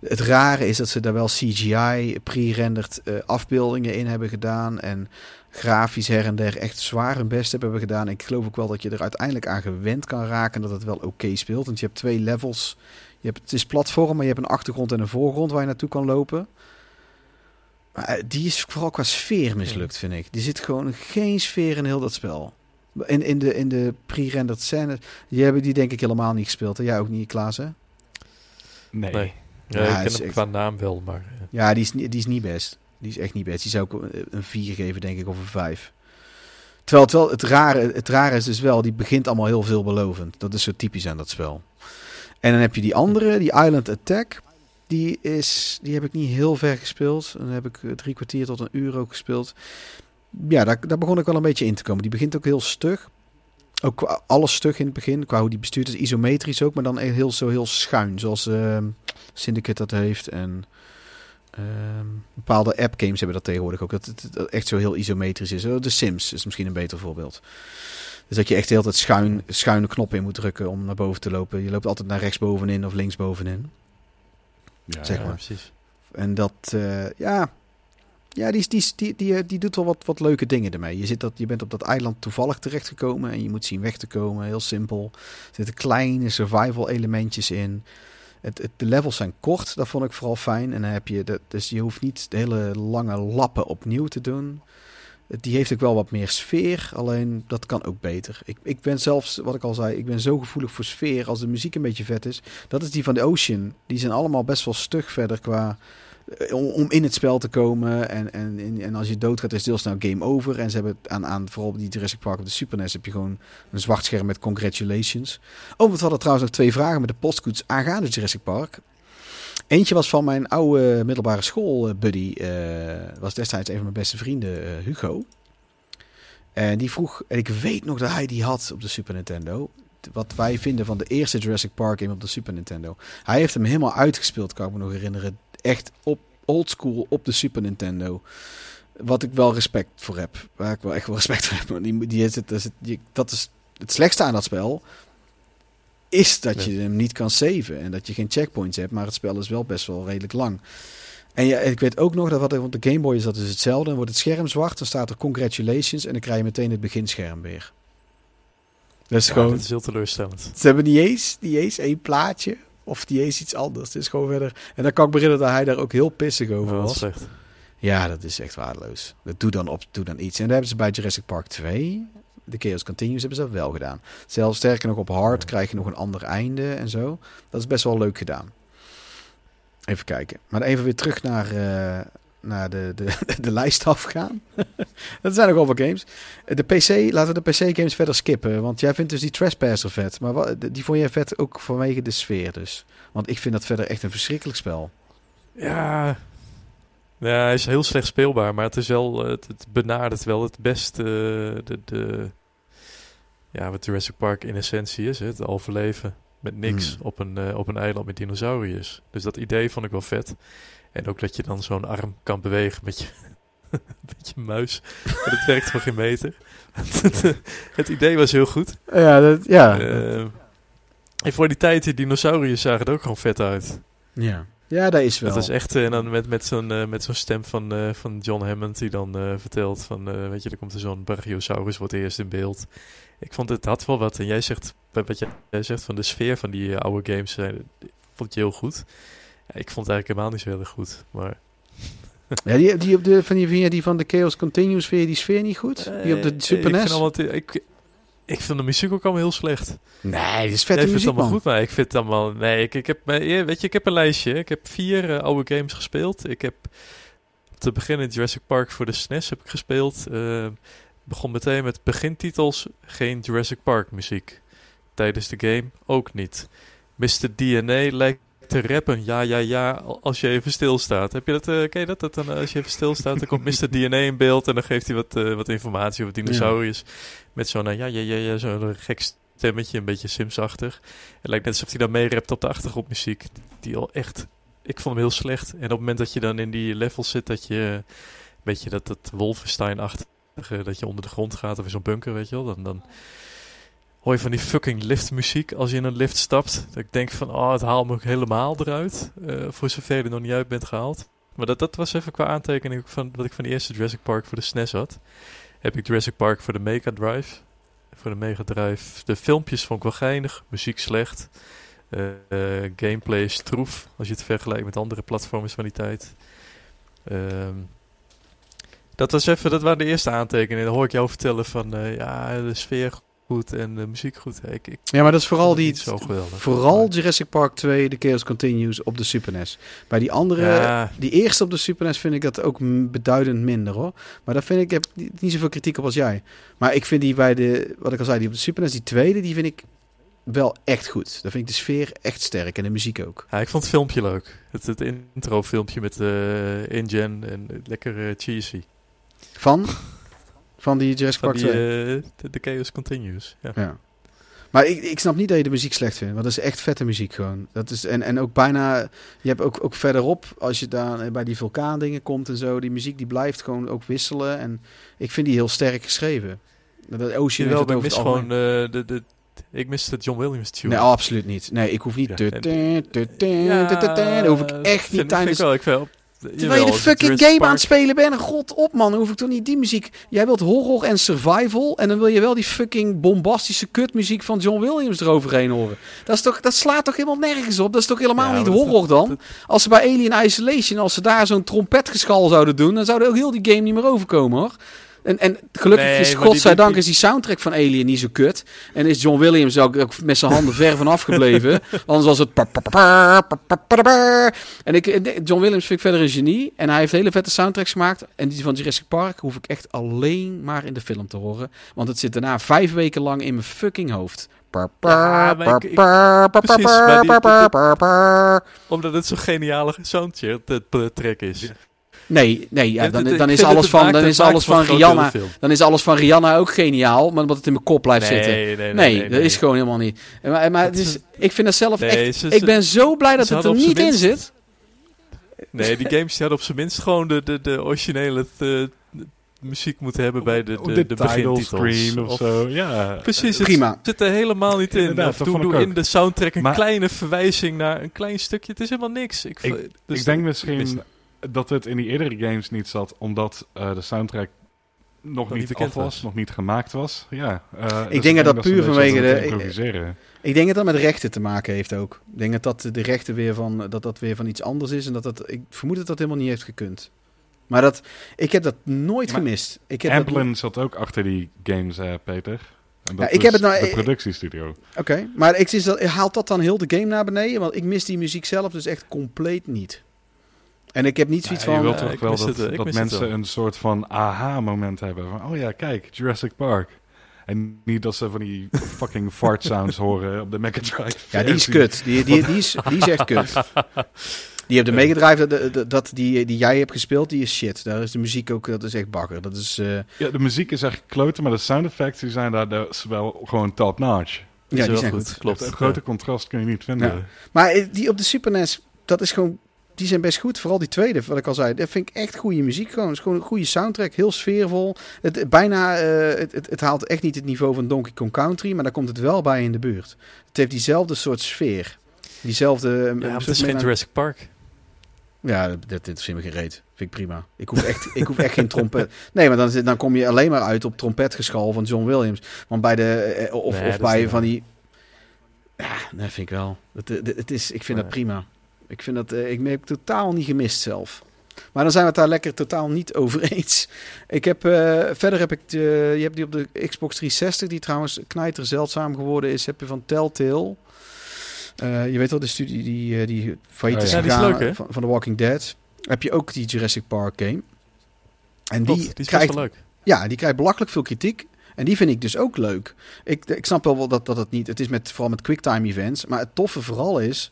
Het rare is dat ze daar wel CGI, pre-rendered eh, afbeeldingen in hebben gedaan. En grafisch her en der echt zwaar hun best hebben gedaan. Ik geloof ook wel dat je er uiteindelijk aan gewend kan raken dat het wel oké speelt. Want je hebt twee levels. Je hebt, het is platform, maar je hebt een achtergrond en een voorgrond waar je naartoe kan lopen. Maar eh, die is vooral qua sfeer mislukt, vind ik. Die zit gewoon geen sfeer in heel dat spel. In, in de, in de pre-rendered scène. Die hebben die denk ik helemaal niet gespeeld. hè? Jij ook niet, Klaas, hè? Nee. Nee. Ja, Ja, ik het ken hem echt- qua naam wel, maar... eh, Ja, die is, niet- die is niet best. Die is echt niet best. Die zou ik een 4 geven, denk ik, of een 5. Terwijl, terwijl het, rare, het rare is dus wel, die begint allemaal heel veelbelovend. Dat is zo typisch aan dat spel. En dan heb je die andere, die Island Attack. Die, is, die heb ik niet heel ver gespeeld. Dan heb ik eh, drie kwartier tot een uur ook gespeeld. Ja, daar, daar begon ik wel een beetje in te komen. Die begint ook heel stug. Ook alles stug in het begin, qua hoe die bestuurt is, isometrisch ook, maar dan heel, zo heel schuin, zoals ehm, Syndicate dat heeft. En ehm, bepaalde app-games hebben dat tegenwoordig ook, dat het echt zo heel isometrisch is. De Sims is misschien een beter voorbeeld. Dus dat je echt de hele schuin, schuine knoppen in moet drukken om naar boven te lopen. Je loopt altijd naar rechtsbovenin of linksbovenin. Ja, Zeg Ja, maar. precies. En dat, eh, ja, ja die, die, die, die, eh, die doet wel wat, wat leuke dingen ermee. Je, zit dat, je bent op dat eiland toevallig terechtgekomen en je moet zien weg te komen. Heel simpel. Er zitten kleine survival elementjes in. Het, het, de levels zijn kort, dat vond ik vooral fijn. En dan heb je, de, dus je hoeft niet de hele lange lappen opnieuw te doen. Die heeft ook wel wat meer sfeer, alleen dat kan ook beter. Ik, ik ben zelfs, wat ik al zei, ik ben zo gevoelig voor sfeer als de muziek een beetje vet is. Dat is die van de Ocean. Die zijn allemaal best wel stug verder qua eh, om, in het spel te komen. En, en, en, als je doodgaat is het heel snel game over. En ze hebben aan, aan vooral die Jurassic Park op de Super NES heb je gewoon een zwart scherm met congratulations. Oh, we hadden trouwens nog twee vragen met de postkoets aangaande Jurassic Park. Eentje was van mijn oude middelbare school buddy. eh, was destijds een van mijn beste vrienden, eh, Hugo. En die vroeg, en ik weet nog dat hij die had op de Super Nintendo. Wat wij vinden van de eerste Jurassic Park game op de Super Nintendo. Hij heeft hem helemaal uitgespeeld, kan ik me nog herinneren. Echt op oldschool op de Super Nintendo. Wat ik wel respect voor heb. Waar ik wel echt wel respect voor heb. Die, die is het, dat is het slechtste aan dat spel. Is dat je hem niet kan saven. En dat je geen checkpoints hebt. Maar het spel is wel best wel redelijk lang. En ja, ik weet ook nog dat wat er op de Game Boy is, dat is hetzelfde. Dan wordt het scherm zwart, dan staat er congratulations en dan krijg je meteen het beginscherm weer. Dat is Ja, gewoon, dat is heel teleurstellend. ze hebben niet eens, niet eens één plaatje of niet eens iets anders. Het is gewoon verder. En dan kan ik me herinneren dat hij daar ook heel pissig over was. slecht. Ja, dat is echt waardeloos. Dat doe dan op, doe dan iets. En dat hebben ze bij Jurassic Park 2, de Chaos Continues, hebben ze dat wel gedaan. Zelfs sterker nog op hard krijg je nog een ander einde en zo. Dat is best wel leuk gedaan. Even kijken. Maar even weer terug naar, eh, naar de, de, de lijst afgaan. dat zijn nog wel wat games. De PC, laten we de PC-games verder skippen. Want jij vindt dus die Trespasser vet. Maar wat, die vond jij vet ook vanwege de sfeer dus. Want ik vind dat verder echt een verschrikkelijk spel. Ja. Ja, hij is heel slecht speelbaar, maar het is wel, eh, het, het benadert wel het beste, eh, de, de, ja, wat Jurassic Park in essentie is, hè, het overleven met niks Hmm. op, een, eh, op een eiland met dinosauriërs. Dus dat idee vond ik wel vet. En ook dat je dan zo'n arm kan bewegen met je, met je muis. En het werkt voor geen meter. het idee was heel goed. Ja, dat, ja. Eh, en voor die tijd, die dinosauriërs zagen er ook gewoon vet uit. ja. Ja, dat is wel. Dat is echt, eh, en dan met, met zo'n eh, met zo'n stem van, eh, van John Hammond die dan eh, vertelt van, eh, weet je, er komt er zo'n Brachiosaurus wordt eerst in beeld. Ik vond het had wel wat. En jij zegt, wat jij, zegt van de sfeer van die eh, oude games, eh, vond je heel goed. Ja, ik vond het eigenlijk helemaal niet zo heel erg goed. Maar Ja, die, die, op de, van die, die van de Chaos Continues, vind je die sfeer niet goed? Die op de Eh, Super ik NES? Vind allemaal, te- ik, ik vind de muziek ook allemaal heel slecht. Nee, dit is Jij vette vindt het allemaal man. goed, maar ik vind het allemaal... Nee, ik, ik heb, weet je, ik heb een lijstje. Ik heb vier eh, oude games gespeeld. Ik heb te beginnen Jurassic Park voor de SNES heb ik gespeeld. Eh, begon meteen met begintitels, geen Jurassic Park muziek. Tijdens de game ook niet. Mr. DNA lijkt te rappen, ja, ja, ja, als je even stilstaat. Heb je dat, ken je dat? dat dan, eh, als je even stilstaat, dan komt Mr. DNA in beeld en dan geeft hij wat, eh, wat informatie over dinosauriërs. Met zo'n, ja, ja, ja, ja, zo'n gek stemmetje, een beetje Sims-achtig. Het lijkt net alsof hij dan meerept op de achtergrondmuziek. Die al echt, ik vond hem heel slecht. En op het moment dat je dan in die levels zit, dat je, een beetje dat, dat Wolfenstein-achtige, dat je onder de grond gaat of in zo'n bunker, weet je wel. Dan, dan hoor je van die fucking liftmuziek als je in een lift stapt. Dat ik denk van, oh, het haalt me ook helemaal eruit. eh, voor zover je er nog niet uit bent gehaald. Maar dat, dat was even qua aantekening van wat ik van de eerste Jurassic Park voor de SNES had. Heb ik Jurassic Park voor de Mega Drive. Voor de Mega Drive. De filmpjes vond ik wel geinig. Muziek slecht. Eh, eh, gameplay stroef. Als je het vergelijkt met andere platformers van die tijd. Ehm, dat was even, dat waren de eerste aantekeningen. Dan hoor ik jou vertellen van, ja, de sfeer goed en de muziek goed. Ik, ik Ja, maar dat is vooral die... niet zo geweldig. Vooral Jurassic Park 2, de Chaos Continues op de Super NES. Bij die andere, Ja. die eerste op de Super NES vind ik dat ook beduidend minder hoor. Maar daar vind ik, heb niet zoveel kritiek op als jij. Maar ik vind die bij de, wat ik al zei, die op de Super NES, die tweede, die vind ik wel echt goed. Daar vind ik de sfeer echt sterk en de muziek ook. Ja, ik vond het filmpje leuk. Het, het intro filmpje met eh InGen en lekker cheesy. Van? Van die Jurassic Park die, 2. eh, de, Chaos Continues. Ja. Ja. Maar ik, ik snap niet dat je de muziek slecht vindt. Want dat is echt vette muziek gewoon. Dat is, en, en ook bijna... Je hebt ook, ook verderop, als je daar bij die vulkaandingen komt en zo... Die muziek die blijft gewoon ook wisselen. En ik vind die heel sterk geschreven. Dat Ocean het ik mis gewoon eh, de, de, ik mis de John Williams tune. Nee, absoluut niet. Nee, ik hoef niet... Ja, en- Dat hoef ik echt niet tijdens... Ik wel, ik Terwijl je de fucking game aan het spelen bent. God op man, hoef ik toch niet die muziek. Jij wilt horror en survival. En dan wil je wel die fucking bombastische kutmuziek van John Williams eroverheen horen. Dat, is toch, dat slaat toch helemaal nergens op? Dat is toch helemaal Ja, niet horror dan? dat- Als ze bij Alien Isolation, als ze daar zo'n trompetgeschal zouden doen, dan zou er ook heel die game niet meer overkomen hoor. En, en gelukkig Nee, is, godzijdank die- is die soundtrack van Alien niet zo kut. En is John Williams ook, ook met zijn handen ver van afgebleven. Anders was het... En ik, John Williams vind ik verder een genie. En hij heeft hele vette soundtracks gemaakt. En die van Jurassic Park hoef ik echt alleen maar in de film te horen. Want het zit daarna vijf weken lang in mijn fucking hoofd. Omdat het zo'n geniale soundtrack is. Nee, nee ja, dan, dan is alles van, dan is alles van Rihanna. Dan is alles van Rihanna ook geniaal, maar omdat het in mijn kop blijft zitten. Nee, nee, Nee, nee. dat is gewoon helemaal niet. Maar, maar het is, ik vind dat zelf Nee, echt... ze- ik ze- ben zo blij dat ze het er niet in zit. Nee, die games die hadden op zijn minst gewoon de, de, de originele eh, muziek moeten hebben bij de, de, de, de screen of, Of- zo. Ja. Precies, het Prima. zit er helemaal niet in. Of doe, in de soundtrack een Maar- kleine verwijzing naar een klein stukje. Het is helemaal niks. Ik, Ik- dus ik denk mis misschien dat het in die eerdere games niet zat, omdat eh, de soundtrack nog niet af was, was. nog niet gemaakt was. Ja, eh, dus denk dat dat puur vanwege de- improviseren. Ik denk dat dat met rechten te maken heeft ook. Ik denk dat dat de rechten weer van, dat dat weer van iets anders is. En dat dat, ik vermoed dat dat helemaal niet heeft gekund. Maar dat, ik heb dat nooit Maar gemist. Ik heb dat- zat ook achter die games, Peter. En dat Ja, ik heb het nou- de ik- productiestudio. Oké, maar ik zie dat, haalt dat dan heel de game naar beneden? Want ik mis die muziek zelf dus echt compleet niet. En ik heb niet zoiets Ja, je van... wilt eh, toch wel dat, het, eh, dat mensen een soort van aha-moment hebben. Van, oh ja, kijk, Jurassic Park. En niet dat ze van die fucking fart sounds horen op de Mega Drive. Ja, die is kut. Die, die, die, is, die is echt kut. Die op de Mega Drive, dat, dat, dat, die, die jij hebt gespeeld, die is shit. Daar is de muziek ook, dat is echt bakker. Dat is, eh, Ja, de muziek is echt kloten, maar de sound effects die zijn daar dat is wel gewoon top-notch. ja, die wel zijn goed. goed. Klopt. Een grote contrast kun je niet vinden. Ja. Maar die op de Super NES, dat is gewoon, die zijn best goed. Vooral die tweede, wat ik al zei. Dat vind ik echt goede muziek. Gewoon, het is gewoon een goede soundtrack, heel sfeervol. Het, bijna, eh, het, het, het haalt echt niet het niveau van Donkey Kong Country, maar daar komt het wel bij in de buurt. Het heeft diezelfde soort sfeer. Diezelfde... eh, Ja, maar het is geen Jurassic Park. Ja, dat, dat interesseert me geen reet. Vind ik prima. Ik hoef echt, ik hoef echt geen trompet. Nee, maar dan, dan kom je alleen maar uit op trompetgeschal van John Williams. Want bij de... eh, Of, Nee, of bij van die... Ja, dat vind ik wel. Het, het, het is, ik vind dat prima. Ik vind dat... eh, Ik heb totaal niet gemist zelf. Maar dan zijn we het daar lekker totaal niet over eens. Ik heb, eh, verder heb ik... De, je hebt die op de Xbox 360, die trouwens knijter zeldzaam geworden is. Heb je van Telltale. Eh, je weet wel, de studie die, die failliet Oh, is ja. Ja, die is leuk, hè? van, van The Walking Dead. Heb je ook die Jurassic Park game. En die, die krijgt, wel leuk. ja, die krijgt belachelijk veel kritiek. En die vind ik dus ook leuk. Ik, ik snap wel dat, dat het niet... Het is met, vooral met quicktime events. Maar het toffe vooral is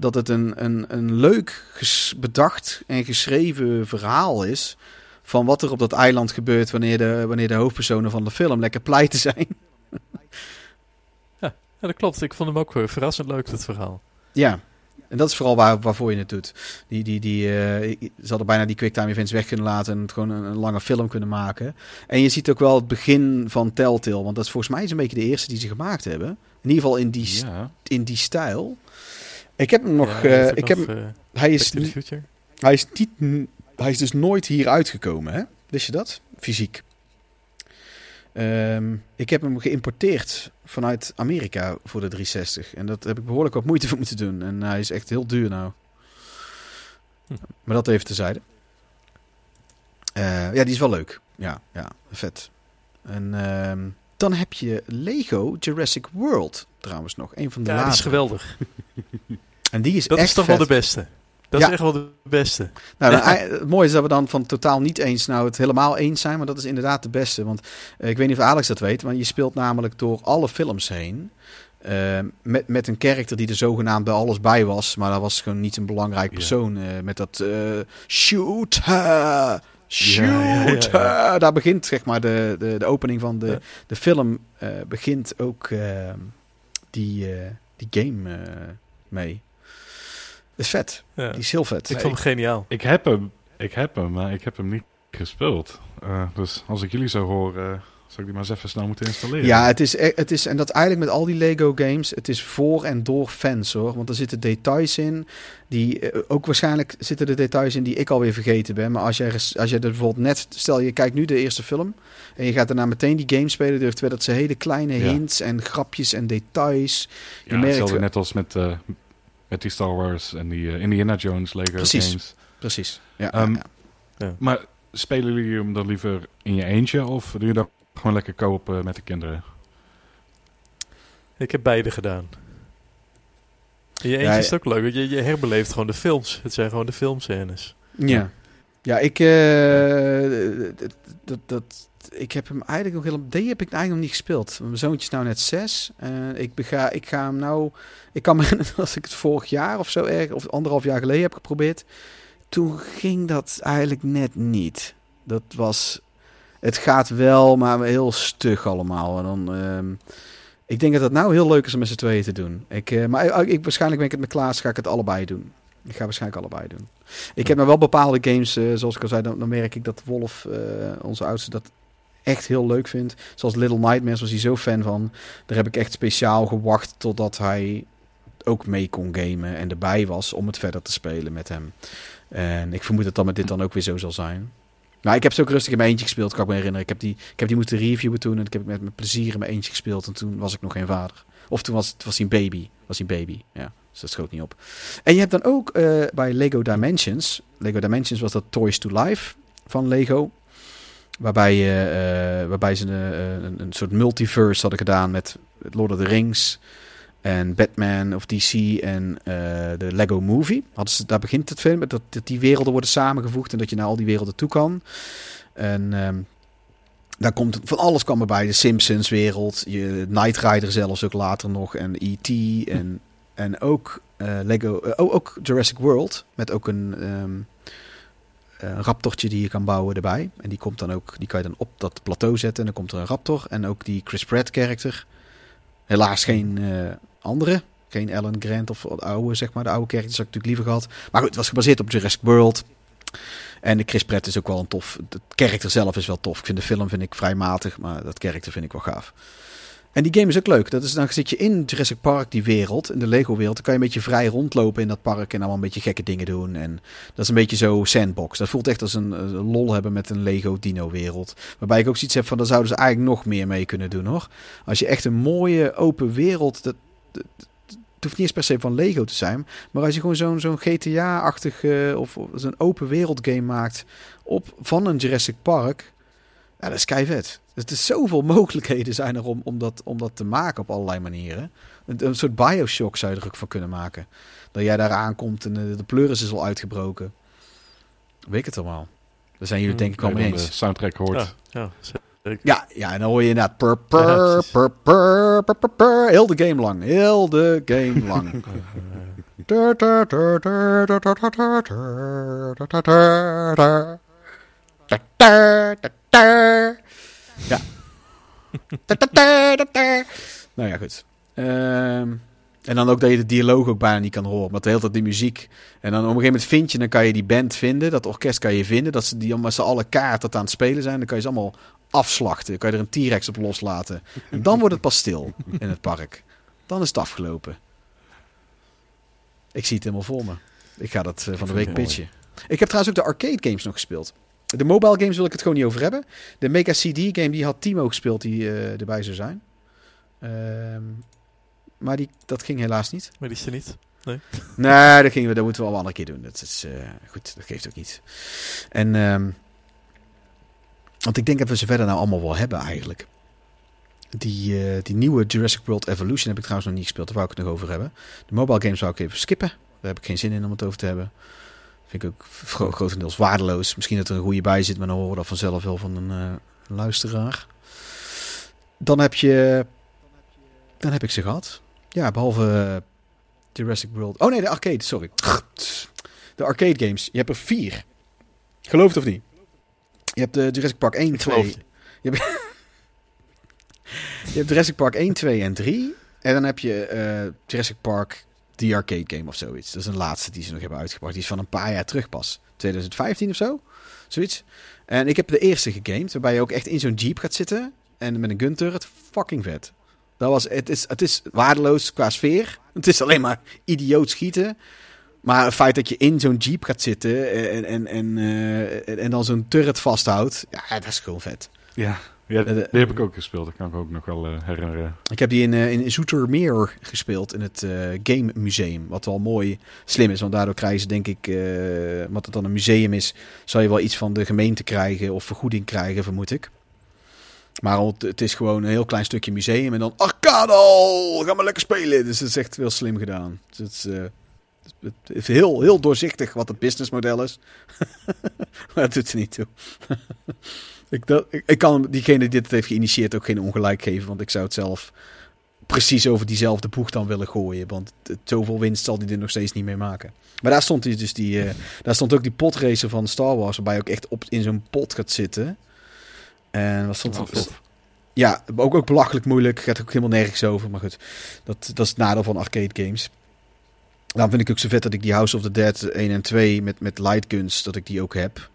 dat het een, een, een leuk ges- bedacht en geschreven verhaal is... van wat er op dat eiland gebeurt wanneer de, wanneer de hoofdpersonen van de film lekker pleiten zijn. Ja, dat klopt. Ik vond hem ook eh, verrassend leuk, dat verhaal. Ja, en dat is vooral waar, waarvoor je het doet. Die, die, die, eh, ze hadden bijna die quicktime events weg kunnen laten en het gewoon een, een lange film kunnen maken. En je ziet ook wel het begin van Telltale, want dat is volgens mij is een beetje de eerste die ze gemaakt hebben. In ieder geval in die, Ja. in die stijl. Ik heb hem nog, Ja, eh, ik heb, nog, hem- eh, hij, is, hij, is niet, hij is dus nooit hier uitgekomen, hè? Wist je dat? Fysiek. Ehm, ik heb hem geïmporteerd vanuit Amerika voor de 360. En dat heb ik behoorlijk wat moeite voor moeten doen. En hij is echt heel duur nou. Hm. Maar dat even terzijde. Eh ja, die is wel leuk. Ja, ja vet. En ehm, dan heb je Lego Jurassic World trouwens nog. Een van de Ja, die is laatste. geweldig. En die is Dat echt is toch vet. wel de beste. Dat Ja. is echt wel de beste. Nou, dan, het mooie is dat we dan van totaal niet eens nou het helemaal eens zijn, maar dat is inderdaad de beste. Want eh, ik weet niet of Alex dat weet, maar je speelt namelijk door alle films heen. eh, met, met een karakter die er zogenaamd bij alles bij was, maar dat was gewoon niet een belangrijk Ja. persoon. eh, met dat shoot her, Shoot! Ja, daar begint zeg maar de, de, de opening van de, de film. begint ook die, die game mee. Dat is vet. Ja. Die is heel vet. Ik vond hem geniaal. Ik heb hem, ik heb hem, maar ik heb hem niet gespeeld. Eh, dus als ik jullie zo hoor, eh, zou ik die maar eens even snel moeten installeren. Ja, het is, e- het is, en dat eigenlijk met al die Lego games, het is voor en door fans hoor. Want er zitten details in, die eh, ook waarschijnlijk zitten er details in die ik alweer vergeten ben. Maar als jij, als jij er bijvoorbeeld net, stel je kijkt nu de eerste film en je gaat daarna meteen die game spelen, durft wel dat ze hele kleine Ja. hints en grapjes en details. Je ja, merkt hetzelfde net als met, eh, met die Star Wars en die eh, Indiana Jones Lego Precies. games. Precies. Ja, Ehm, ja, ja. Maar spelen jullie hem dan liever in je eentje of doe je dat gewoon lekker koop eh, met de kinderen? Ik heb beide gedaan. In je eentje Ja, is het ook leuk. want Je, je herbeleeft gewoon de films. Het zijn gewoon de filmscènes. Ja, ja ik, eh, dat, dat, dat, ik heb hem eigenlijk nog helemaal. Die heb ik eigenlijk nog niet gespeeld. Mijn zoontje is nou net zes. En ik, bega, ik ga hem nou. Ik kan me herinneren als ik het vorig jaar of zo erg, of anderhalf jaar geleden heb geprobeerd. Toen ging dat eigenlijk net niet. Dat was. Het gaat wel, maar heel stug allemaal. En dan. ehm, ik denk dat het nou heel leuk is om met z'n tweeën te doen. Ik, eh, maar ik, waarschijnlijk ben ik het met Klaas, ga ik het allebei doen. Ik ga waarschijnlijk allebei doen. Ik heb nou wel bepaalde games, eh, zoals ik al zei, dan, dan merk ik dat Wolf, eh, onze oudste, dat echt heel leuk vindt. Zoals Little Nightmares was hij zo fan van. Daar heb ik echt speciaal gewacht totdat hij ook mee kon gamen en erbij was om het verder te spelen met hem. En ik vermoed dat dat met dit dan ook weer zo zal zijn. Nou, ik heb ze ook rustig in mijn eentje gespeeld, kan ik me herinneren. Ik heb die, ik heb die moeten reviewen toen en ik heb met, met plezier in mijn eentje gespeeld. En toen was ik nog geen vader. Of toen was het was hij een baby. Was hij baby, ja. Dus dat schoot niet op. En je hebt dan ook eh, bij Lego Dimensions. Lego Dimensions was dat Toys to Life van Lego. Waarbij, eh, waarbij ze een, een, een soort multiverse hadden gedaan met Lord of the Rings en Batman of DC en eh, de Lego Movie. Hadden ze, daar begint het film, dat, dat die werelden worden samengevoegd en dat je naar al die werelden toe kan. En ehm, daar komt van alles kwam erbij. De Simpsons wereld, je Knight Rider zelfs ook later nog en E.T. en, en ook eh, Lego, eh, ook, ook Jurassic World met ook een ehm, een raptortje die je kan bouwen erbij. En die komt dan ook, die kan je dan op dat plateau zetten en dan komt er een raptor en ook die Chris Pratt karakter. Helaas geen eh, andere, geen Alan Grant of de oude zeg maar, de oude characters had ik natuurlijk liever gehad. Maar goed, het was gebaseerd op Jurassic World. En de Chris Pratt is ook wel een tof. Het karakter zelf is wel tof. Ik vind de film vind ik vrij matig, maar dat karakter vind ik wel gaaf. En die game is ook leuk. Dat is, dan zit je in Jurassic Park, die wereld, in de Lego-wereld. Dan kan je een beetje vrij rondlopen in dat park en allemaal een beetje gekke dingen doen. En dat is een beetje zo sandbox. Dat voelt echt als een, een lol hebben met een Lego-dino-wereld. Waarbij ik ook zoiets heb van, daar zouden ze eigenlijk nog meer mee kunnen doen, hoor. Als je echt een mooie open wereld... Dat, het hoeft niet eens per se van Lego te zijn. Maar als je gewoon zo'n zo'n GTA-achtig eh, of, of zo'n open wereld game maakt op, van een Jurassic Park. Ja, dat is kei vet. Het is zoveel mogelijkheden zijn er om, om, dat, om dat te maken op allerlei manieren. Een, een soort Bioshock zou je er ook van kunnen maken. Dat jij daar aankomt en de, de pleuris is al uitgebroken. Weet ik het allemaal. Daar zijn jullie Hmm, denk ik wel mee de eens. soundtrack hoort. Ja, ja zeker. Ja, ja, en dan hoor je inderdaad pur, Ja, pur, precies. pur, pur, pur, pur, pur, heel de game lang. Heel de game lang. Ja. Nou ja, goed. Ehm, en dan ook dat je de dialoog ook bijna niet kan horen. Want de hele tijd die muziek. En dan op een gegeven moment vind je, dan kan je die band vinden. Dat orkest kan je vinden. Dat ze die met z'n allen kaart dat aan het spelen zijn. Dan kan je ze allemaal afslachten. Dan kan je er een T-Rex op loslaten. En dan wordt het pas stil in het park. Dan is het afgelopen. Ik zie het helemaal voor me. Ik ga dat eh, van de week pitchen. Ik heb trouwens ook de arcade games nog gespeeld. De mobile games wil ik het gewoon niet over hebben. De Mega CD game die had Timo gespeeld die eh, erbij zou zijn. Ehm, maar die, dat ging helaas niet. Maar die is er niet. Nee, dat, gingen we, dat moeten we wel een andere keer doen. Dat is eh, goed, dat geeft ook niet. En, ehm, want ik denk dat we ze verder nou allemaal wel hebben eigenlijk. Die, eh, die nieuwe Jurassic World Evolution heb ik trouwens nog niet gespeeld. Daar wou ik het nog over hebben. De mobile games zou ik even skippen. Daar heb ik geen zin in om het over te hebben. Vind ik ook gro- grotendeels waardeloos. Misschien dat er een goede bij zit, maar dan horen we dat vanzelf wel van een eh, luisteraar. Dan heb je... Dan heb ik ze gehad. Ja, behalve eh, Jurassic World. Oh nee, de arcade, sorry. De arcade games. Je hebt er vier. Geloof het of niet? Je hebt de Jurassic Park 1, Ik geloof 2. Je hebt, je hebt Jurassic Park 1, 2 en 3. En dan heb je eh, Jurassic Park The Arcade Game of zoiets. Dat is een laatste die ze nog hebben uitgebracht. Die is van een paar jaar terug pas. 2015 of zo. Zoiets. En ik heb de eerste gegamed. Waarbij je ook echt in zo'n jeep gaat zitten. En met een gun turret. Fucking vet. Dat was, het, is, het is waardeloos qua sfeer. Het is alleen maar idioot schieten. Maar het feit dat je in zo'n jeep gaat zitten en, en, en, eh, en, en dan zo'n turret vasthoudt, ja, dat is gewoon vet. Ja, ja Eh, die heb ik ook gespeeld. Dat kan ik ook nog wel eh, herinneren. Ik heb die in, eh, in Zoetermeer gespeeld in het Game Museum. Wat wel mooi slim is, want daardoor krijgen ze denk ik, wat het dan een museum is, zal je wel iets van de gemeente krijgen of vergoeding krijgen, vermoed ik. Maar het, is gewoon een heel klein stukje museum en dan arcade, ga maar lekker spelen. Dus dat is echt heel slim gedaan. Dus het is, het is heel, heel doorzichtig wat het businessmodel is. maar dat doet er niet toe. ik, dat, ik, ik kan diegene die dit heeft geïnitieerd ook geen ongelijk geven, want ik zou het zelf precies over diezelfde boeg dan willen gooien. Want zoveel winst zal hij er nog steeds niet mee maken. Maar daar stond, dus die, eh, daar stond ook die potracer van Star Wars, waarbij je ook echt op, in zo'n pot gaat zitten. En wat stond er? Ja, ook, ook belachelijk moeilijk. Gaat ook helemaal nergens over. Maar goed, dat, dat is het nadeel van arcade games. Daarom vind ik ook zo vet dat ik die House of the Dead 1 en 2 met, met lightguns, dat ik die ook heb.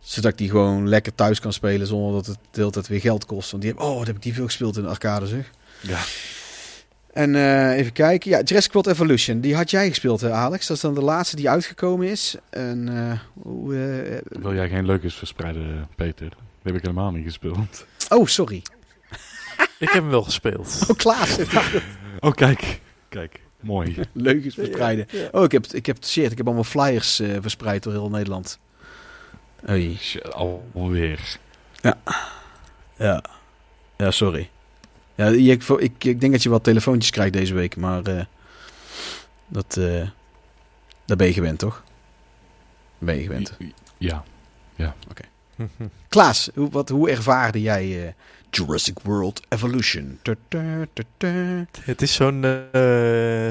Zodat ik die gewoon lekker thuis kan spelen zonder dat het de hele tijd weer geld kost. Want die heb, oh, wat heb ik die veel gespeeld in de arcade zeg. Ja, En eh, even kijken. Ja, Jurassic World Evolution. Die had jij gespeeld, hè, Alex? Dat is dan de laatste die uitgekomen is. En eh, hoe, eh, wil jij geen leukes verspreiden, Peter? Dat heb ik helemaal niet gespeeld. Oh, sorry. Ik heb hem wel gespeeld. Oh, Klaas. Oh, kijk. Kijk, mooi. Leugens verspreiden. Oh, ik heb, ik heb, shit, ik heb allemaal flyers eh, verspreid door heel Nederland. Oei. Alweer. Ja. Ja, sorry. Ja, ik, ik, ik denk dat je wat telefoontjes krijgt deze week, maar eh, dat, eh daar ben je gewend, toch? Ben je gewend. Ja. Klaas, hoe, wat, hoe ervaarde jij eh, Jurassic World Evolution? Het is zo'n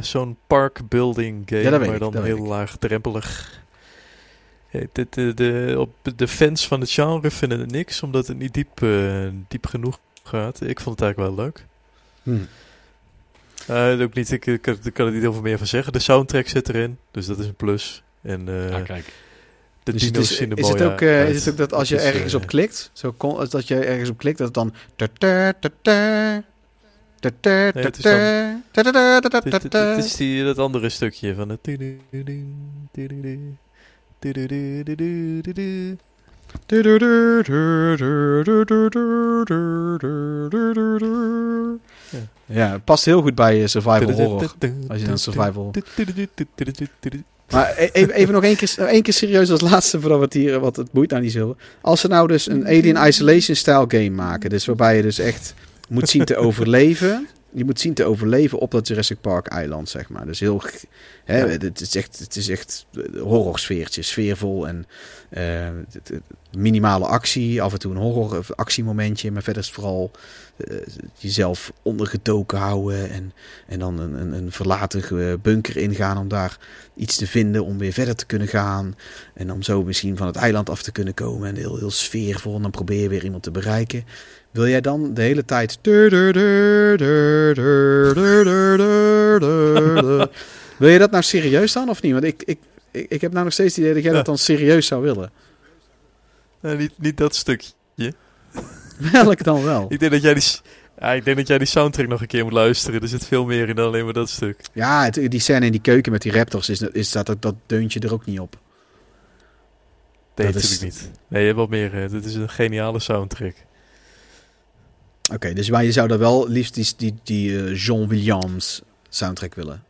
zo'n park building game, Ja, maar ik, dan heel ik. laagdrempelig. De, de, de, op de fans van het genre vinden het niks, omdat het niet diep, eh, diep genoeg gaat. Ik vond het eigenlijk wel leuk. Hm. Eh, ook niet, ik, ik, kan- ik kan er niet heel veel meer van zeggen. De soundtrack zit erin, dus dat is een plus. En eh, Ah, kijk. de Dus dino's is, zien er is, het ook, uit. is het ook dat als je ergens op klikt, zo kon, dat je ergens op klikt, dat het dan... het is die, dat andere stukje van het... Ja, het past heel goed bij eh, survival horror. Als je dan survival... Maar even, even nog één keer, één keer serieus als laatste, voordat we het hier, wat het boeit nou niet zo. Als ze nou dus een Alien Isolation style game maken, dus waarbij je dus echt moet zien te overleven. Je moet zien te overleven op dat Jurassic Park eiland, zeg maar. Dus heel, hè, het is echt, het is echt horrorsfeertje, sfeervol en eh, minimale actie, af en toe een horror of actiemomentje, maar verder is het vooral eh, jezelf ondergedoken houden en, en dan een, een, een verlaten bunker ingaan om daar iets te vinden om weer verder te kunnen gaan. En om zo misschien van het eiland af te kunnen komen. En heel, heel sfeervol. En dan probeer je weer iemand te bereiken. Wil jij dan de hele tijd... Wil je dat nou serieus dan of niet? Want ik, ik, ik, heb nou nog steeds het idee dat jij dat dan serieus zou willen. Niet, niet dat stukje. Welk dan wel? Ik denk dat jij die, ja, ik denk dat jij die soundtrack nog een keer moet luisteren. Er zit veel meer in dan alleen maar dat stuk. Ja, het- die scène in die keuken met die raptors, is, is dat, dat deuntje er ook niet op. Nee, Dat is- natuurlijk niet. Nee, je hebt wat meer. eh, Dit is een geniale soundtrack. Oké, dus maar je zou dan wel liefst die, die, die eh, John Williams soundtrack willen.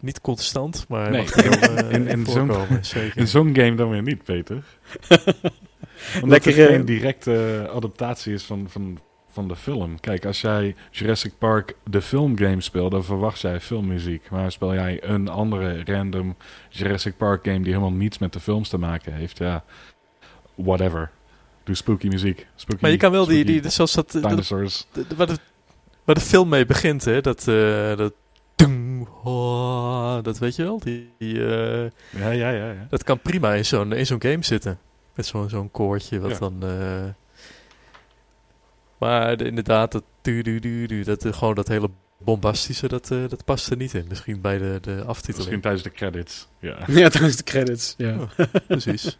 Niet constant, maar Nee, mag wel, eh, in- in zo'n- voorkomen, zeker. In zo'n game dan weer niet, Peter. Omdat Lekker, het eh, geen directe adaptatie is van, van, van de film. Kijk, als jij Jurassic Park de filmgame speelt, dan verwacht jij filmmuziek. Maar speel jij een andere random Jurassic Park game die helemaal niets met de films te maken heeft, ja, whatever. Doe spooky muziek. Spooky, Maar je kan wel die, die zoals dat, dat, dinosaurs. dat- waar, de, waar de film mee begint, hè? Dat, eh, dat, dat weet je wel. Die, die, eh, Ja, ja, ja. ja. dat kan prima in zo'n in zo'n game zitten. Met zo'n zo'n koortje wat Ja. dan... eh, Maar de- inderdaad, dat, du, du, du, du, dat gewoon dat hele bombastische, dat, dat past er niet in. Misschien bij de, de Misschien aftiteling. tijdens de credits. Ja. Ja, tijdens de credits. Ja. Precies.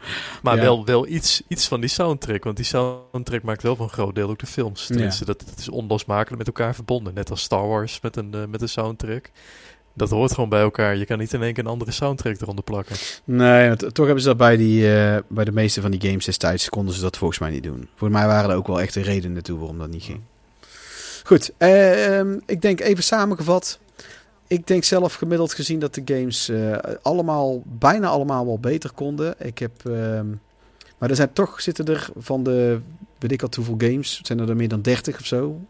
Maar Ja. wel, wel iets, iets van die soundtrack. Want die soundtrack maakt wel voor een groot deel ook de films. Ja. Tenminste, dat, dat is onlosmakelijk met elkaar verbonden. Net als Star Wars met een, eh, met een soundtrack. Dat hoort gewoon bij elkaar. Je kan niet in één keer een andere soundtrack eronder plakken. Nee, toch hebben ze dat bij, die, eh, bij de meeste van die games destijds konden ze dat volgens mij niet doen. Voor mij waren er ook wel echt de redenen toe waarom dat niet ging. Goed, eh, ehm, ik denk even samengevat. Ik denk zelf gemiddeld gezien dat de games eh, allemaal, bijna allemaal wel beter konden. Ik heb, ehm, maar er zijn toch, zitten er van de, weet ik al hoeveel games, zijn er er meer dan 30 of zo,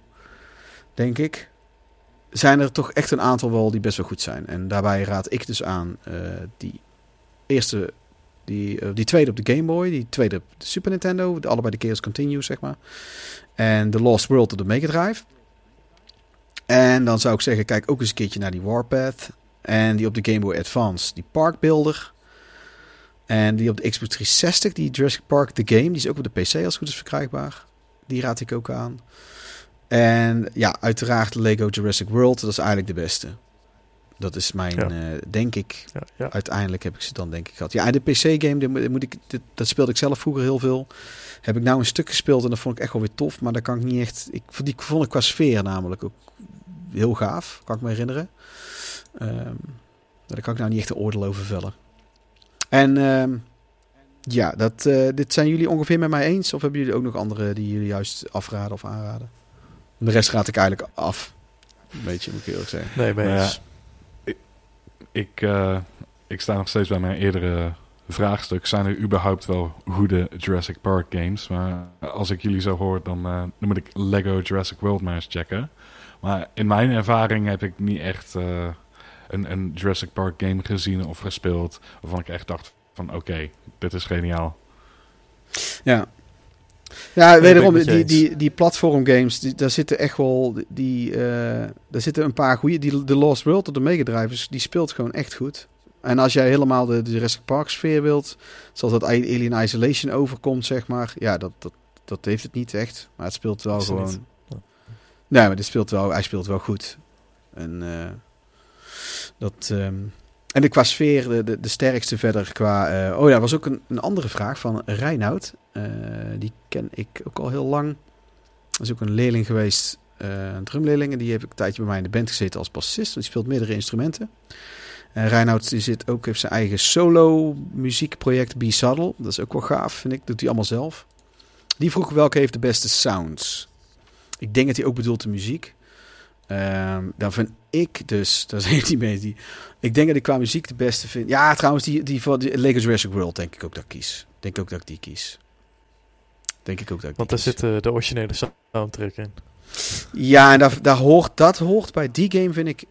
denk ik. Zijn er toch echt een aantal wel die best wel goed zijn. En daarbij raad ik dus aan eh, die eerste, die, eh, die tweede op de Game Boy, die tweede op de Super Nintendo, de, allebei de Chaos Continue, zeg maar. En The Lost World op de Mega Drive. En dan zou ik zeggen, kijk ook eens een keertje naar die Warpath. En die op de Game Boy Advance, die Park Builder. En die op de Xbox 360, die Jurassic Park The Game, die is ook op de PC als het goed is verkrijgbaar. Die raad ik ook aan. En ja, uiteraard Lego Jurassic World, dat is eigenlijk de beste. Dat is mijn, Ja. eh, denk ik, Ja, ja. uiteindelijk heb ik ze dan denk ik gehad. Ja, en de PC-game, die moet- ik, dit- dat speelde ik zelf vroeger heel veel. Heb ik nou een stuk gespeeld en dat vond ik echt wel weer tof. Maar dat kan ik niet echt... Ik, vond- die vond ik qua sfeer namelijk ook heel gaaf. Kan ik me herinneren. Ehm, daar kan ik nou niet echt een oordeel over vellen. En ehm, ja, dat, eh, dit zijn jullie ongeveer met mij eens? Of hebben jullie ook nog andere die jullie juist afraden of aanraden? De rest raad ik eigenlijk af. Een beetje, moet ik eerlijk zeggen. Nee, maar Nou ja. Ik, eh, ik sta nog steeds bij mijn eerdere vraagstuk. Zijn er überhaupt wel goede Jurassic Park games? Maar als ik jullie zo hoor, dan, eh, dan moet ik Lego Jurassic World maar eens checken. Maar in mijn ervaring heb ik niet echt eh, een, een Jurassic Park game gezien of gespeeld... waarvan ik echt dacht van oké, dit is geniaal. Ja. Ja, ben wederom, die, die, die platformgames, die, daar zitten echt wel, die, eh, daar zitten een paar goede. Die, de Lost World op de Mega Drive, die speelt gewoon echt goed. En als jij helemaal de, de Jurassic Park sfeer wilt, zoals dat Alien Isolation overkomt, zeg maar. Ja, dat, dat, dat heeft het niet echt. Maar het speelt wel gewoon... niet. Nee, maar speelt wel, hij speelt wel goed. En eh, dat... ehm, en de qua sfeer, de, de, de sterkste verder qua... eh, oh ja, was ook een, een andere vraag van Reinoud. Eh, die ken ik ook al heel lang. Dat is ook een leerling geweest, eh, een drumleerling. En die heb ik een tijdje bij mij in de band gezeten als bassist. Die speelt meerdere instrumenten. En Reinoud die zit ook, heeft zijn eigen solo muziekproject B-Saddle. Dat is ook wel gaaf, vind ik. Doet hij allemaal zelf. Die vroeg welke heeft de beste sounds. Ik denk dat hij ook bedoelt de muziek. Ehm dan vind ik dus, daar heeft hij mee. Die, ik denk dat ik qua muziek de beste vind. Ja, trouwens, die, die van die Lego Jurassic World denk ik ook dat ik kies. Denk ook dat ik die kies. Denk ik ook dat ik Want die daar zit eh, de originele soundtrack in. Ja, en daar, daar hoort, dat hoort bij die game vind ik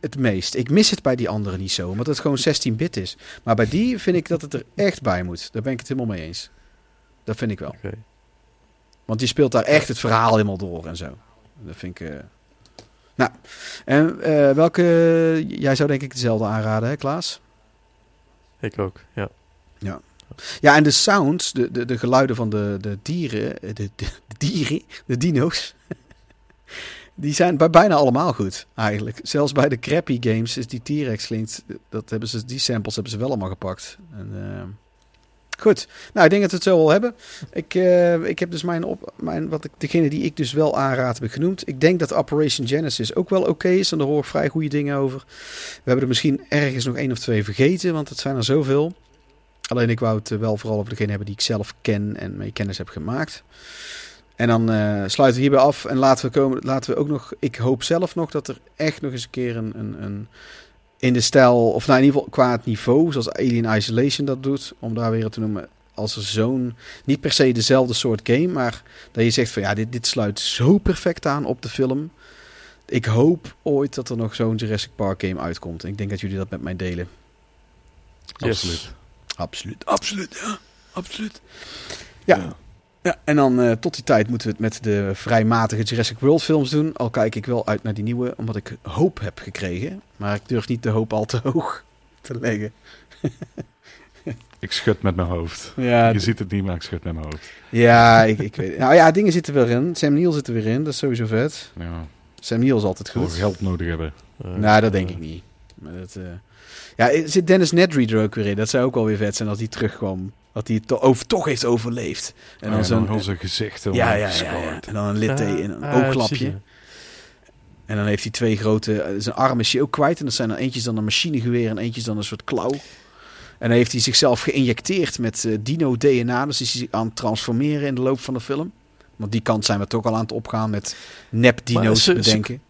het meest. Ik mis het bij die andere niet zo, omdat het gewoon 16-bit is. Maar bij die vind ik dat het er echt bij moet. Daar ben ik het helemaal mee eens. Dat vind ik wel. Oké. Want die speelt daar echt het verhaal helemaal door en zo. Dat vind ik... eh, Nou, en eh, welke... Jij zou denk ik dezelfde aanraden, hè Klaas? Ik ook, ja. Ja, en de sounds, de, de, de geluiden van de, de dieren, eh, de, de, de dieren, de dino's, die zijn bij bijna allemaal goed, eigenlijk. Zelfs bij de crappy games is die T-Rex klinkt, dat hebben ze, die samples hebben ze wel allemaal gepakt. En, eh, goed, nou, ik denk dat we het zo wel hebben. Ik, eh, ik heb dus mijn, op, mijn wat ik, degene die ik dus wel aanraad heb genoemd. Ik denk dat Operation Genesis ook wel oké is, en daar hoor ik vrij goede dingen over. We hebben er misschien ergens nog één of twee vergeten, want het zijn er zoveel. Alleen ik wou het eh, wel vooral over degene hebben die ik zelf ken en mee kennis heb gemaakt. En dan eh, sluiten we hierbij af en laten we, komen, laten we ook nog... Ik hoop zelf nog dat er echt nog eens een keer een... een, een in de stijl, of nou in ieder geval qua het niveau, zoals Alien Isolation dat doet, om daar weer te noemen, als er zo'n, niet per se dezelfde soort game, maar dat je zegt van ja, dit, dit sluit zo perfect aan op de film. Ik hoop ooit dat er nog zo'n Jurassic Park game uitkomt. En ik denk dat jullie dat met mij delen. Yes. Absoluut. Absoluut, absoluut, ja, absoluut. Ja, ja. En dan eh, tot die tijd moeten we het met de vrij matige Jurassic World films doen. Al kijk ik wel uit naar die nieuwe, omdat ik hoop heb gekregen. Maar ik durf niet de hoop al te hoog te leggen. Ik schud met mijn hoofd. Ja, Je ziet het niet, maar ik schud met mijn hoofd. ja ik, ik weet Nou ja, dingen zitten weer in. Sam Neill zit er weer in. Dat is sowieso vet. Ja, Sam Neill is altijd voor goed. geld nodig hebben. Eh, Nou, dat denk ik niet. Maar dat, eh, Ja, zit Dennis Nedry er ook weer in. Dat zou ook wel weer vet zijn als hij terugkwam. Dat hij het over, toch heeft overleefd. En dan En zo'n... dan zijn gezicht ja, helemaal ja, ja, ja. gescoord. En dan een litteken en een ah, oogklapje. En dan heeft hij twee grote... eh, Zijn arm is hij ook kwijt. En dat zijn dan eentje is dan een machinegeweer en eentje is dan een soort klauw. En dan heeft hij zichzelf geïnjecteerd met eh, dino-DNA. Dus is hij aan het transformeren in de loop van de film. Want die kant zijn we toch al aan het opgaan met nep-dino's ze- ze- bedenken.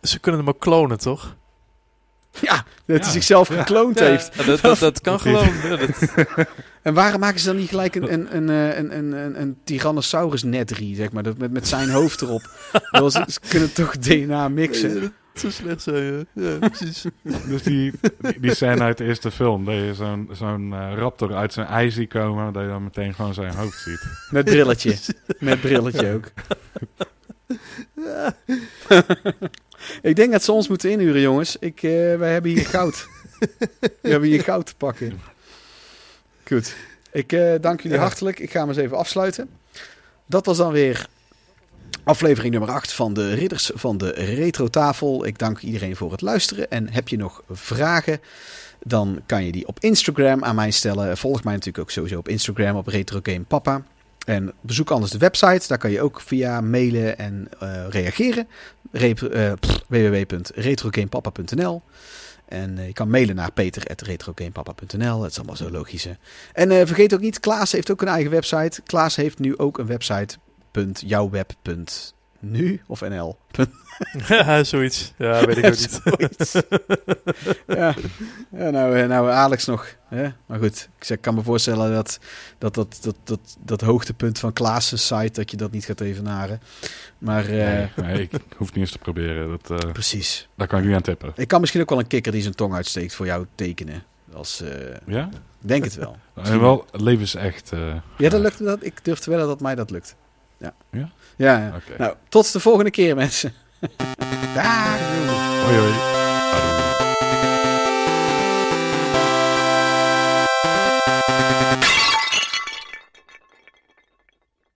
ja. Ze kunnen hem ook klonen, toch? Ja, dat hij zichzelf gekloond Ja, heeft. dat, dat, dat kan gewoon. Ja, dat, En waarom maken ze dan niet gelijk een, een, een, eh, een, een, een, een Tyrannosaurus Nedry, zeg maar, dat met, met zijn hoofd erop? Dat ze kunnen toch DNA mixen? zo slecht zijn, ja. ja precies. Dus die, die, scène uit de eerste film, dat je zo'n zo'n eh, raptor uit zijn ei ziet komen, dat je dan meteen gewoon zijn hoofd ziet. Met brilletje. Met brilletje ook. Ik denk dat ze ons moeten inhuren, jongens. Ik, eh, wij hebben hier goud. We hebben hier goud te pakken. Goed. Ik eh, dank jullie Ja. hartelijk. Ik ga hem eens even afsluiten. Dat was dan weer aflevering nummer 8 van de Ridders van de Retro Tafel. Ik dank iedereen voor het luisteren. En heb je nog vragen, dan kan je die op Instagram aan mij stellen. Volg mij natuurlijk ook sowieso op Instagram op Retro Game Papa. En bezoek anders de website. Daar kan je ook via mailen en eh, reageren. Rep- eh, www.retrogamepapa.nl En eh, je kan mailen naar peter.retrogamepapa.nl. Dat is allemaal zo logisch. hè. En vergeet ook niet, Klaas heeft ook een eigen website. Klaas heeft nu ook een website. .jouwweb.nu of nl. Ja, zoiets. Ja, weet ik ook niet. Zoiets. ja. ja, nou, eh, nou Alex nog. Hè? Maar goed, ik zeg, ik kan me voorstellen dat dat, dat, dat, dat, dat hoogtepunt van Klaas' site, dat je dat niet gaat evenaren. Maar eh, Nee, nee, ik hoef niet eens te proberen. Dat, eh, precies. daar kan ik niet aan tippen. Ik kan misschien ook wel een kikker die zijn tong uitsteekt voor jou tekenen. Als, eh, Ja? ik denk het wel. En wel levensecht. eh Ja, dat lukt me dat. Ik durf te wedden dat mij dat lukt. Ja. Ja? Ja, ja. Nou, tot de volgende keer mensen. Dário! Oi, oi.